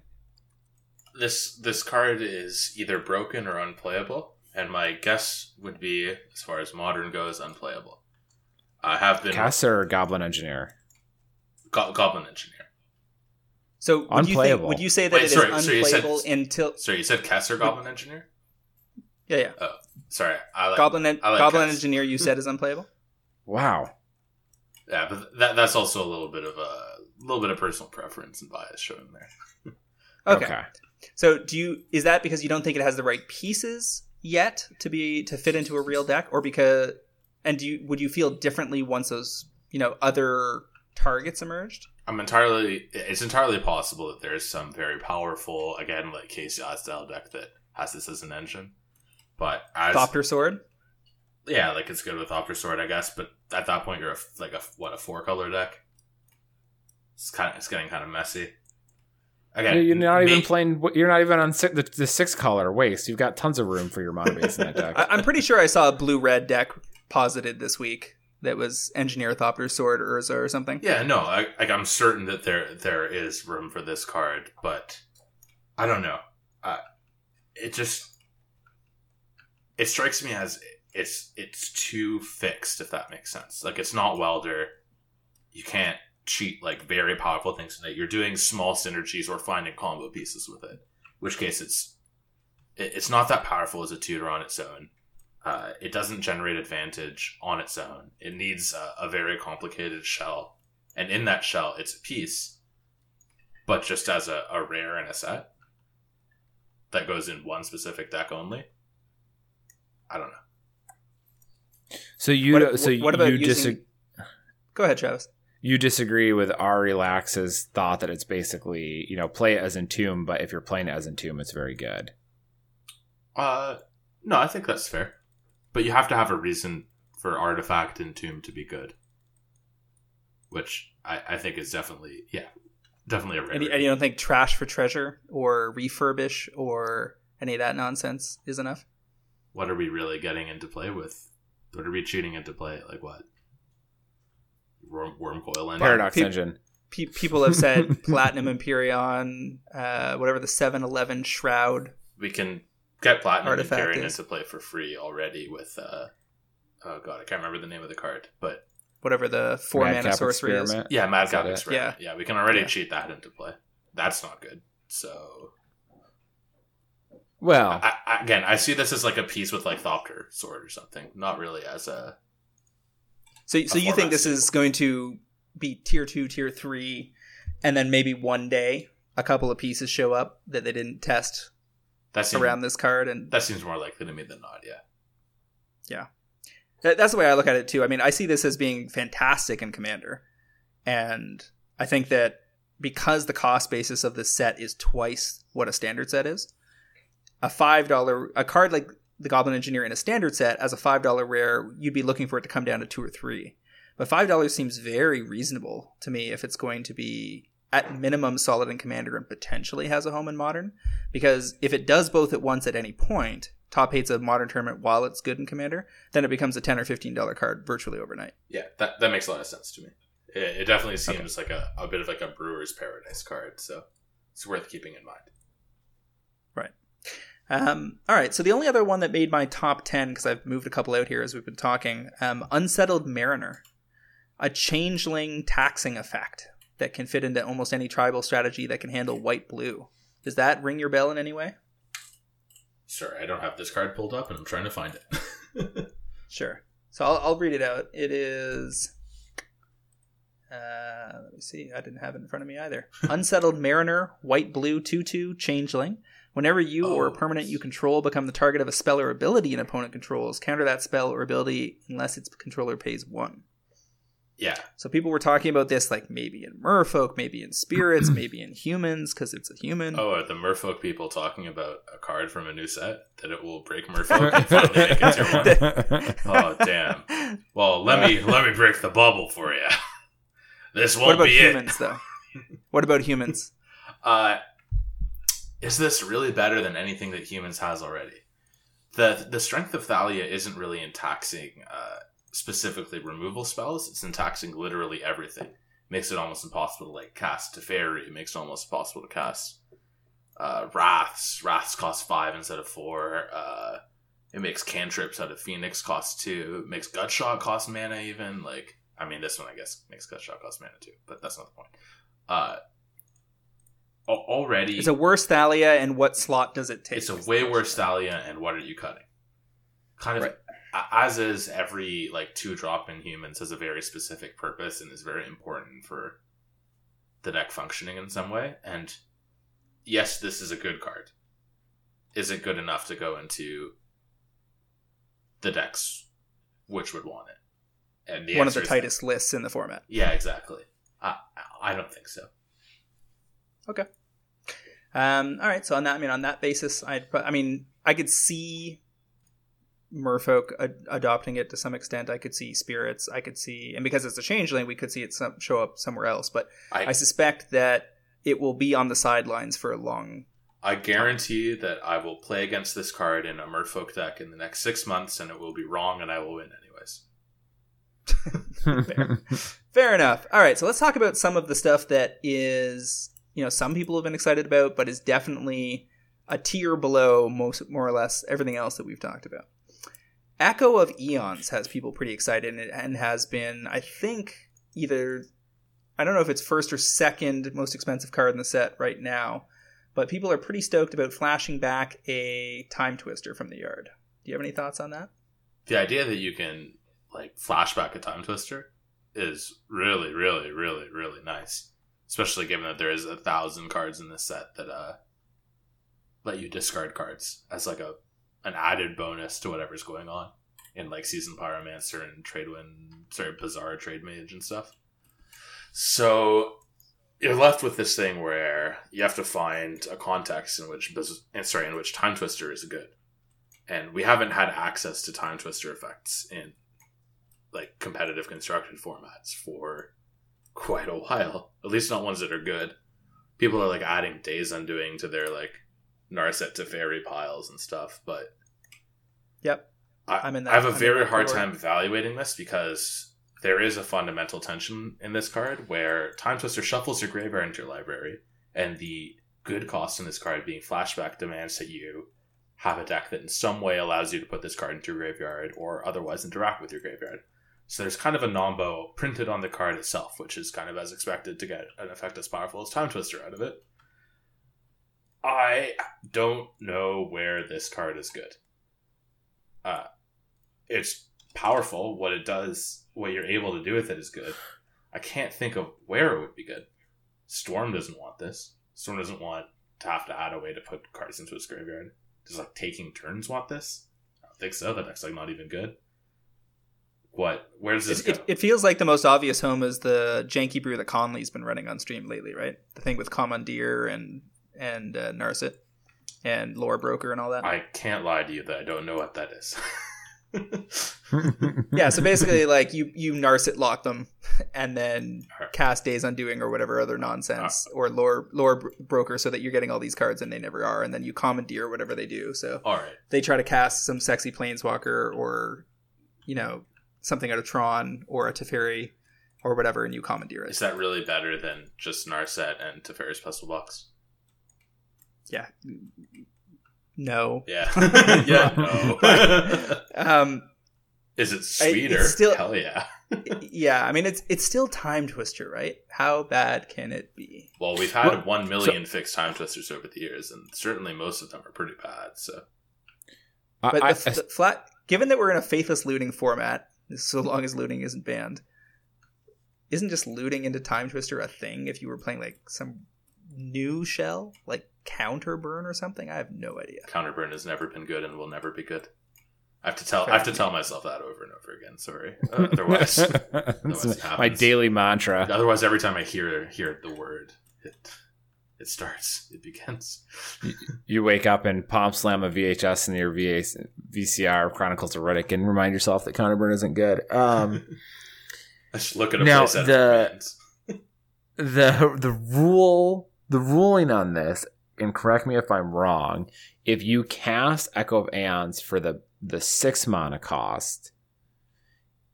This this card is either broken or unplayable, and my guess would be, as far as modern goes, unplayable. I have been Caster or Goblin Engineer. Go- Goblin Engineer. So would you, think, Unplayable. would you say that Wait, it is sorry, so you said- unplayable until Sorry, you said Caster Goblin Engineer. yeah yeah oh, Sorry, I like Goblin en- I like Goblin Cas- Engineer you said is unplayable? Wow. Yeah, but that that's also a little bit of a little bit of personal preference and bias shown there. [LAUGHS] Okay. So do you is that because you don't think it has the right pieces yet to be to fit into a real deck, or because and do you would you feel differently once those you know other targets emerged? I'm entirely. It's entirely possible that there's some very powerful, again, like KCI style deck that has this as an engine. But as Thopter Sword. yeah, like it's good with Thopter Sword, I guess. But at that point, you're a, like a what a four color deck. It's kind of it's getting kind of messy. Again, You're not even may- playing. You're not even on si- the, the six color waste. You've got tons of room for your mana base in that [LAUGHS] deck. I, I'm pretty sure I saw a blue red deck posited this week that was Engineer Thopter Sword Urza or something. Yeah, no, I, like I'm certain that there there is room for this card, but I don't know. It just it strikes me as it's it's too fixed, if that makes sense. Like it's not welder. You can't cheat like very powerful things in it. You're doing small synergies or finding combo pieces with it. Which case it's it's not that powerful as a tutor on its own. Uh, it doesn't generate advantage on its own. It needs a, a very complicated shell, and in that shell, it's a piece, but just as a, a rare in a set that goes in one specific deck only. I don't know. so you, What- so what about you using- disagree. Go ahead, Travis. You disagree with Ari Lax's thought that it's basically you know play it as in Entomb, but if you're playing it as in Entomb, it's very good. Uh, no, I think that's fair, but you have to have a reason for artifact and tomb to be good, which I, I think is definitely yeah, definitely a rare. And you, and you don't think trash for treasure or refurbish or any of that nonsense is enough? what are we really getting into play with? What are we cheating into play? Like what? Worm, Wurmcoil Engine. Paradox Pe- Engine. Pe- people have said [LAUGHS] Platinum Empyrion, uh, whatever the 7-Eleven Shroud. We can get platinum and Artifact carrying is- into play for free already with uh oh god, I can't remember the name of the card, but whatever the four mana sorcery is. Experiment. yeah, Mad Is that Cap it? Experiment. Yeah. we can already Yeah. cheat that into play. That's not good. So Well, I, I, again, I see this as like a piece with like Thopter sword or something, not really as a So, so you think format this is going to be tier two, tier three, and then maybe one day a couple of pieces show up that they didn't test That seems around this card, and that seems more likely to me than not. Yeah. That- That's the way I look at it too. I mean, I see this as being fantastic in Commander, and I think that because the cost basis of this set is twice what a standard set is, a five dollar a card like the Goblin Engineer in a standard set as a five dollar rare, you'd be looking for it to come down to two or three. But five dollars seems very reasonable to me if it's going to be at minimum solid in Commander and potentially has a home in Modern. Because if it does both at once at any point, top eight's a Modern tournament while it's good in Commander, then it becomes a ten or fifteen dollar card virtually overnight. Yeah, that that makes a lot of sense to me. It, it definitely seems like a, a bit of like a brewer's paradise card, so it's worth keeping in mind. Right um, all right, so the only other one that made my top 10, because I've moved a couple out here as we've been talking um, Unsettled Mariner, a changeling taxing effect that can fit into almost any tribal strategy that can handle white blue. Does that ring your bell in any way? Sorry, I don't have this card pulled up, and I'm trying to find it. [LAUGHS] Sure. So I'll, I'll read it out. It is. Uh, let me see. I didn't have it in front of me either. [LAUGHS] Unsettled Mariner, white blue 2 2, changeling. Whenever you or a Oh. permanent you control become the target of a spell or ability an opponent controls, counter that spell or ability unless its controller pays one. Yeah, So people were talking about this like maybe in merfolk, maybe in spirits, [CLEARS THROAT] maybe in humans because it's a human. Oh, are the Merfolk people talking about a card from a new set that it will break [LAUGHS] Merfolk and finally make it tier one? [LAUGHS] Oh, damn. Well, let me let me break the bubble for you. [LAUGHS] This what won't about be it. humans though? What about humans? Uh, is this really better than anything that humans has already? the The strength of Thalia isn't really in taxing uh, specifically removal spells. It's in taxing literally everything. Makes it almost impossible to like cast Teferi. It makes it almost impossible to cast uh, Wraths. Wraths cost five instead of four. Uh, it makes cantrips out of Phoenix cost two. It makes Gutshot cost mana even. Like, I mean, this one I guess makes Gutshot cost mana too, but that's not the point. Uh, already, It's a worse Thalia, and what slot does it take? it's a way worse Thalia, and what are you cutting? Kind of Right. As is every like two drop in humans has a very specific purpose and is very important for the deck functioning in some way. And yes, this is a good card. Is it good enough to go into the decks which would want it? And one of the tightest lists in the format. Yeah, exactly. I I don't think so. Okay. Um, all right, so on that, I mean, on that basis, I, I mean, I could see Merfolk ad- adopting it to some extent. I could see spirits. I could see, and because it's a changeling, we could see it some, show up somewhere else. But I I suspect that it will be on the sidelines for a long. I guarantee that I will play against this card in a Merfolk deck in the next six months, and it will be wrong, and I will win anyways. [LAUGHS] Fair enough. All right, so let's talk about some of the stuff that is, you know, some people have been excited about, but is definitely a tier below most, more or less, everything else that we've talked about. Echo of Eons has people pretty excited and, has been, I think, either, I don't know if it's first or second most expensive card in the set right now, but people are pretty stoked about flashing back a Timetwister from the yard. Do you have any thoughts on that? The idea that you can like flashback a Timetwister is really, really, really, really nice. Especially given that there is a thousand cards in this set that uh let you discard cards as like a an added bonus to whatever's going on in like Seasoned Pyromancer and tradewind sorry Bazaar Trademage and stuff. So you're left with this thing where you have to find a context in which sorry in which Timetwister is good. And we haven't had access to Timetwister effects in like competitive constructed formats for quite a while. At least not ones that are good. People are like adding days undoing to their like narset Teferi piles and stuff but Yep. I, I'm in that- I have a I'm very hard time evaluating this because there is a fundamental tension in this card where Timetwister shuffles your graveyard into your library, and the good cost in this card being flashback demands that you have a deck that in some way allows you to put this card into your graveyard or otherwise interact with your graveyard. So there's kind of a nombo printed on the card itself, which is kind of as expected to get an effect as powerful as Timetwister out of it. I don't know where this card is good. Uh, it's powerful. What it does, what you're able to do with it is good. I can't think of where it would be good. Storm doesn't want this. Storm doesn't want to have to add a way to put cards into his graveyard. Does like taking turns want this? I don't think so. That deck's like not even good. What? Where does this It, go? it, it feels like the most obvious home is the janky brew that Conley's been running on stream lately, right? The thing with Commandeer and and uh, Narset and Lore Broker and all that. I can't lie to you that I don't know what that is. [LAUGHS] yeah, so basically, like you you Narset lock them, and then Alright. cast Days Undoing or whatever other nonsense, or Lore Lore Broker, so that you're getting all these cards and they never are, and then you Commandeer whatever they do. So All right. they try to cast some sexy Planeswalker or you know something out of Tron or a Teferi or whatever, and you Commandeer it. Is that really better than just Narset and Teferi's Puzzle Box? Yeah. No. Yeah. [LAUGHS] yeah. No. [LAUGHS] Um, Is it sweeter? it's still- Hell yeah. [LAUGHS] yeah, I mean it's it's still Timetwister, right? How bad can it be? Well, we've had Well, one million fixed Timetwisters over the years, and certainly most of them are pretty bad. So But I, the, the flat, given that we're in a faithless looting format, so long as looting isn't banned, isn't just looting into Time Twister a thing? If you were playing like some new shell, like Counter Burn or something, I have no idea. counterburn has never been good and will never be good. I have to tell. Fair I have to enough. tell myself that over and over again. Sorry. Uh, otherwise, [LAUGHS] That's it my daily mantra. otherwise, every time I hear hear the word, it it starts. It begins. You wake up and palm slam a VHS in your VA, VCR Chronicles of Riddick and remind yourself that counterburn isn't good. Um, [LAUGHS] I should look at a Now, playset of the- the the rule the ruling on this, and correct me if I'm wrong, if you cast Echo of Eons for the the six mana cost,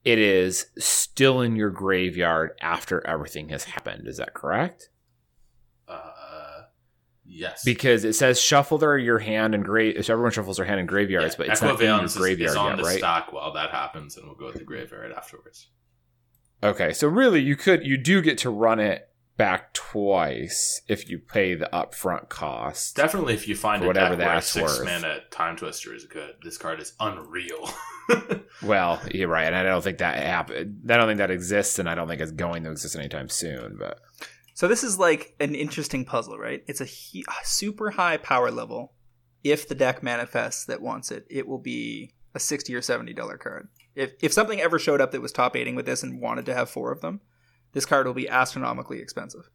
it is still in your graveyard after everything has happened. Is that correct? Uh, yes. Because it says shuffle their your hand and grave. So everyone shuffles their hand in graveyards, but it's Echo not in your is- graveyard is on yet, the right? stack while that happens, and we'll go to the graveyard afterwards. Okay, so really, you could you do get to run it back twice if you pay the upfront cost. Definitely, if you find For whatever deck where a that's six worth. mana Timetwister is good, this card is unreal. [LAUGHS] Well, you're right, and I don't think that happened. I don't think that exists, and I don't think it's going to exist anytime soon. But So this is like an interesting puzzle, right? It's a he- super high power level. If the deck manifests that wants it, it will be a sixty or seventy dollar card. If if something ever showed up that was top aiding with this and wanted to have four of them, this card will be astronomically expensive.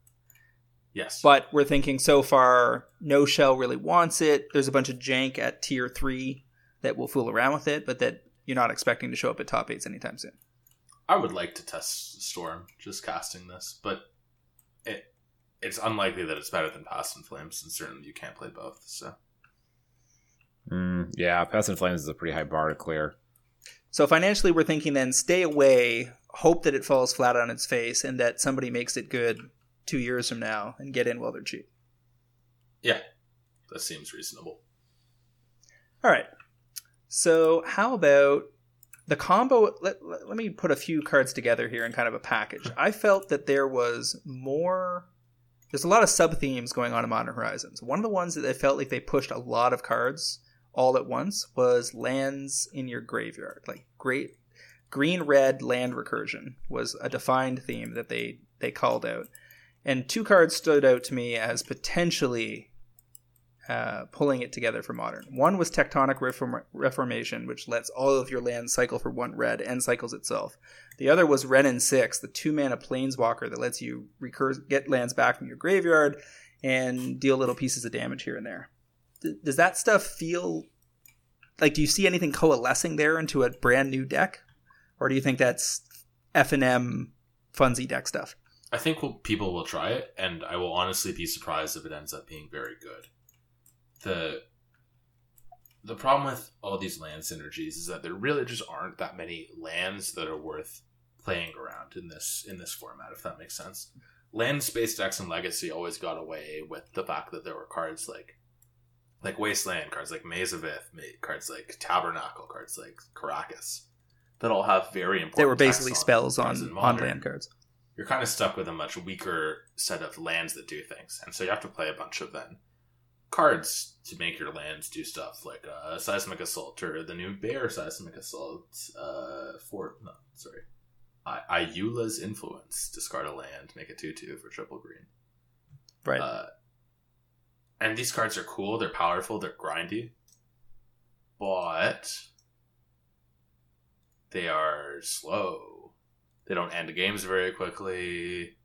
yes, But we're thinking so far, no shell really wants it. There's a bunch of jank at tier three that will fool around with it, but that you're not expecting to show up at top eights anytime soon. I would like to test Storm just casting this, but it it's unlikely that it's better than Past in Flames, and certainly you can't play both. So mm, yeah, Past in Flames is a pretty high bar to clear. So financially, we're thinking then stay away, hope that it falls flat on its face, and that somebody makes it good two years from now and get in while they're cheap. yeah, that seems reasonable. All right. So how about the combo? Let, let, let me put a few cards together here in kind of a package. I felt that there was more. There's a lot of sub themes going on in Modern Horizons. One of the ones that I felt like they pushed a lot of cards all at once was lands in your graveyard. Like great green red land recursion was a defined theme that they they called out. And two cards stood out to me as potentially uh, pulling it together for modern. One was Tectonic Reform- Reformation, which lets all of your lands cycle for one red and cycles itself. The other was Wrenn and Six, the two mana planeswalker that lets you recur- get lands back from your graveyard and deal little pieces of damage here and there. Does that stuff feel like, do you see anything coalescing there into a brand new deck? Or do you think that's FNM funsy deck stuff? I think we'll, people will try it, and I will honestly be surprised if it ends up being very good. the The problem with all these land synergies is that there really just aren't that many lands that are worth playing around in this in this format. If that makes sense, land space decks and legacy always got away with the fact that there were cards like like wasteland cards like maze of ith cards like tabernacle cards like Karakas that all have very important They were basically on spells on, on land cards. you're kind of stuck with a much weaker set of lands that do things, and so you have to play a bunch of then cards to make your lands do stuff like uh, seismic assault or the new bear seismic assault. Uh, for no, sorry, I- Ayula's Influence. Discard a land, make a two-two for triple green. Right. Uh, and these cards are cool. They're powerful. They're grindy, but they are slow. They don't end games very quickly.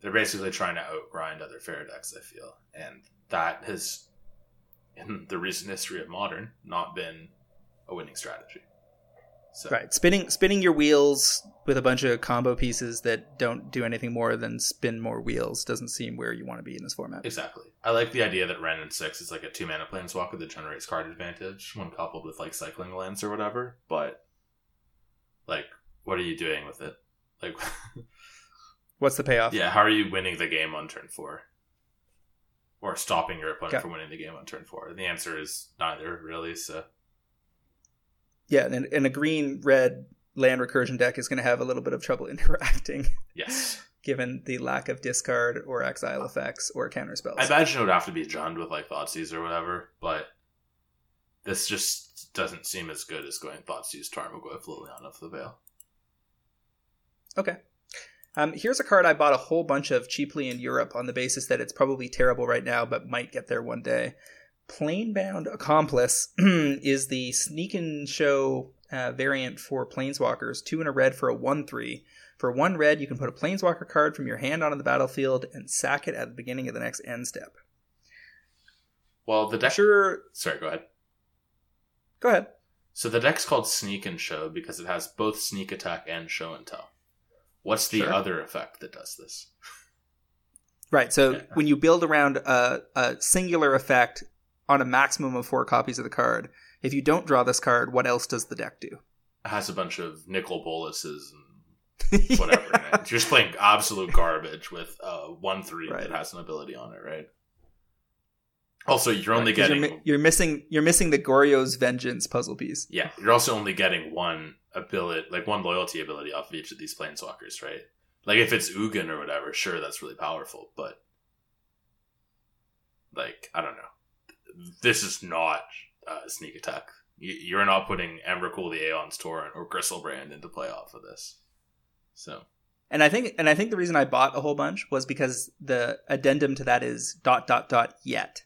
They're basically trying to outgrind other fair decks. I feel, and that has, in the recent history of modern, not been a winning strategy. So, Right, spinning spinning your wheels with a bunch of combo pieces that don't do anything more than spin more wheels doesn't seem where you want to be in this format. Exactly. I like the idea that Wrenn and Six is like a two mana planeswalker that generates card advantage when coupled with like cycling lands or whatever. But like, what are you doing with it? Like, [LAUGHS] What's the payoff? yeah, how are you winning the game on turn four, or stopping your opponent Got- from winning the game on turn four? The answer is neither, really. So Yeah, and, and a green red land recursion deck is going to have a little bit of trouble [LAUGHS] interacting yes, [LAUGHS] given the lack of discard or exile effects or counter spells. I imagine it would have to be Jund with like Thoughtseize or whatever. But this just doesn't seem as good as going Thoughtseize, Tarmogoyf, Liliana of the Veil. Okay. Um, here's a card I bought a whole bunch of cheaply in Europe on the basis that it's probably terrible right now, but might get there one day. Planebound Accomplice [CLEARS THROAT] is the sneak and show uh, variant for Planeswalkers, two in a red for a 1 3. For one red, you can put a Planeswalker card from your hand onto the battlefield and sack it at the beginning of the next end step. Well, the deck. Sure. Sorry, go ahead. Go ahead. So the deck's called Sneak and Show because it has both Sneak Attack and Show and Tell. What's the Sure. other effect that does this? Right. So Yeah. when you build around a, a singular effect on a maximum of four copies of the card, if you don't draw this card, what else does the deck do? It has a bunch of nickel boluses and [LAUGHS] whatever. it. You're just playing absolute garbage with uh, one three Right. that has an ability on it, right? Also, you're only Right, getting You're, mi- you're missing. You're missing the Goryo's Vengeance puzzle piece. yeah. You're also only getting one ability, like one loyalty ability off of each of these planeswalkers, right? Like if it's Ugin or whatever, sure, that's really powerful, but like I don't know, this is not uh, sneak attack. You- You're not putting Emrakul the Aeons Torn or Griselbrand into play off of this. So And I think. And I think the reason I bought a whole bunch was because the addendum to that is dot dot dot yet.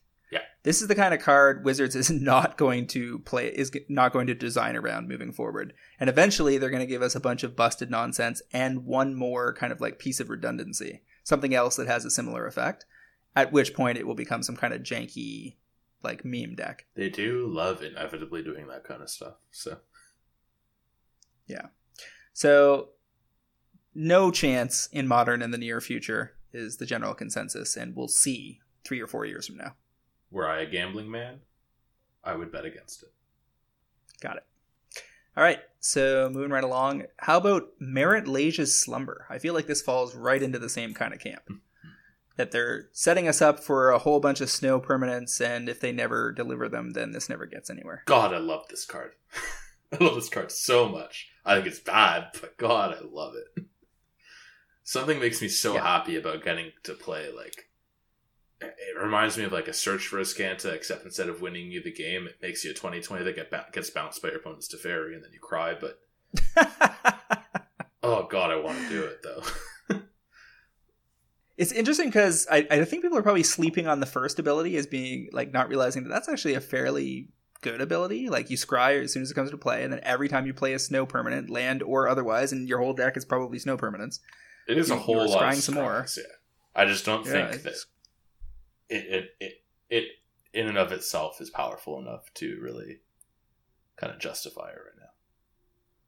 This is the kind of card Wizards [LAUGHS] is not going to play. Is not going to design around moving forward. And eventually, they're going to give us a bunch of busted nonsense and one more kind of like piece of redundancy, something else that has a similar effect. At which point, it will become some kind of janky, like meme deck. they do love inevitably doing that kind of stuff. So yeah. So, no chance in modern in the near future is the general consensus, and we'll see three or four years from now. Were I a gambling man, I would bet against it. Got it. All right, so moving right along. How about Marit Lage's Slumber? I feel like this falls right into the same kind of camp. [LAUGHS] That they're setting us up for a whole bunch of snow permanents, and if they never deliver them, then this never gets anywhere. God, I love this card. [LAUGHS] I love this card so much. I think it's bad, but God, I love it. [LAUGHS] Something makes me so Yeah. happy about getting to play like. It reminds me of like a search for Azcanta, except instead of winning you the game, it makes you a 2020 that get ba- gets bounced by your opponent's Teferi, and then you cry. But [LAUGHS] oh God, I want to do it though. [LAUGHS] It's interesting because I, I think people are probably sleeping on the first ability as being like not realizing that that's actually a fairly good ability. Like you scry as soon as it comes to play, and then every time you play a snow permanent, land or otherwise, and your whole deck is probably snow permanents. It is a whole lot of scrying some more. Yeah, I just don't Yeah, think that it, it it it in and of itself is powerful enough to really kind of justify it right now.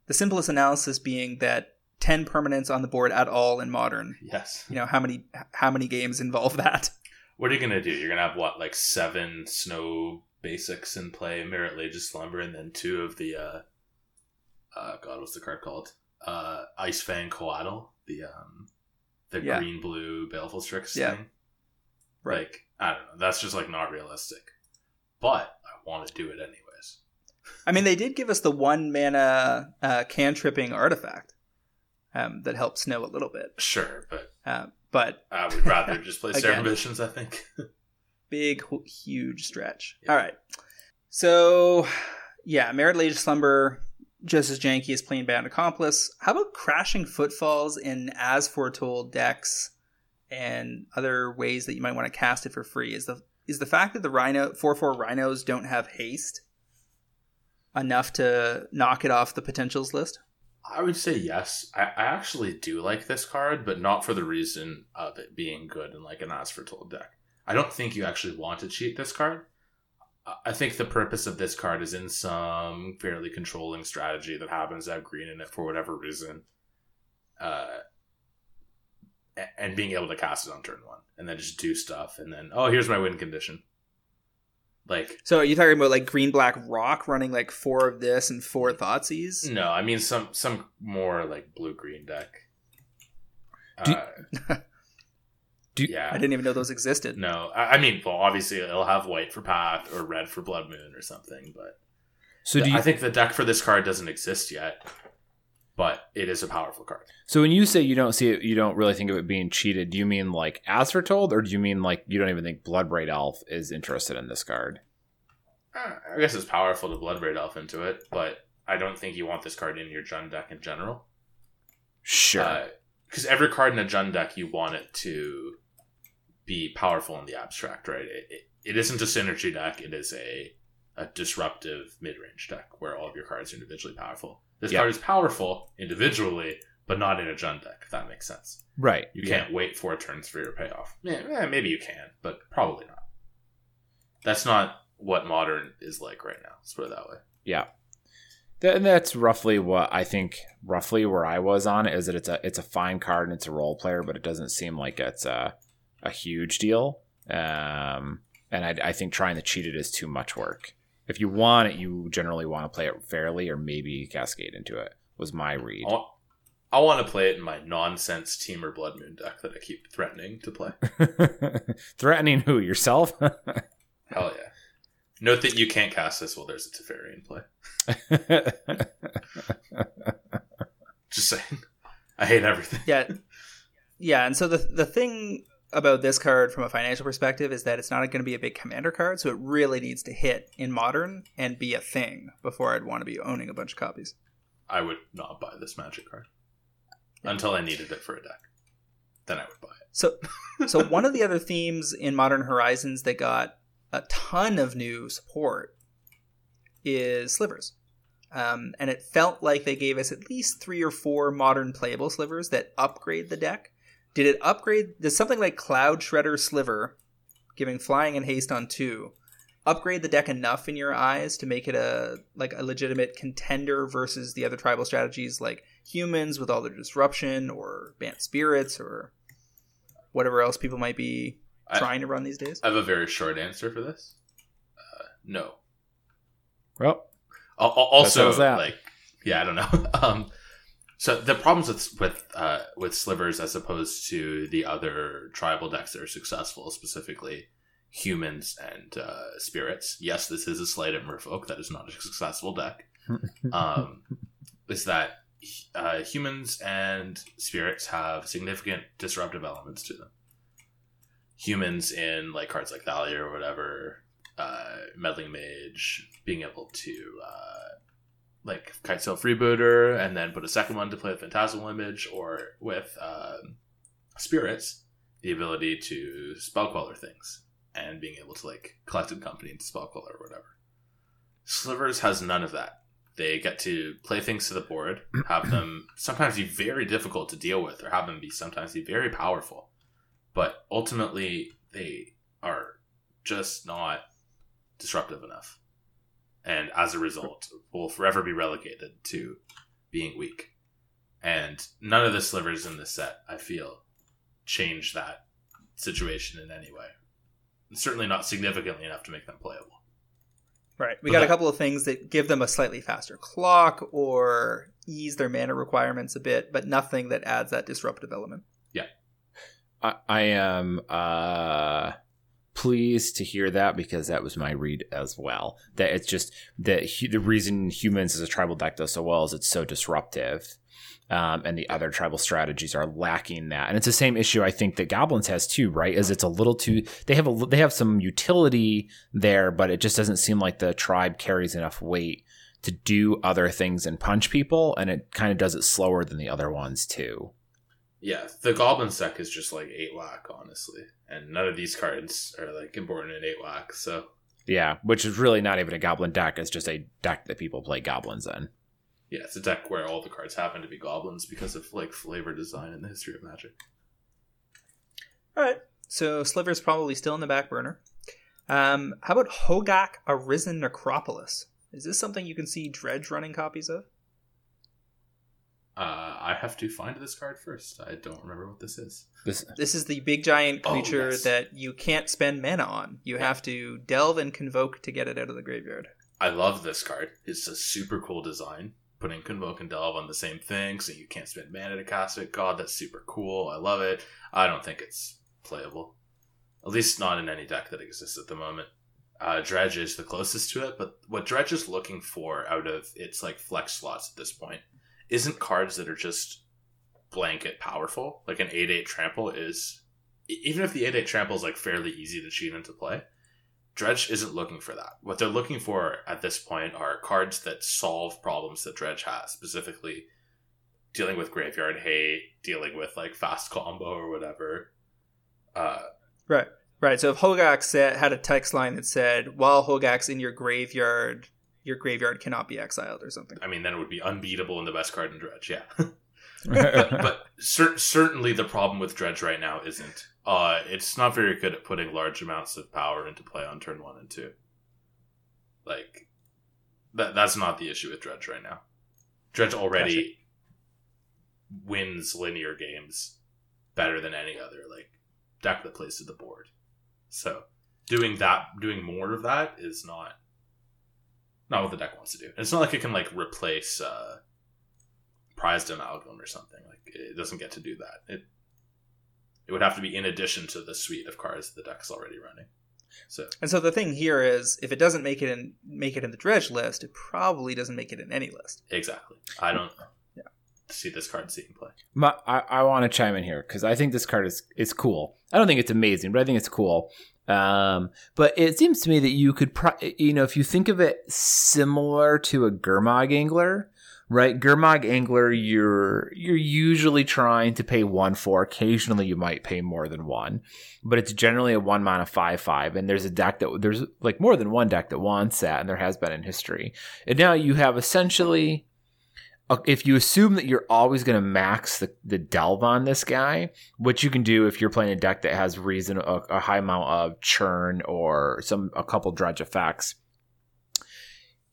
The simplest analysis being that ten permanents on the board at all in modern. Yes. You know how many how many games involve that? [LAUGHS] What are you gonna do? You're gonna have what, like seven snow basics in play, Marit Lage's Slumber, and then two of the uh uh God, what's the card called? Uh Ice Fang Coatl, the um the Yeah. green blue Baleful Strix Yeah. thing. Right. Like, I don't know. That's just like not realistic. But I want to do it anyways. I mean, they did give us the one mana uh, cantripping artifact um, that helps snow a little bit, Sure, but uh, but I would rather [LAUGHS] just play Sarah Again. Ambitions, I think. [LAUGHS] big huge stretch Yeah. all right so yeah Marit Lage slumber just as janky as Planebound Accomplice how about crashing footfalls in as foretold decks and other ways that you might want to cast it for free is the is the fact that the Rhino four four rhinos don't have haste enough to knock it off the potentials list? I would say yes. I, I actually do like this card, but not for the reason of it being good in like an As Foretold deck. I don't think you actually want to cheat this card. I- think the purpose of this card is in some fairly controlling strategy that happens to have green in it for whatever reason. Uh, and being able to cast it on turn one and then just do stuff and then, oh, here's my win condition. Like, So are you talking about like green black rock running like four of this and four Thoughtseize? No, I mean some some more like blue green deck. Do- uh, [LAUGHS] Do- yeah, I didn't even know those existed. no, I, I mean, well, obviously it'll have white for Path or red for Blood Moon or something, but So do you, I think the deck for this card doesn't exist yet, but it is a powerful card. so when you say you don't see it, you don't really think of it being cheated. Do you mean like as foretold, or do you mean like you don't even think Bloodbraid Elf is interested in this card? Uh, I guess it's powerful to Bloodbraid Elf into it, but I don't think you want this card in your Jund deck in general. Sure. because every card in a Jund deck you want it to be powerful in the abstract, right? It, it, it isn't a synergy deck; it is a a disruptive mid range deck where all of your cards are individually powerful. This Yeah. card is powerful individually, but not in a Jund deck. If that makes sense, right. you Yeah. can't wait four turns for your payoff. Yeah, eh, maybe you can, but probably not. That's not what modern is like right now. Let's put it that way. Yeah. Th- that's roughly what I think. Roughly where I was on it is that it's a it's a fine card and it's a role player, but it doesn't seem like it's a a huge deal. Um, and I, I think trying to cheat it is too much work. If you want it, you generally want to play it fairly, or maybe cascade into it. Was my read. I want, I want to play it in my nonsense Temur Blood Moon deck that I keep threatening to play. [LAUGHS] Threatening who yourself? [LAUGHS] Hell yeah. Note that you can't cast this while there's a Teferi in play. [LAUGHS] Just saying. I hate everything. Yeah. Yeah, and so the the thing about this card from a financial perspective is that it's not going to be a big commander card, so it really needs to hit in modern and be a thing before I'd want to be owning a bunch of copies. I would not buy this magic card until I needed it for a deck. Then I would buy it. So, [LAUGHS] so one of the other themes in Modern Horizons that got a ton of new support is slivers. Um, and it felt like they gave us at least three or four modern playable slivers that upgrade the deck. Did it upgrade? Does something like Cloudshredder Sliver, giving flying and haste on two, upgrade the deck enough in your eyes to make it a like a legitimate contender versus the other tribal strategies like humans with all their disruption or bant spirits or whatever else people might be I- trying to run these days? I have a very short answer for this. Uh, no. well, Al- al- Also, settles that. like, yeah, I don't know. [LAUGHS] um, so the problems with with uh, with slivers as opposed to the other tribal decks that are successful, specifically humans and uh, spirits. Yes, this is a slight at Merfolk. That is not a successful deck. [LAUGHS] Um, is that uh, humans and spirits have significant disruptive elements to them. Humans in like cards like Thalia or whatever, uh, meddling mage, being able to uh, like Kitesail Freebooter and then put a second one to play with Phantasmal Image or with um spirits, the ability to spell queller things and being able to like collected company into spell queller or whatever. Slivers has none of that. They get to play things to the board, [CLEARS THROAT] have them sometimes be very difficult to deal with, or have them be sometimes be very powerful. But ultimately, they are just not disruptive enough. And as a result, will forever be relegated to being weak. And none of the slivers in this set, I feel, change that situation in any way. And certainly not significantly enough to make them playable. Right. We But got a couple of things that give them a slightly faster clock or ease their mana requirements a bit, but nothing that adds that disruptive element. Yeah. I, I am uh, pleased to hear that because that was my read as well. That it's just that the reason humans as a tribal deck does so well is it's so disruptive. Um, and the other tribal strategies are lacking that, and it's the same issue I think that goblins has too, right? Is it's a little too they have a they have some utility there, but it just doesn't seem like the tribe carries enough weight to do other things and punch people, and it kind of does it slower than the other ones too. Yeah, the Goblin deck is just like eight whack, honestly, and none of these cards are like important in eight whack. So Yeah, which is really not even a goblin deck. It's just a deck that people play goblins in. yeah, it's a deck where all the cards happen to be goblins because of like flavor design in the history of Magic. All right. So Sliver's probably still in the back burner. Um, how about Hogak Arisen Necropolis? Is this something you can see Dredge running copies of? Uh, I have to find this card first. I don't remember what this is. This This is the big giant Oh, creature yes. that you can't spend mana on. You have to delve and convoke to get it out of the graveyard. I love this card. It's a super cool design. Putting Convoke and Delve on the same thing, so you can't spend mana to cast it. God, that's super cool. I love it. I don't think it's playable. At least not in any deck that exists at the moment. Uh, Dredge is the closest to it, but what Dredge is looking for out of its like flex slots at this point isn't cards that are just blanket powerful. Like an 8-8 trample is even if the 8-8 trample is like fairly easy to cheat into play, Dredge isn't looking for that. What they're looking for at this point are cards that solve problems that Dredge has, specifically dealing with graveyard hate, dealing with like fast combo or whatever. Uh, Right. Right. So if said, had a text line that said, while Hogak's in your graveyard, your graveyard cannot be exiled or something. I mean, then it would be unbeatable in the best card in Dredge, yeah. but [LAUGHS] [LAUGHS] but cer- certainly the problem with Dredge right now isn't. Uh, it's not very good at putting large amounts of power into play on turn one and two. Like that that's not the issue with Dredge right now. Dredge already wins linear games better than any other like deck that plays to the board. So doing that doing more of that is not not what the deck wants to do. And it's not like it can like replace uh prized amalgam or something. Like it doesn't get to do that. It it would have to be in addition to the suite of cards the deck's already running. So And so the thing here is, if it doesn't make it in make it in the dredge list, it probably doesn't make it in any list. exactly. I don't Yeah. see this card seeing play. My, I, I want to chime in here because I think this card is is cool. I don't think it's amazing, but I think it's cool. Um, but it seems to me that you could, pro- you know, if you think of it similar to a Gurmag Angler, right? Gurmag Angler, you're you're usually trying to pay one for. Occasionally, you might pay more than one, but it's generally a one mana five five. And there's a deck that there's like more than one deck that wants that, and there has been in history. And now you have essentially if you assume that you're always going to max the, the delve on this guy, what you can do if you're playing a deck that has reason a, a high amount of churn or some a couple dredge effects,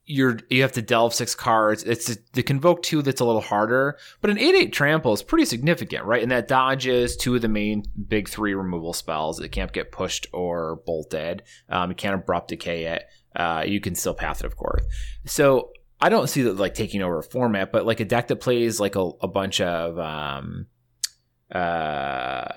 you're you have to delve six cards. It's the convoke two that's a little harder, but an eight eight trample is pretty significant, right? And that dodges two of the main big three removal spells. It can't get pushed or bolted. Um, you can't abrupt decay it. Uh, you can still path it, of course. So I don't see that like taking over a format, but like a deck that plays like a, a bunch of um, uh,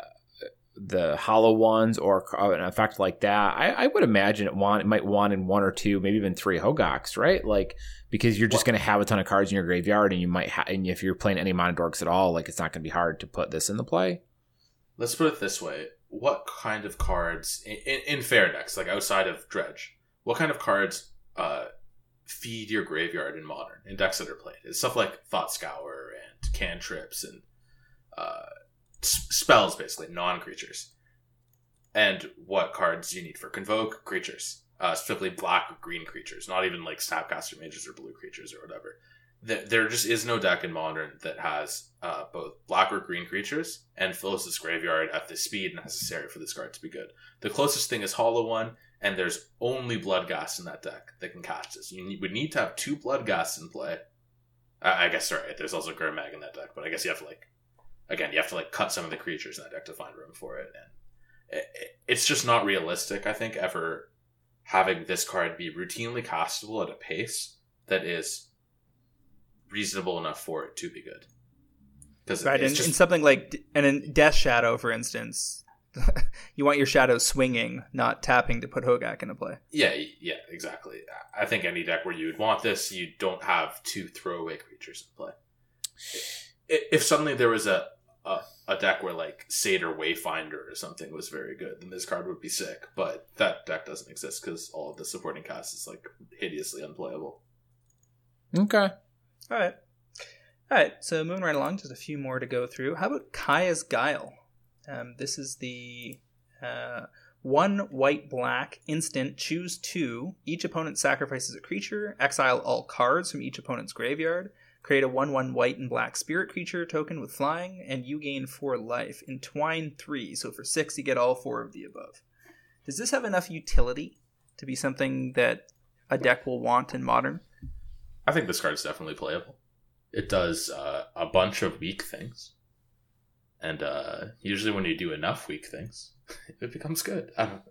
the hollow ones or an effect like that, I, I would imagine it want it might want in one or two, maybe even three Hogaks, right? Like because you're just going to have a ton of cards in your graveyard, and you might ha- and if you're playing any mono dorks at all, like it's not going to be hard to put this in the play. Let's put it this way: What kind of cards in, in, in fair decks, like outside of Dredge, what kind of cards uh, feed your graveyard in modern in decks that are played? It's stuff like Thought Scour and cantrips and uh, s- spells, basically non creatures. And what cards you need for convoke creatures? Uh, specifically black or green creatures, not even like Snapcaster mages or blue creatures or whatever. Th- There just is no deck in modern that has uh, both black or green creatures and fills this graveyard at the speed necessary for this card to be good. The closest thing is Hollow One, and there's only Bloodghast in that deck that can cast this. You need, would need to have two Bloodghasts in play. I, I guess sorry, there's also Gurmag in that deck, but I guess you have to like again you have to like cut some of the creatures in that deck to find room for it, and it, it- it's just not realistic. I think ever having this card be routinely castable at a pace that is reasonable enough for it to be good. Because Right. it's And just in something like and in Death Shadow, for instance, [LAUGHS] you want your shadow swinging, not tapping to put Hogak into play. Yeah, yeah, exactly. I think any deck where you would want this, you don't have two throwaway creatures in play. If suddenly there was a, a a deck where like Satyr Wayfinder or something was very good, then this card would be sick. But that deck doesn't exist because all of the supporting cast is like hideously unplayable. Okay. All right. All right, so moving right along, just a few more to go through. How about Kaya's Guile? Um, this is the uh, one white black instant. Choose two. Each opponent sacrifices a creature. Exile all cards from each opponent's graveyard. Create a one-one white and black spirit creature token with flying, and you gain four life. Entwine three. So for six, you get all four of the above. Does this have enough utility to be something that a deck will want in modern? I think this card is definitely playable. It does uh, a bunch of weak things, and uh, usually when you do enough weak things, [LAUGHS] it becomes good. [LAUGHS] I don't.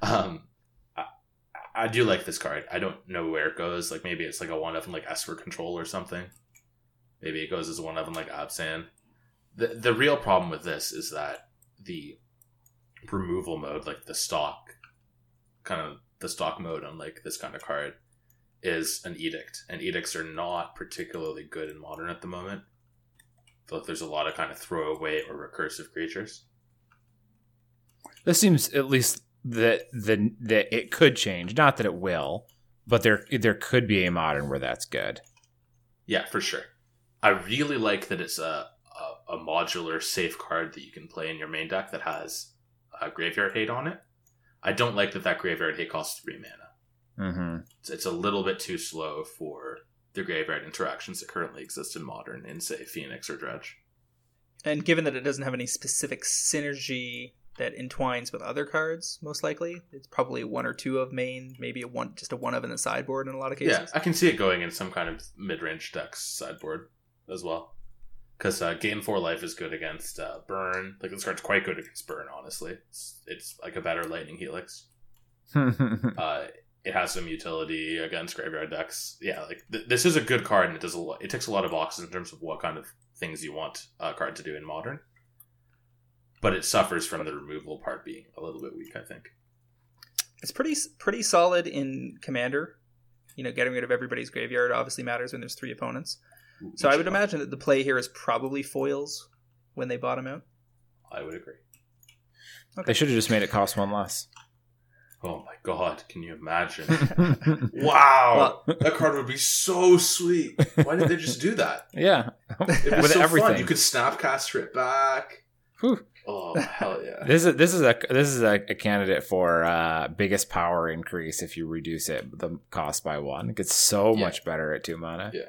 Um, I, I do like this card. I don't know where it goes. Like maybe it's like a one of them, like Esper Control or something. Maybe it goes as one of them, like Abzan. The the real problem with this is that the removal mode, like the stock, kind of the stock mode on like this kind of card, is an edict, and edicts are not particularly good in modern at the moment. Like there's a lot of kind of throwaway or recursive creatures. This seems at least that the that it could change. Not that it will, but there there could be a modern where that's good. Yeah, for sure. I really like that it's a, a, a modular safe card that you can play in your main deck that has a graveyard hate on it. I don't like that that graveyard hate costs three mana. Mm-hmm. It's, it's a little bit too slow for the graveyard interactions that currently exist in modern in say Phoenix or Dredge. And given that it doesn't have any specific synergy that entwines with other cards, most likely it's probably one or two of main, maybe a one, just a one of in the sideboard in a lot of cases. Yeah, I can see it going in some kind of mid-range decks sideboard as well. Because uh, Gain 4 Life is good against uh, Burn. Like, this card's quite good against Burn, honestly. It's, it's like a better Lightning Helix. [LAUGHS] Uh, it has some utility against graveyard decks. Yeah, like th- this is a good card, and it does a lot. It ticks a lot of boxes in terms of what kind of things you want a card to do in Modern. But it suffers from the removal part being a little bit weak, I think. It's pretty pretty solid in Commander. You know, getting rid of everybody's graveyard obviously matters when there's three opponents. So I would imagine that the play here is probably foils when they bottom out. I would agree. they should have just made it cost one less. Oh my god, can you imagine? [LAUGHS] [LAUGHS] Wow, that card would be so sweet. Why did they just do that? [LAUGHS] yeah, It was with so everything. fun. You could snapcaster it back. Whew. Oh hell yeah! This is this is a this is a, a candidate for uh, biggest power increase if you reduce it the cost by one. It gets so Yeah. much better at two mana. Yeah.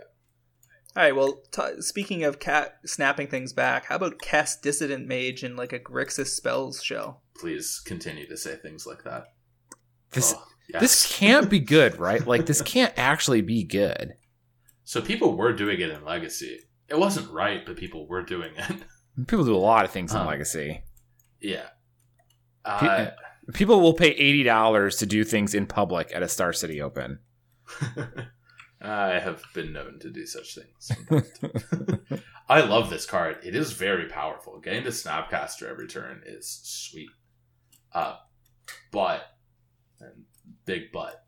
All right. Well, t- speaking of cat snapping things back, how about Kess Dissident Mage in like a Grixis spells shell? Please continue to say things like that. This Oh, yes. this [LAUGHS] can't be good, right? Like this can't actually be good. So people were doing it in Legacy. It wasn't right, but people were doing it. People do a lot of things in. Legacy. yeah. Uh, People will pay eighty dollars to do things in public at a Star City Open. [LAUGHS] I have been known to do such things. [LAUGHS] I love this card. It is very powerful. Getting to Snapcaster every turn is sweet. Uh, but, big butt.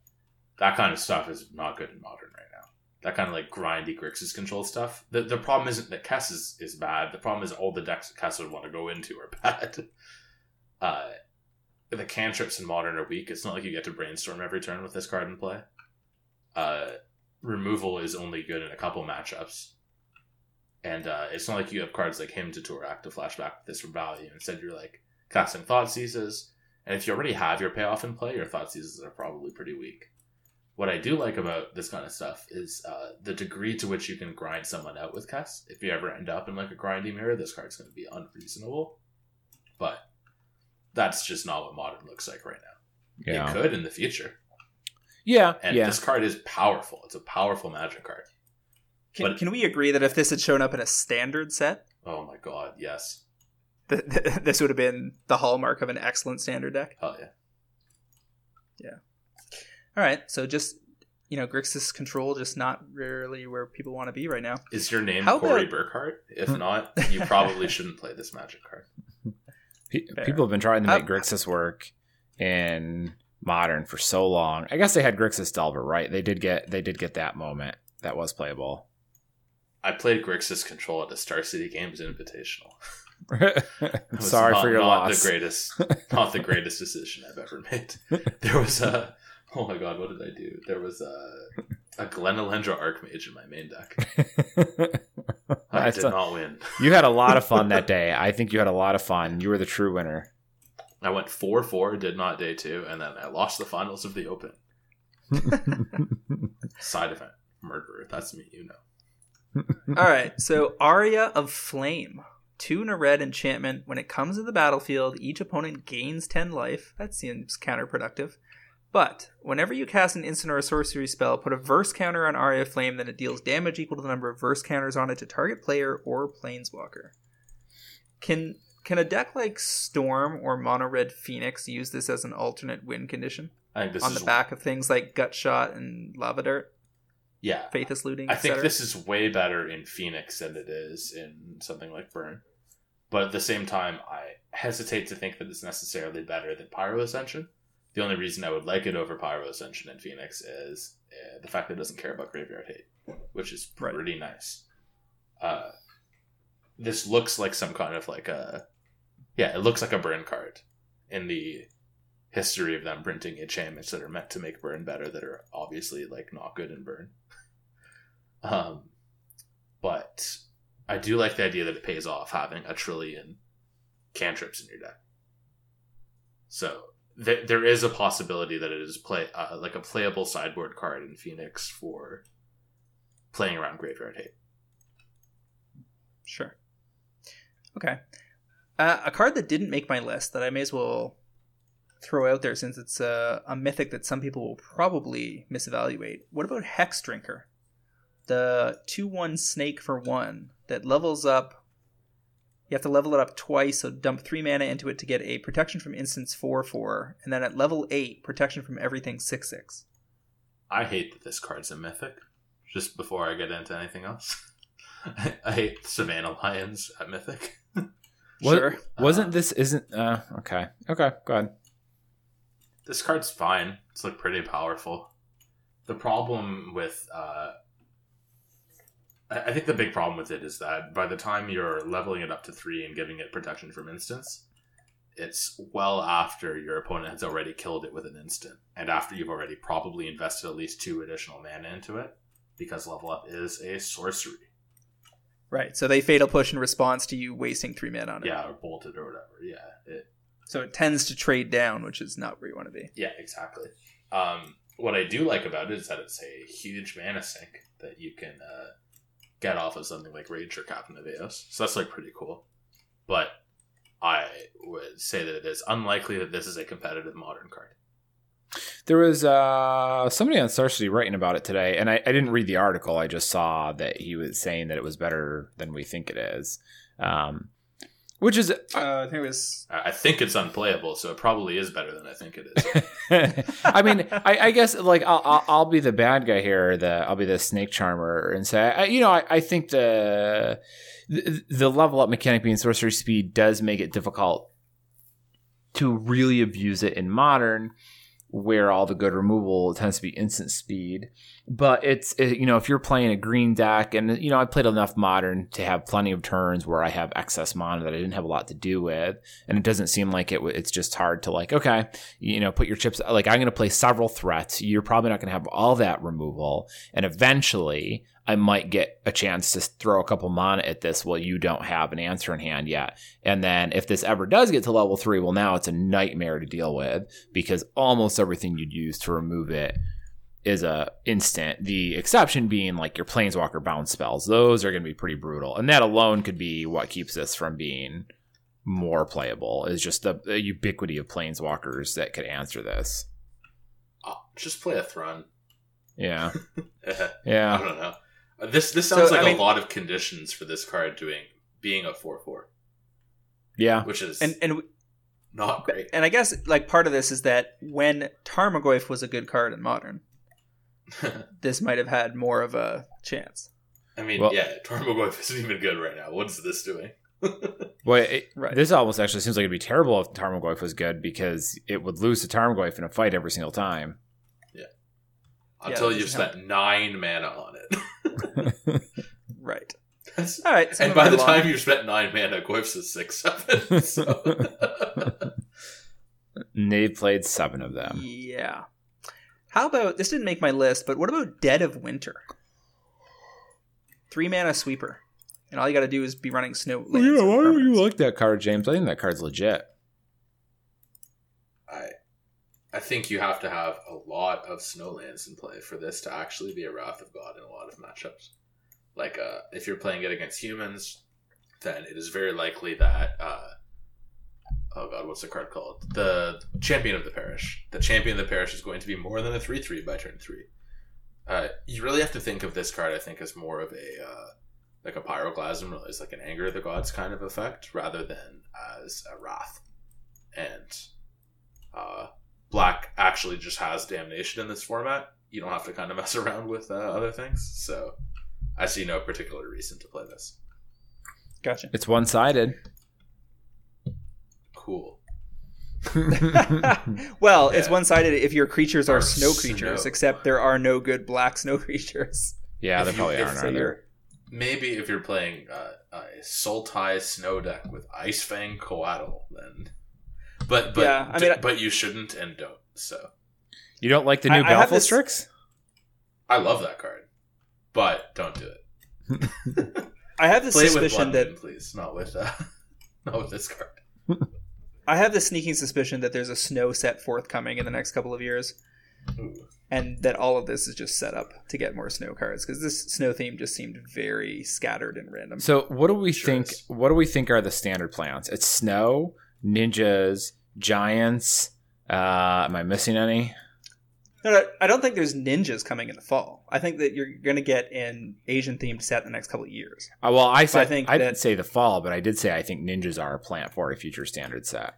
that kind of stuff is not good in Modern right now. That kind of like grindy Grixis control stuff. The, the problem isn't that Kess is, is bad. The problem is all the decks that Kess would want to go into are [LAUGHS] bad. Uh, the cantrips in Modern are weak. It's not like you get to brainstorm every turn with this card in play. Uh, removal is only good in a couple matchups. And uh, it's not like you have cards like Hymn to Tourach to flashback this for value. Instead, you're like casting Thoughtseizes. And if you already have your payoff in play, your Thoughtseizes are probably pretty weak. What I do like about this kind of stuff is uh, the degree to which you can grind someone out with Kess. If you ever end up in like a grindy mirror, this card's going to be unreasonable. But that's just not what Modern looks like right now. Yeah, It could in the future. yeah, And yeah. this card is powerful. It's a powerful magic card. Can, But- can we agree that if this had shown up in a standard set, Oh my god, yes. Th- th- [LAUGHS] this would have been the hallmark of an excellent standard deck? Oh yeah. Yeah. All right. So just you know, Grixis control just not really where people want to be right now. Is your name How Corey about- Burkhart? If hmm. not, you probably shouldn't play this magic card. [LAUGHS] Fair. People have been trying to How- make Grixis work in modern for so long. I guess they had Grixis Delver, right? They did get they did get that moment that was playable. I played Grixis Control at the Star City Games Invitational. [LAUGHS] It was Sorry not- for your not loss. The greatest, not the greatest decision I've ever made. [LAUGHS] There was a. Oh my god, what did I do? There was a a Glen Elendra Archmage in my main deck. [LAUGHS] I That's did a- not win. You had a lot of fun that [LAUGHS] day. I think you had a lot of fun. You were the true winner. I went four four, did not day two, and then I lost the finals of the Open. Side event, murderer. That's me, you know. All right, so Aria of Flame. Two in a red enchantment. When it comes to the battlefield, each opponent gains 10 life. That seems counterproductive. But whenever you cast an instant or a sorcery spell, put a verse counter on Aria of Flame, then it deals damage equal to the number of verse counters on it to target player or planeswalker. Can can a deck like Storm or Mono Red Phoenix use this as an alternate win condition I think this on the back of things like Gut Shot and Lava Dart, Yeah, Faithless Looting? I think this is way better in Phoenix than it is in something like Burn. But at the same time, I hesitate to think that it's necessarily better than Pyro Ascension. The only reason I would like it over Pyro Ascension in Phoenix is uh, the fact that it doesn't care about Graveyard Hate, which is Right. pretty nice. Uh, this looks like some kind of like a, yeah, it looks like a burn card in the history of them printing enchantments that are meant to make burn better that are obviously like not good in burn. Um, but I do like the idea that it pays off having a trillion cantrips in your deck. So th- there is a possibility that it is play uh, like a playable sideboard card in Phoenix for playing around Graveyard Hate. Sure. Okay. Uh, a card that didn't make my list that I may as well throw out there since it's a, a mythic that some people will probably misevaluate. What about Hexdrinker? The 2 1 snake for 1 that levels up. You have to level it up twice, so dump 3 mana into it to get a protection from instants 4 4, and then at level 8, protection from everything 6 6. I hate that this card's a mythic. Just before I get into anything else, [LAUGHS] I hate Savannah Lions at Mythic. [LAUGHS] What- Sure. Wasn't this isn't uh okay. Okay, go ahead. this card's fine. It's like pretty powerful. The problem with uh I think the big problem with it is that by the time you're leveling it up to three and giving it protection from instants, it's well after your opponent has already killed it with an instant, and after you've already probably invested at least two additional mana into it, because level up is a sorcery. Right, so they fatal push in response to you wasting 3 mana on it. Yeah, or bolted or whatever. Yeah, it, So it tends to trade down, which is not where you want to be. Yeah, exactly. Um, what I do like about it is that it's a huge mana sink that you can uh, get off of something like Ranger Captain of Eos. So that's like pretty cool. But I would say that it is unlikely that this is a competitive modern card. There was uh somebody on Star City writing about it today, and I, I didn't read the article. I just saw that he was saying that it was better than we think it is. Um which is Uh, I think it was I I think it's unplayable, so it probably is better than I think it is. [LAUGHS] I mean, I, I guess like I'll, I'll I'll be the bad guy here. The I'll be the snake charmer and say, I, you know, I, I think the, the the level up mechanic being sorcery speed does make it difficult to really abuse it in modern, where all the good removal tends to be instant speed. But it's it, you know if you're playing a green deck, and you know I played enough modern to have plenty of turns where I have excess mana that I didn't have a lot to do with, and it doesn't seem like it. It's just hard to like okay, you know, put your chips. Like I'm going to play several threats. You're probably not going to have all that removal, and eventually I might get a chance to throw a couple mana at this while you don't have an answer in hand yet. And then if this ever does get to level three, well, now it's a nightmare to deal with because almost everything you'd use to remove it is a instant. The exception being like your planeswalker bounce spells; those are going to be pretty brutal, and that alone could be what keeps this from being more playable. Is just the, the ubiquity of planeswalkers that could answer this. Oh, just play a Thrun. Yeah, [LAUGHS] yeah. I don't know. This this sounds So, like I mean- a lot of conditions for this card doing being a four four, Yeah. which is and and not great. and I guess like part of this is that when Tarmogoyf was a good card in modern, [LAUGHS] this might have had more of a chance. I mean, Well- yeah, Tarmogoyf isn't even good right now. What's this doing? [LAUGHS] Well, it, Right. this almost actually seems like it'd be terrible if Tarmogoyf was good because it would lose to Tarmogoyf in a fight every single time. Yeah, until this you've is how- spent nine mana on it. [LAUGHS] Right. That's- All right. some and by the long- time you've spent nine mana, Goyf's is six seven. [LAUGHS] So. [LAUGHS] And they played seven of them. Yeah. How about this? Didn't make my list, but what about Dead of Winter? Three mana sweeper. and all you got to do is be running snow. Well, yeah, why don't you like that card, James? I think that card's legit. I I think you have to have a lot of snowlands in play for this to actually be a Wrath of God in a lot of matchups. Like uh, if you're playing it against humans, then it is very likely that uh, oh god, what's the card called? The Champion of the Parish. The Champion of the Parish is going to be more than a three three by turn three. Uh, you really have to think of this card, I think, as more of a uh, like a pyroclasm, or as like an anger of the gods kind of effect, rather than as a wrath. And uh, black actually just has damnation in this format. You don't have to kind of [LAUGHS] mess around with uh, other things. So I see no particular reason to play this. Gotcha. It's one sided. Cool. [LAUGHS] well, it's one sided if your creatures are Or snow snow. creatures, except there are no good black snow [LAUGHS] creatures. yeah, If there probably if aren't. So Are there? Maybe if you're playing uh, a Sultai snow deck with Ice Fang Coatl, then. But but Yeah, I mean, I- but you shouldn't and don't. So You don't like the new I have Baleful this- Strix? I love that card, but don't do it. [LAUGHS] I have the Play it with suspicion Blood that Moon, please, not with uh, [LAUGHS] not with this card. I have the sneaking suspicion that there's a snow set forthcoming in the next couple of years, Ooh. and that all of this is just set up to get more snow cards because this snow theme just seemed very scattered and random. So what do we Sure think? is. What do we think are the standard plans? It's snow, ninjas, giants. Uh, am I missing any? No, no, I don't think there's ninjas coming in the fall. I think that you're going to get an Asian themed set in the next couple of years. Uh, well, I said I, think didn't say the fall, but I did say I think ninjas are a plant for a future standard set.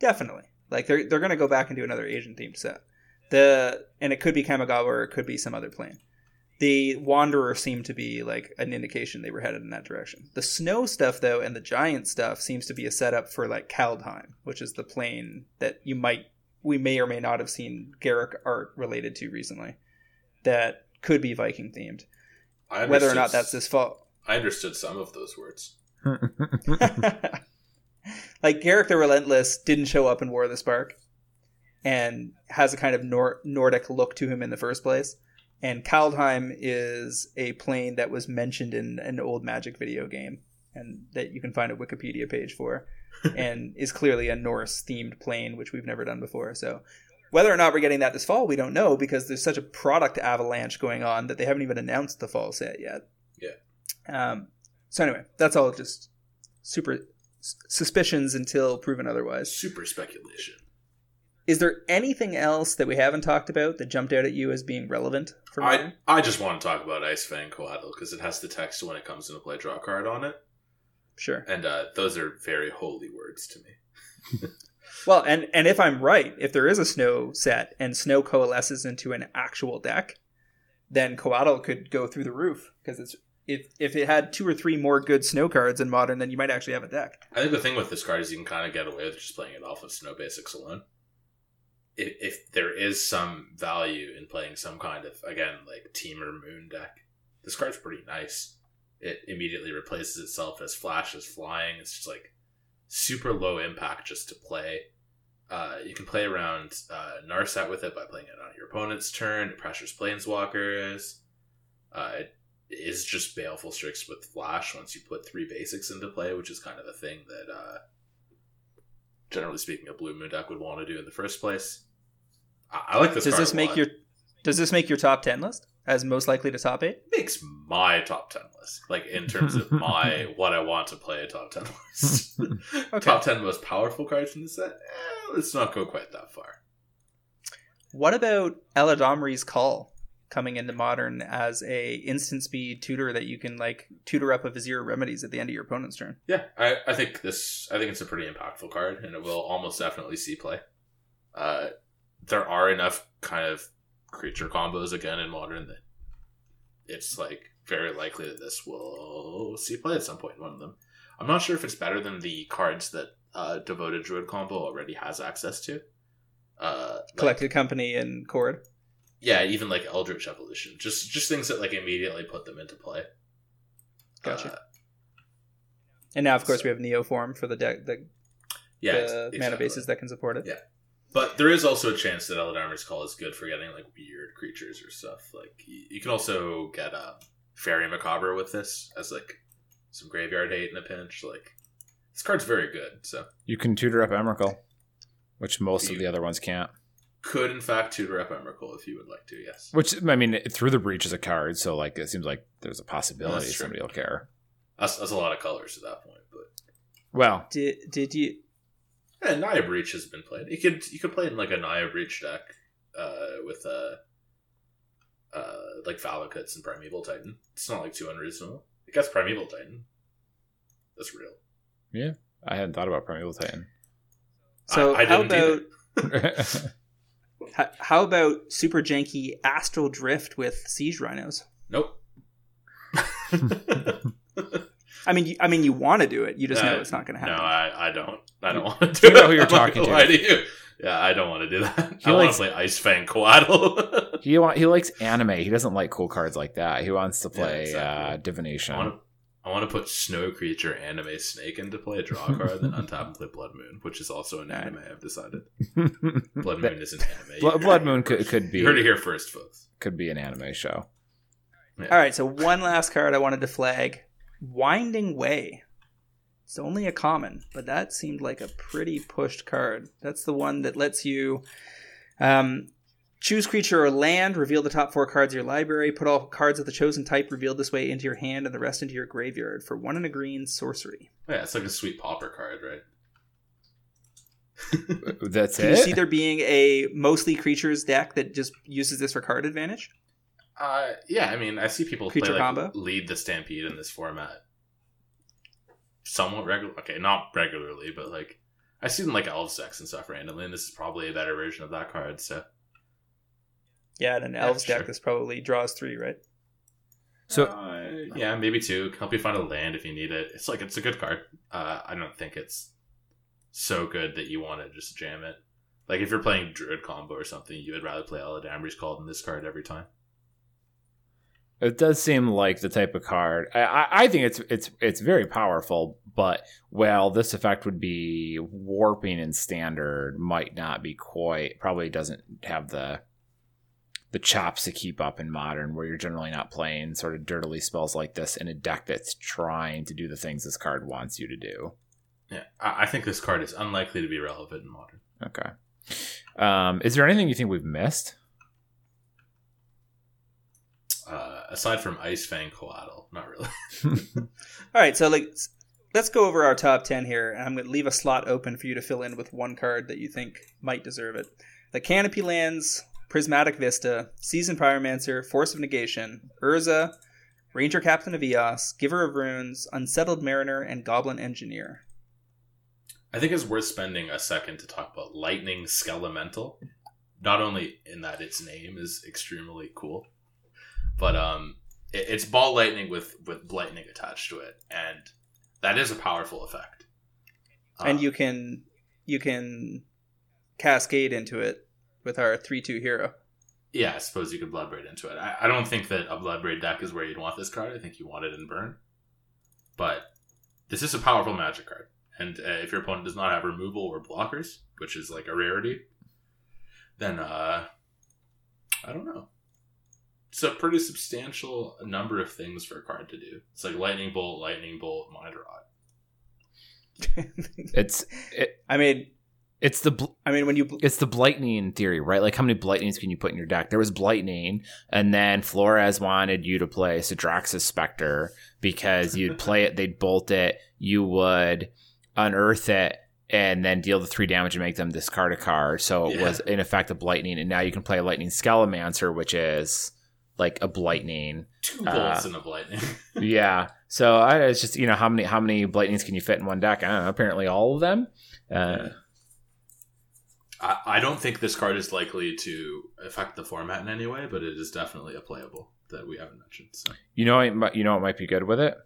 Definitely, like they're they're going to go back and do another Asian themed set. The and it could be Kamigawa or it could be some other plane. The Wanderer seemed to be like an indication they were headed in that direction. The snow stuff though and the giant stuff seems to be a setup for like Kaldheim, which is the plane that you might we may or may not have seen Garruk art related to recently. That could be Viking themed. I Whether or not that's his fault, I understood some of those words. [LAUGHS] [LAUGHS] like Garruk the Relentless didn't show up in War of the Spark and has a kind of Nor- Nordic look to him in the first place. And Kaldheim is a plane that was mentioned in an old Magic video game and that you can find a Wikipedia page for [LAUGHS] and is clearly a Norse themed plane, which we've never done before. So whether or not we're getting that this fall, we don't know because there's such a product avalanche going on that they haven't even announced the fall set yet. Yeah. Um, so anyway, that's all just super suspicions until proven otherwise. Super speculation. Is there anything else that we haven't talked about that jumped out at you as being relevant for I, Modern? I just want to talk about Ice Fang Coatl because it has the text when it comes into play draw card on it. Sure. And uh, those are very holy words to me. [LAUGHS] Well, and and if I'm right, if there is a snow set and snow coalesces into an actual deck, then Coatl could go through the roof because it's if if it had two or three more good snow cards in modern, then you might actually have a deck. I think the thing with this card is you can kind of get away with just playing it off of snow basics alone. If, if there is some value in playing some kind of again like Temur moon deck, this card's pretty nice. It immediately replaces itself as flash is flying. It's just like super low impact just to play. Uh, you can play around uh, Narset with it by playing it on your opponent's turn. It pressures planeswalkers. Uh, it is just Baleful Strix with Flash once you put three basics into play, which is kind of a thing that, uh, generally speaking, a Blue Moon deck would want to do in the first place. I, like this. does card this make your does this make your top ten list as most likely to top eight? makes my top ten list? Like in terms of my [LAUGHS] what I want to play a top ten list. [LAUGHS] Top ten most powerful cards in the set. Eh, let's not go quite that far. What about Eladamri's Call coming into modern as a instant speed tutor that you can like tutor up a Vizier remedies at the end of your opponent's turn? Yeah, I, I think this. I think it's a pretty impactful card, and it will almost definitely see play. Uh, there are enough kind of creature combos again in modern that it's like very likely that this will see play at some point in one of them. I'm not sure if it's better than the cards that uh, Devoted Druid combo already has access to. Uh, like- Collected Company and Cord. yeah, even like Eldritch Evolution, just just things that like immediately put them into play. Gotcha. Uh, And now, of course, we have Neoform for the deck, the, yeah, the ex- mana bases that can support it. Yeah. But there is also a chance that Eladamri's Call is good for getting like weird creatures or stuff. Like you, you can also get um, Faerie Macabre with this as like some graveyard hate in a pinch. Like this card's very good. So You can tutor up Emrakul, which most of the other ones can't. could in fact tutor up Emrakul if you would like to. Yes. Which I mean, through the breach is a card, so like it seems like there's a possibility somebody will care. That's, that's a lot of colors at that point, but Well, Did did you? Yeah, Naya Breach has been played. You could you could play it in like a Naya Breach deck uh, with uh, uh, like Valakuts and Primeval Titan. It's not like too unreasonable. It gets Primeval Titan. That's real. Yeah, I hadn't thought about Primeval Titan. So I- I how didn't about [LAUGHS] how, how about super janky Astral Drift with Siege Rhinos? Nope. [LAUGHS] [LAUGHS] I mean, you, I mean, you want to do it. You just know Uh, it's not going to happen. No. I, I don't. I don't want [LAUGHS] to do You know it. who you're I'm not talking gonna to. lie you. Yeah, I don't want to do that. [LAUGHS] He I want likes- to play Ice Fang [LAUGHS] Coatl. he want, he likes anime. He doesn't like cool cards like that. He wants to Yeah, play exactly. uh, divination. I want to. I want to put Snow Creature Anime Snake into play, a draw card, then untap and play Blood Moon, which is also an anime. I've decided. Blood Moon is an anime. Blood, You Blood heard it Moon could, first. could be You heard it here first, folks. could be an anime show. All right, so one last card I wanted to flag: Winding Way. It's only a common, but that seemed like a pretty pushed card. That's the one that lets you um, choose creature or land, reveal the top four cards of your library, put all cards of the chosen type revealed this way into your hand, and the rest into your graveyard for one and a green sorcery. Yeah, it's like a sweet Pauper card, right? That's Can it. you see there being a mostly creatures deck that just uses this for card advantage? Uh, yeah, I mean, I see people Creature play like combo? lead the Stampede in this format somewhat regular. Okay, not regularly, but like I see them like Elves decks and stuff randomly, and this is probably a better version of that card. So Yeah, and an Yeah, elves deck this probably draws three, right? So- Uh, yeah, maybe two. Can help you find a land if you need it. It's like it's a good card. Uh, I don't think it's so good that you want to just jam it. Like if you're playing Druid combo or something, you would rather play Eladamri's Call than this card every time. It does seem like the type of card. I, I, I think it's it's it's very powerful, but well, this effect would be warping in standard. Might not be quite. Probably doesn't have the the chops to keep up in modern, where you're generally not playing sort of dirtily spells like this in a deck that's trying to do the things this card wants you to do. Yeah, I, I think this card is unlikely to be relevant in modern. Okay. Um, is there anything you think we've missed? Uh, aside from Ice Fang Coatl, not really. [LAUGHS] [LAUGHS] All right, so like let's go over our top 10 here and I'm going to leave a slot open for you to fill in with one card that you think might deserve it. The Canopy Lands, Prismatic Vista, Season Pyromancer, Force of Negation, Urza, Ranger Captain of Eos, Giver of Runes, Unsettled Mariner, and Goblin Engineer. I think it's worth spending a second to talk about Lightning Skelemental. Not only in that its name is extremely cool, but um, it, it's ball lightning with with lightning attached to it, and that is a powerful effect. and Um, you can you can cascade into it with our 3-2 hero. yeah, I suppose you could Bloodbraid into it. I, I don't think that a blood Bloodbraid deck is where you'd want this card. I think you want it in Burn, but this is a powerful Magic card, and uh, if your opponent does not have removal or blockers, which is like a rarity, then uh, I don't know. It's a pretty substantial number of things for a card to do. It's like Lightning Bolt, Lightning Bolt, Mind Rot. [LAUGHS] It's it, I mean, it's the bl- I mean when you bl- it's the blightning theory, right? Like how many blightnings can you put in your deck? There was blightning, and then Flores wanted you to play Sedraxis Specter because you'd [LAUGHS] play it, they'd bolt it, you would unearth it, and then deal the three damage and make them discard a card. So it Yeah. was in effect a blightning, and now you can play a lightning Skelemancer, which is like a blightning. Two Uh, bolts and a lightning. [LAUGHS] yeah. So I, it's just you know how many how many blightnings can you fit in one deck? I don't know. Apparently all of them. Uh, I, I don't think this card is likely to affect the format in any way, but it is definitely a playable that we haven't mentioned. So. You know, it you know what might be good with it?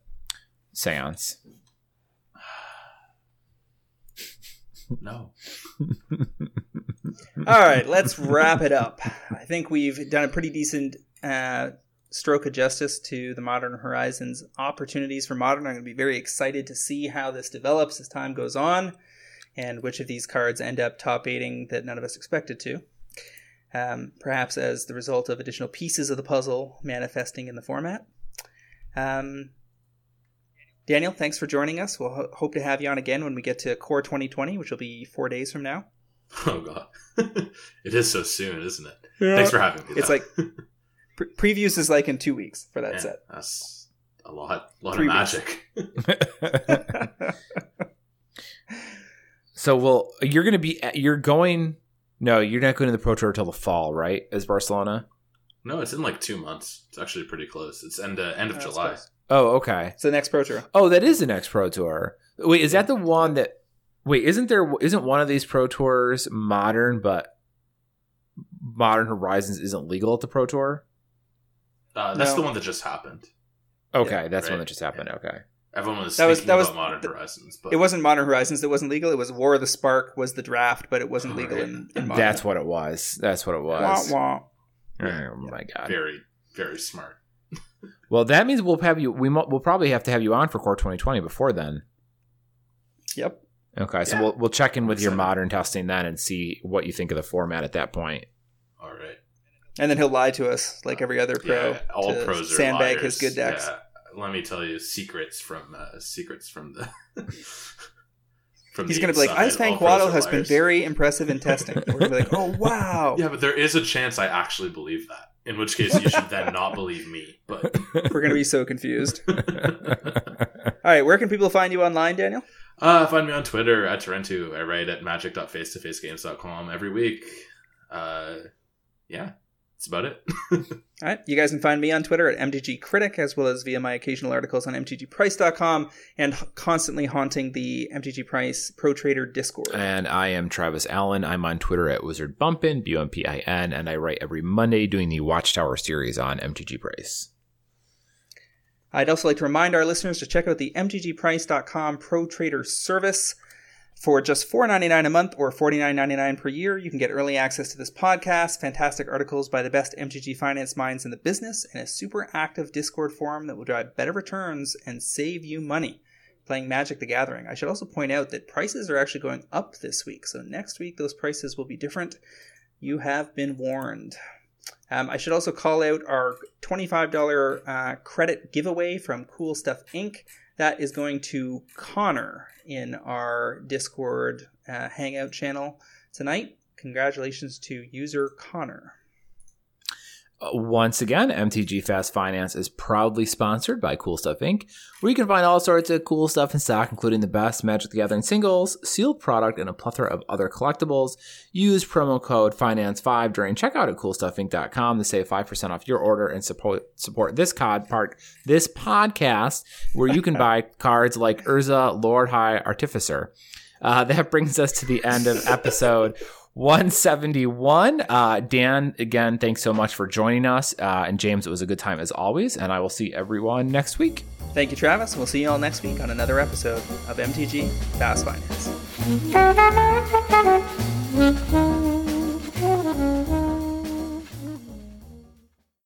Seance. [SIGHS] No. [LAUGHS] All right, let's wrap it up. I think we've done a pretty decent uh, stroke of justice to the Modern Horizons opportunities for Modern. I'm going to be very excited to see how this develops as time goes on and which of these cards end up top eighting that none of us expected to. Um, perhaps as the result of additional pieces of the puzzle manifesting in the format. Um, Daniel, thanks for joining us. We'll ho- hope to have you on again when we get to Core 2020, which will be four days from now. [LAUGHS] Oh god, [LAUGHS] it is so soon, isn't it? Thanks for having me. It's though. like [LAUGHS] pre- previews is like in two weeks for that Man, set. that's a lot, a lot Three of magic. [LAUGHS] so, well, you're going to be, you're going, no, you're not going to the Pro Tour till the fall, right? As Barcelona? No, it's in like two months. It's actually pretty close. It's end uh, end of That's July. close. Oh, okay. It's the next Pro Tour. Oh, that is the next Pro Tour. Wait, is that the one that? Wait, isn't there? Isn't one of these Pro Tours modern, but Modern Horizons isn't legal at the Pro Tour? Uh, that's No. the one that just happened. Okay, Yeah, that's the one that just happened. Okay. Everyone was That was- speaking that was- about Modern th- Horizons, but It wasn't Modern Horizons that wasn't legal. It was War of the Spark was the draft, but it wasn't legal Right. in, in Modern. That's what it was. That's what it was. Wah, wah. Oh my god. very, very smart. [LAUGHS] Well, that means we'll have you. We mo- we'll probably have to have you on for Core 2020 before then. Yep. Okay, so Yeah. we'll we'll check in with your modern testing then and see what you think of the format at that point. All right. And then he'll lie to us like every other pro. yeah, all pros are sandbag liars. his good decks. Yeah. Let me tell you secrets from uh, secrets from the. [LAUGHS] from He's the going to be like. Ice Fang Coatl has been very impressive in testing. We're going to be like, oh, [LAUGHS] wow. Yeah, but there is a chance I actually believe that. In which case, you should then not believe me. But [LAUGHS] We're going to be so confused. All right, where can people find you online, Daniel? uh, find me on Twitter at Tarentu. I write at magic.face2facegames.com every week. Uh, yeah, that's about it. [LAUGHS] All right, you guys can find me on Twitter at MTG Critic, as well as via my occasional articles on MTGPrice.com and constantly haunting the MTG Price Pro Trader Discord. and I am Travis Allen. I'm on Twitter at Wizard Bumpin, B U M P I N, and I write every Monday doing the Watchtower series on MTG Price. I'd also like to remind our listeners to check out the MTGPrice.com Pro Trader service. For just $4.99 a month or $49.99 per year, you can get early access to this podcast, fantastic articles by the best MTG finance minds in the business, and a super active Discord forum that will drive better returns and save you money playing Magic the Gathering. I should also point out that prices are actually going up this week, so next week those prices will be different. You have been warned. Um, I should also call out our $25 uh, credit giveaway from Cool Stuff Inc. That is going to Connor in our Discord uh, Hangout channel tonight. Congratulations to user Connor. Once again, MTG Fast Finance is proudly sponsored by Cool Stuff Inc., where you can find all sorts of cool stuff in stock, including the best Magic the Gathering singles, sealed product, and a plethora of other collectibles. Use promo code FINANCE5 during checkout at CoolStuffInc.com to save 5% off your order and support support this cod part, this podcast, where you can buy [LAUGHS] cards like Urza, Lord High Artificer. Uh, that brings us to the end of episode 171. Uh, Dan, again, thanks so much for joining us. Uh, and James, it was a good time as always. And I will see everyone next week. Thank you, Travis. We'll see you all next week on another episode of MTG Fast Finance.